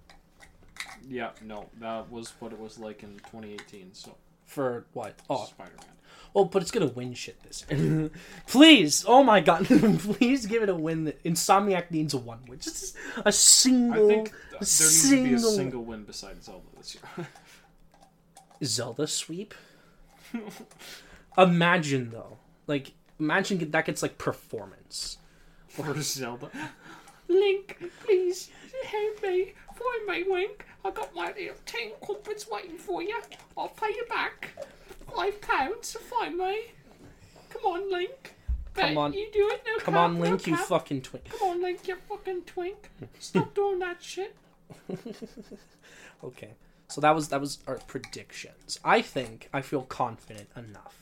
Yeah, no, that was what it was like in 2018. So for what? Oh, Spider-Man. Oh, but it's gonna win shit this year. Please, oh my god, please give it a win. That Insomniac needs a one win, just a I single, think th- there needs to be a single- single win besides Zelda this year. Zelda sweep. Imagine though, like imagine that gets like performance. For Zelda. Link, please Help me, find me, Wink. I got my little ten crumpets waiting for you. I'll pay you back. Five pounds to find me. Come on, Link. Bet Come on. You do it, no Come cap, on, no Link, you cap. fucking twink. Come on, Link, you fucking twink. Stop doing that shit. Okay, so that was that was our predictions. I think I feel confident enough.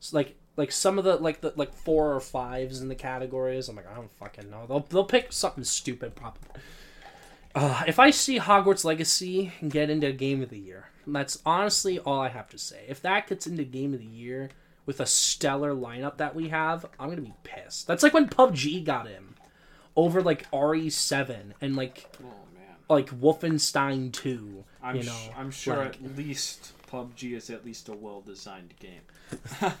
So like like some of the like the like four or fives in the categories. I'm like I don't fucking know. They'll they'll pick something stupid probably. Uh, if I see Hogwarts Legacy get into Game of the Year, that's honestly all I have to say. If that gets into Game of the Year with a stellar lineup that we have, I'm gonna be pissed. That's like when PUBG got him over like RE7 and like Oh man. like Wolfenstein 2. I'm you sh- I'm sure like- at least PUBG is at least a well-designed game.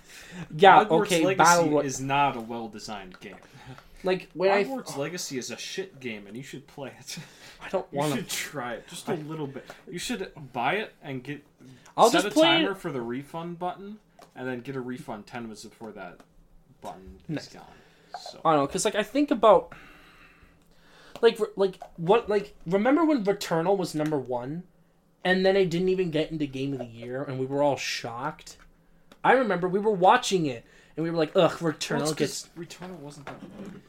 Yeah, Hogwarts okay, Legacy Battle is not a well-designed game. like when I Hogwarts Legacy is a shit game, and you should play it. I don't You want should to. try it just a little bit. You should buy it and get I'll set just a timer it. for the refund button, and then get a refund ten minutes before that button is Nice. gone. So I don't know, cause like I think about like re- like what like remember when Returnal was number one, and then it didn't even get into Game of the Year, and we were all shocked. I remember we were watching it, and we were like, "Ugh, Returnal Well, gets." Returnal wasn't that good.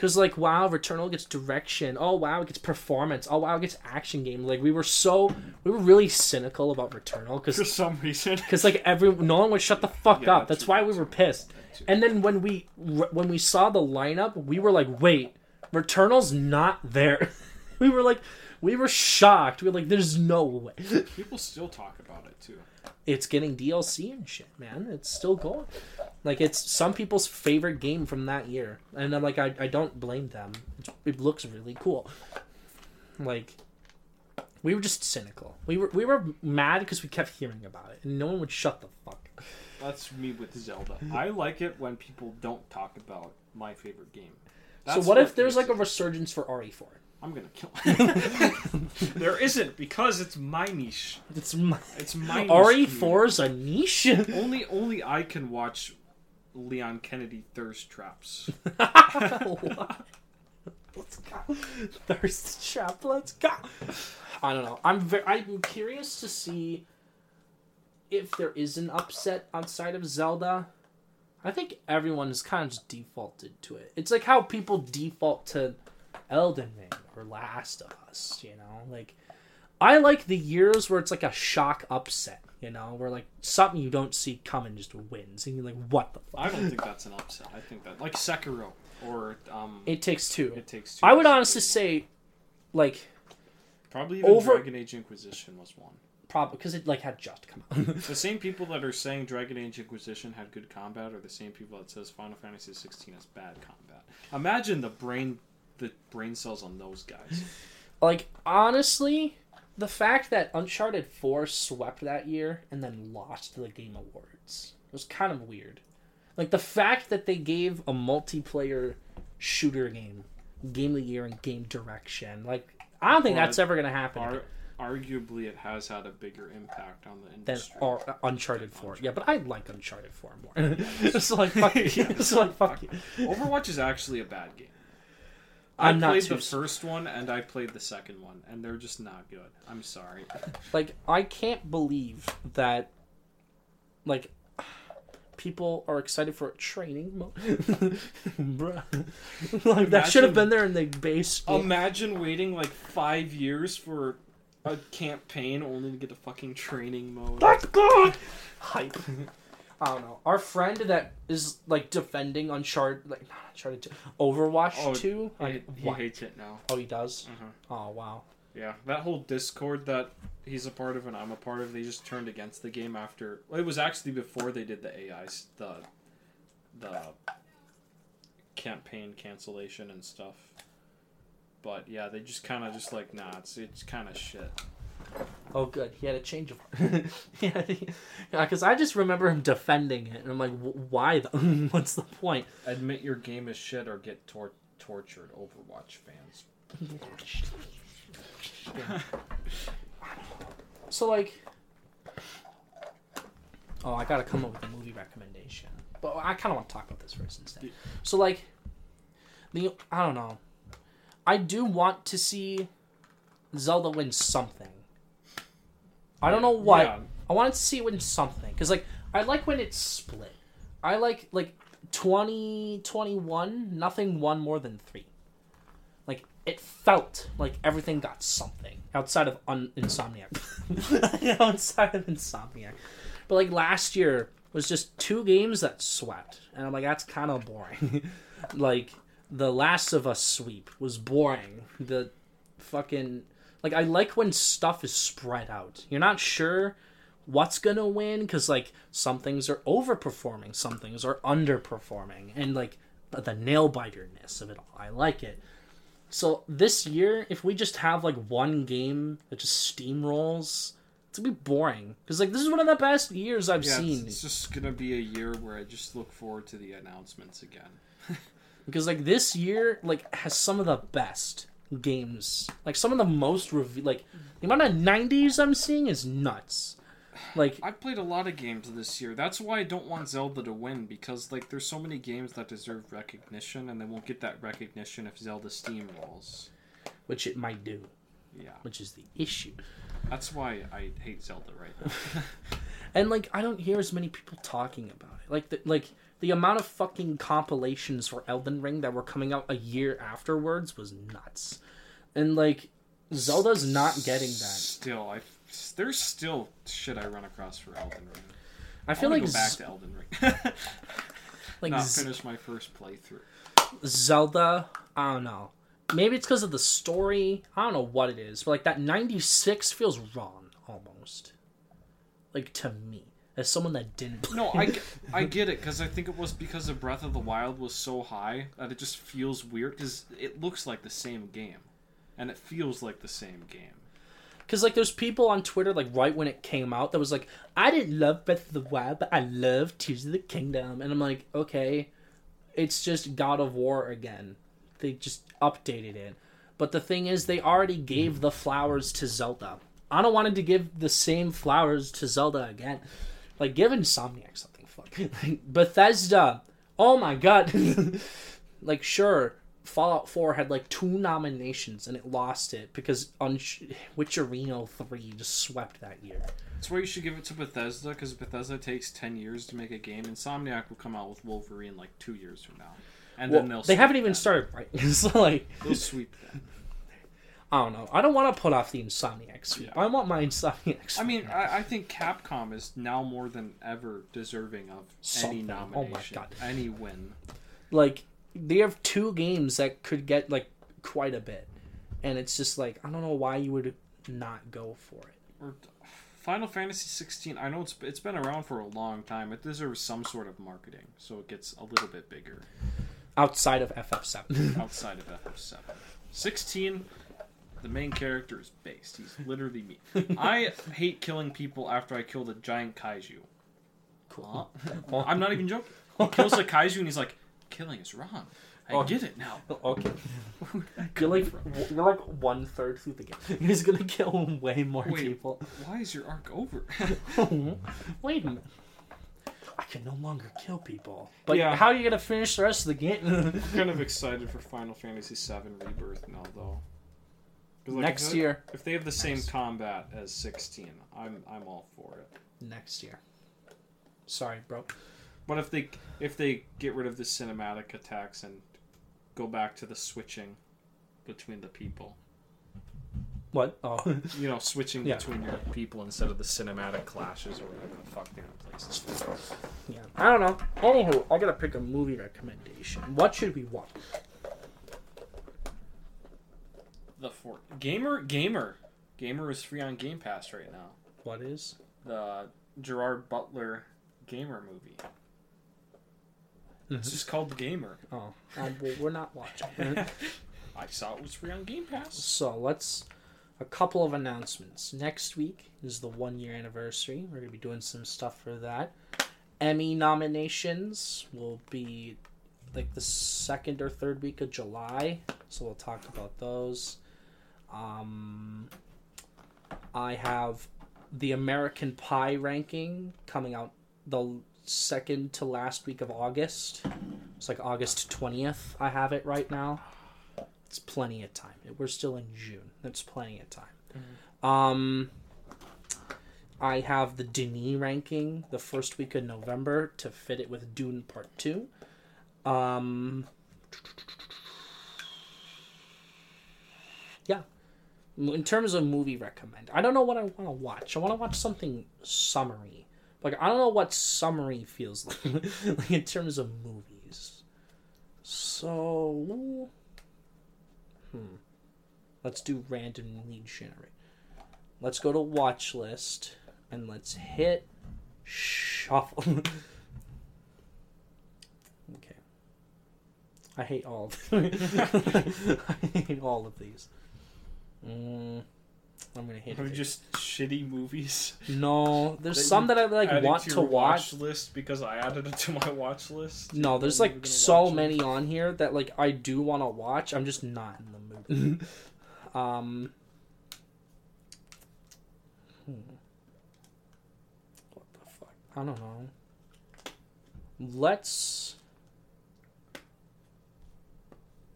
Because like wow, Returnal gets direction. Oh wow, it gets performance. Oh wow, it gets action game. Like we were so we were really cynical about Returnal because For some reason. because like every no one would shut the fuck Yeah, up. that's That's why we were pissed. And then when we when we saw the lineup, we were like, wait, Returnal's not there. we were like, we were shocked. We were like, there's no way. People still talk about it too. It's getting DLC and shit, man. It's still going. Like it's some people's favorite game from that year, and I'm like, I, I don't blame them. It's, it looks really cool. Like, we were just cynical. We were we were mad because we kept hearing about it, and no one would shut the fuck. That's me with Zelda. I like it when people don't talk about my favorite game. so That's what if there's like a resurgence for RE4? I'm gonna kill it. there isn't because it's my niche. It's my, it's my RE4 is a niche. Only only I can watch Leon Kennedy thirst traps. Let's go. Thirst trap. Let's go. I don't know. I'm very. I'm curious to see if there is an upset outside of Zelda. I think everyone is kind of just defaulted to it. It's like how people default to Elden Ring or Last of Us. You know, like I like the years where it's like a shock upset. You know, where like something you don't see coming just wins, and you're like, "What the fuck?" I don't think that's an upset. I think that like Sekiro or um, It takes two. it takes two. I would honestly say, like, probably even over- Dragon Age Inquisition was one. probably because it like had just come out. The same people that are saying Dragon Age Inquisition had good combat are the same people that says Final Fantasy 16 has bad combat. Imagine the brain, the brain cells on those guys. like honestly, the fact that Uncharted Four swept that year and then lost the Game Awards was kind of weird. Like the fact that they gave a multiplayer shooter game Game of the Year and Game Direction. Like I don't think that's ever gonna happen. Are arguably it has had a bigger impact on the than industry. or uh, Uncharted Four. Yeah, but I like Uncharted Four more. it's like fuck you. It's like fuck you. Overwatch is actually a bad game. I'm I not played the s- first one and I played the second one, and they're just not good. I'm sorry. Like I can't believe that. Like. People are excited for a training mode, bruh. Like that should have been there in the base. game. Imagine waiting like five years for a campaign only to get a fucking training mode. Let's go! Hype. I don't know. Our friend that is like defending Uncharted, like not Uncharted, 2, Overwatch Oh, two. He, Like, he hates it now. Oh, he does. Uh-huh. Oh wow. Yeah, that whole Discord that he's a part of and I'm a part of, they just turned against the game after. Well, it was actually before they did the AI, the the campaign cancellation and stuff. But yeah, they just kind of just like nah, it's it's kind of shit. Oh, good. He had a change of heart. yeah, because I just remember him defending it, and I'm like, "Wh- why? The- What's the point? Admit your game is shit or get tor- tortured, Overwatch fans. So like, oh, I gotta come up with a movie recommendation, but I kind of want to talk about this first instead. Yeah. So like, the I don't know, I do want to see Zelda win something. I don't know what. Yeah. I wanted to see it win something because like I like when it's split. I like like 2021 nothing won more than 3. Like it felt like everything got something outside of un- Insomniac. outside of Insomniac. But like last year was just two games that swept and I'm like that's kind of boring. like the Last of Us sweep was boring. The fucking like I like when stuff is spread out. You're not sure what's gonna win because like some things are overperforming, some things are underperforming, and like the, nail biterness of it all. I like it. So this year, if we just have like one game that just steamrolls, it's gonna be boring. Because like this is one of the best years I've Yeah, seen. it's, it's just gonna be a year where I just look forward to the announcements again. because like this year like has some of the best games like some of the most reve- like the amount of 90s i'm seeing is nuts like I've played a lot of games this year. That's why I don't want Zelda to win because like there's so many games that deserve recognition and they won't get that recognition if Zelda steamrolls. which it might do Yeah, which is the issue that's why I hate Zelda right now. and like i don't hear as many people talking about it like the, like the amount of fucking compilations for elden ring that were coming out a year afterwards was nuts and like zelda's not getting that Still, I there's still shit I run across for Elden Ring. i feel like go back Z- to Elden Ring. like Not Z- finish my first playthrough. Zelda, I don't know. Maybe it's because of the story. I don't know what it is, but like that 96 feels wrong almost. Like to me, as someone that didn't. Play. No, I, I get it because I think it was because the Breath of the Wild was so high that it just feels weird because it looks like the same game, and it feels like the same game. Because like there's people on Twitter like right when it came out that was like, I didn't love Breath of the Wild, but I love Tears of the Kingdom, and I'm like, okay, it's just God of War again. They just updated it, but the thing is, they already gave the flowers to Zelda. I don't want to give the same flowers to Zelda again. Like give Insomniac something. Fuck. Like, Bethesda. Oh my god. like sure, Fallout 4 had like two nominations and it lost it because on Witcherino 3 just swept that year. That's why you should give it to Bethesda because Bethesda takes ten years to make a game. Insomniac will come out with Wolverine like two years from now, and Well, then they'll they haven't even them. started right. so like They'll sweep them. I don't know. I don't want to put off the Insomniac sweep. Yeah. I want my Insomniac sweep. I mean, I, I think Capcom is now more than ever deserving of any Something. Oh my nomination, God. any win. like they have two games that could get like quite a bit, and it's just like I don't know why you would not go for it. Or Final Fantasy 16. I know it's it's been around for a long time. It deserves some sort of marketing, so it gets a little bit bigger Outside of FF7, outside of FF7. 16. The main character is based. He's literally me. I hate killing people after I kill the giant kaiju. cool. I'm not even joking. He kills a kaiju and he's like, "Killing is wrong. I Oh. get it now. Okay. You're like you're like one third through the game. He's gonna kill way more Wait. people. Why is your arc over? Wait a minute. I can no longer kill people. But Yeah. how are you gonna finish the rest of the game? I'm kind of excited for Final Fantasy VII Rebirth now, though. 'Cause, like, Next if, year. if they have the same combat as 16, I'm I'm all for it. Next year. Sorry, bro. But if they if they get rid of the cinematic attacks and go back to the switching between the people, What? Oh. you know, switching Yeah. between your people instead of the cinematic clashes or whatever the fuck they're in places. yeah. I don't know. Anywho, I gotta pick a movie recommendation. What should we watch? The four gamer gamer gamer is free on Game Pass right now. What is? The Gerard Butler gamer movie. It's just called The Gamer. Oh, um, well, we're not watching. I saw it was free on Game Pass. so let's. A couple of announcements. Next week is the one year anniversary. We're gonna be doing some stuff for that. Emmy nominations will be like the second or third week of July, so we'll talk about those. Um, I have the American Pie ranking coming out the second to last week of August. It's like August 20th. I have it right now. It's plenty of time. We're still in June. That's plenty of time. Um, I have the Denis ranking the first week of November to fit it with Dune Part 2. Um, yeah. In terms of movie recommend, I don't know what I want to watch. I want to watch something summary. Like I don't know what summary feels like, like in terms of movies. So, hmm. Let's do randomly generate. Let's go to watch list and let's hit shuffle. okay. I hate all of I hate all of these. Mm, I'm gonna hit Are it. just shitty movies. No, there's that some that I like want to to your watch. list because I added it to my watch list. No, there's like so watch it. many on here that like I do want to watch. I'm just not in the mood. um. hmm. What the fuck? I don't know. Let's.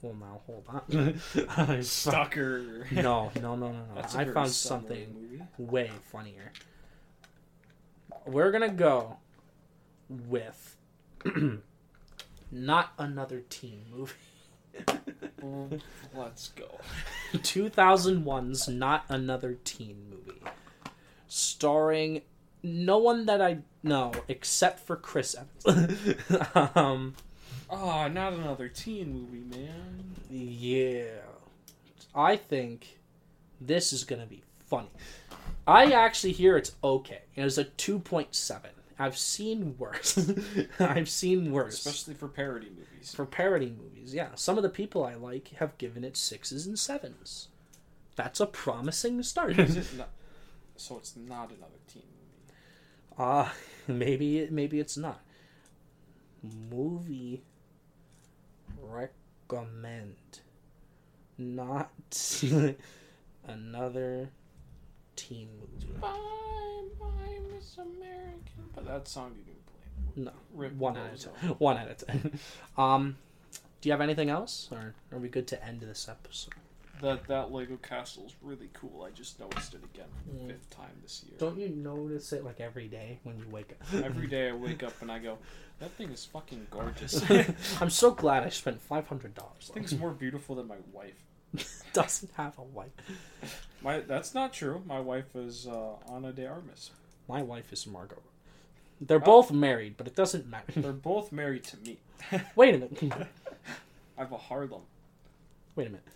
Well, now hold on. Stalker. no, no, no, no, no. I found something way funnier. We're gonna go with not another teen movie. Let's go. 2001's Not Another Teen Movie. Starring no one that I know except for Chris Evans. um, Oh, not another teen movie, man. yeah. I think this is going to be funny. I actually hear it's okay. It was a 2.7. I've seen worse. I've seen worse. Especially for parody movies. for parody movies, yeah. Some of the people I like have given it sixes and sevens. That's a promising start. Is it not, so it's not another teen movie. Ah, maybe it, maybe it's not. Movie recommend, not another teen movie. Bye, bye, Miss American. But that song you didn't play. No, Rip one at a Bozo. time. One at a time. Um, do you have anything else, or are we good to end this episode? That that Lego castle is really cool. I just noticed it again for the Mm. fifth time this year. Don't you notice it like every day when you wake up? Every day I wake up and I go, that thing is fucking gorgeous. I'm so glad I spent five hundred dollars. Thing's more beautiful than my wife. Doesn't have a wife. My that's not true. My wife is uh, Ana de Armas. My wife is Margot. They're Oh. both married, but it doesn't matter. They're both married to me. Wait a minute. I have a Harlem. Wait a minute.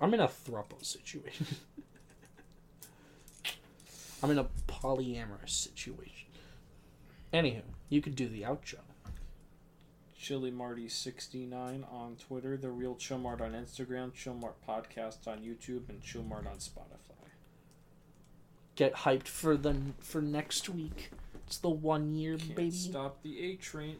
I'm in a throuple situation. I'm in a polyamorous situation. Anywho, you could do the outro. Chili Marty sixty nine on Twitter, the real Chilmart on Instagram, Chilmart Podcast on YouTube, and Chilmart on Spotify. Get hyped for the for next week. It's the one year Can't baby. stop the A train.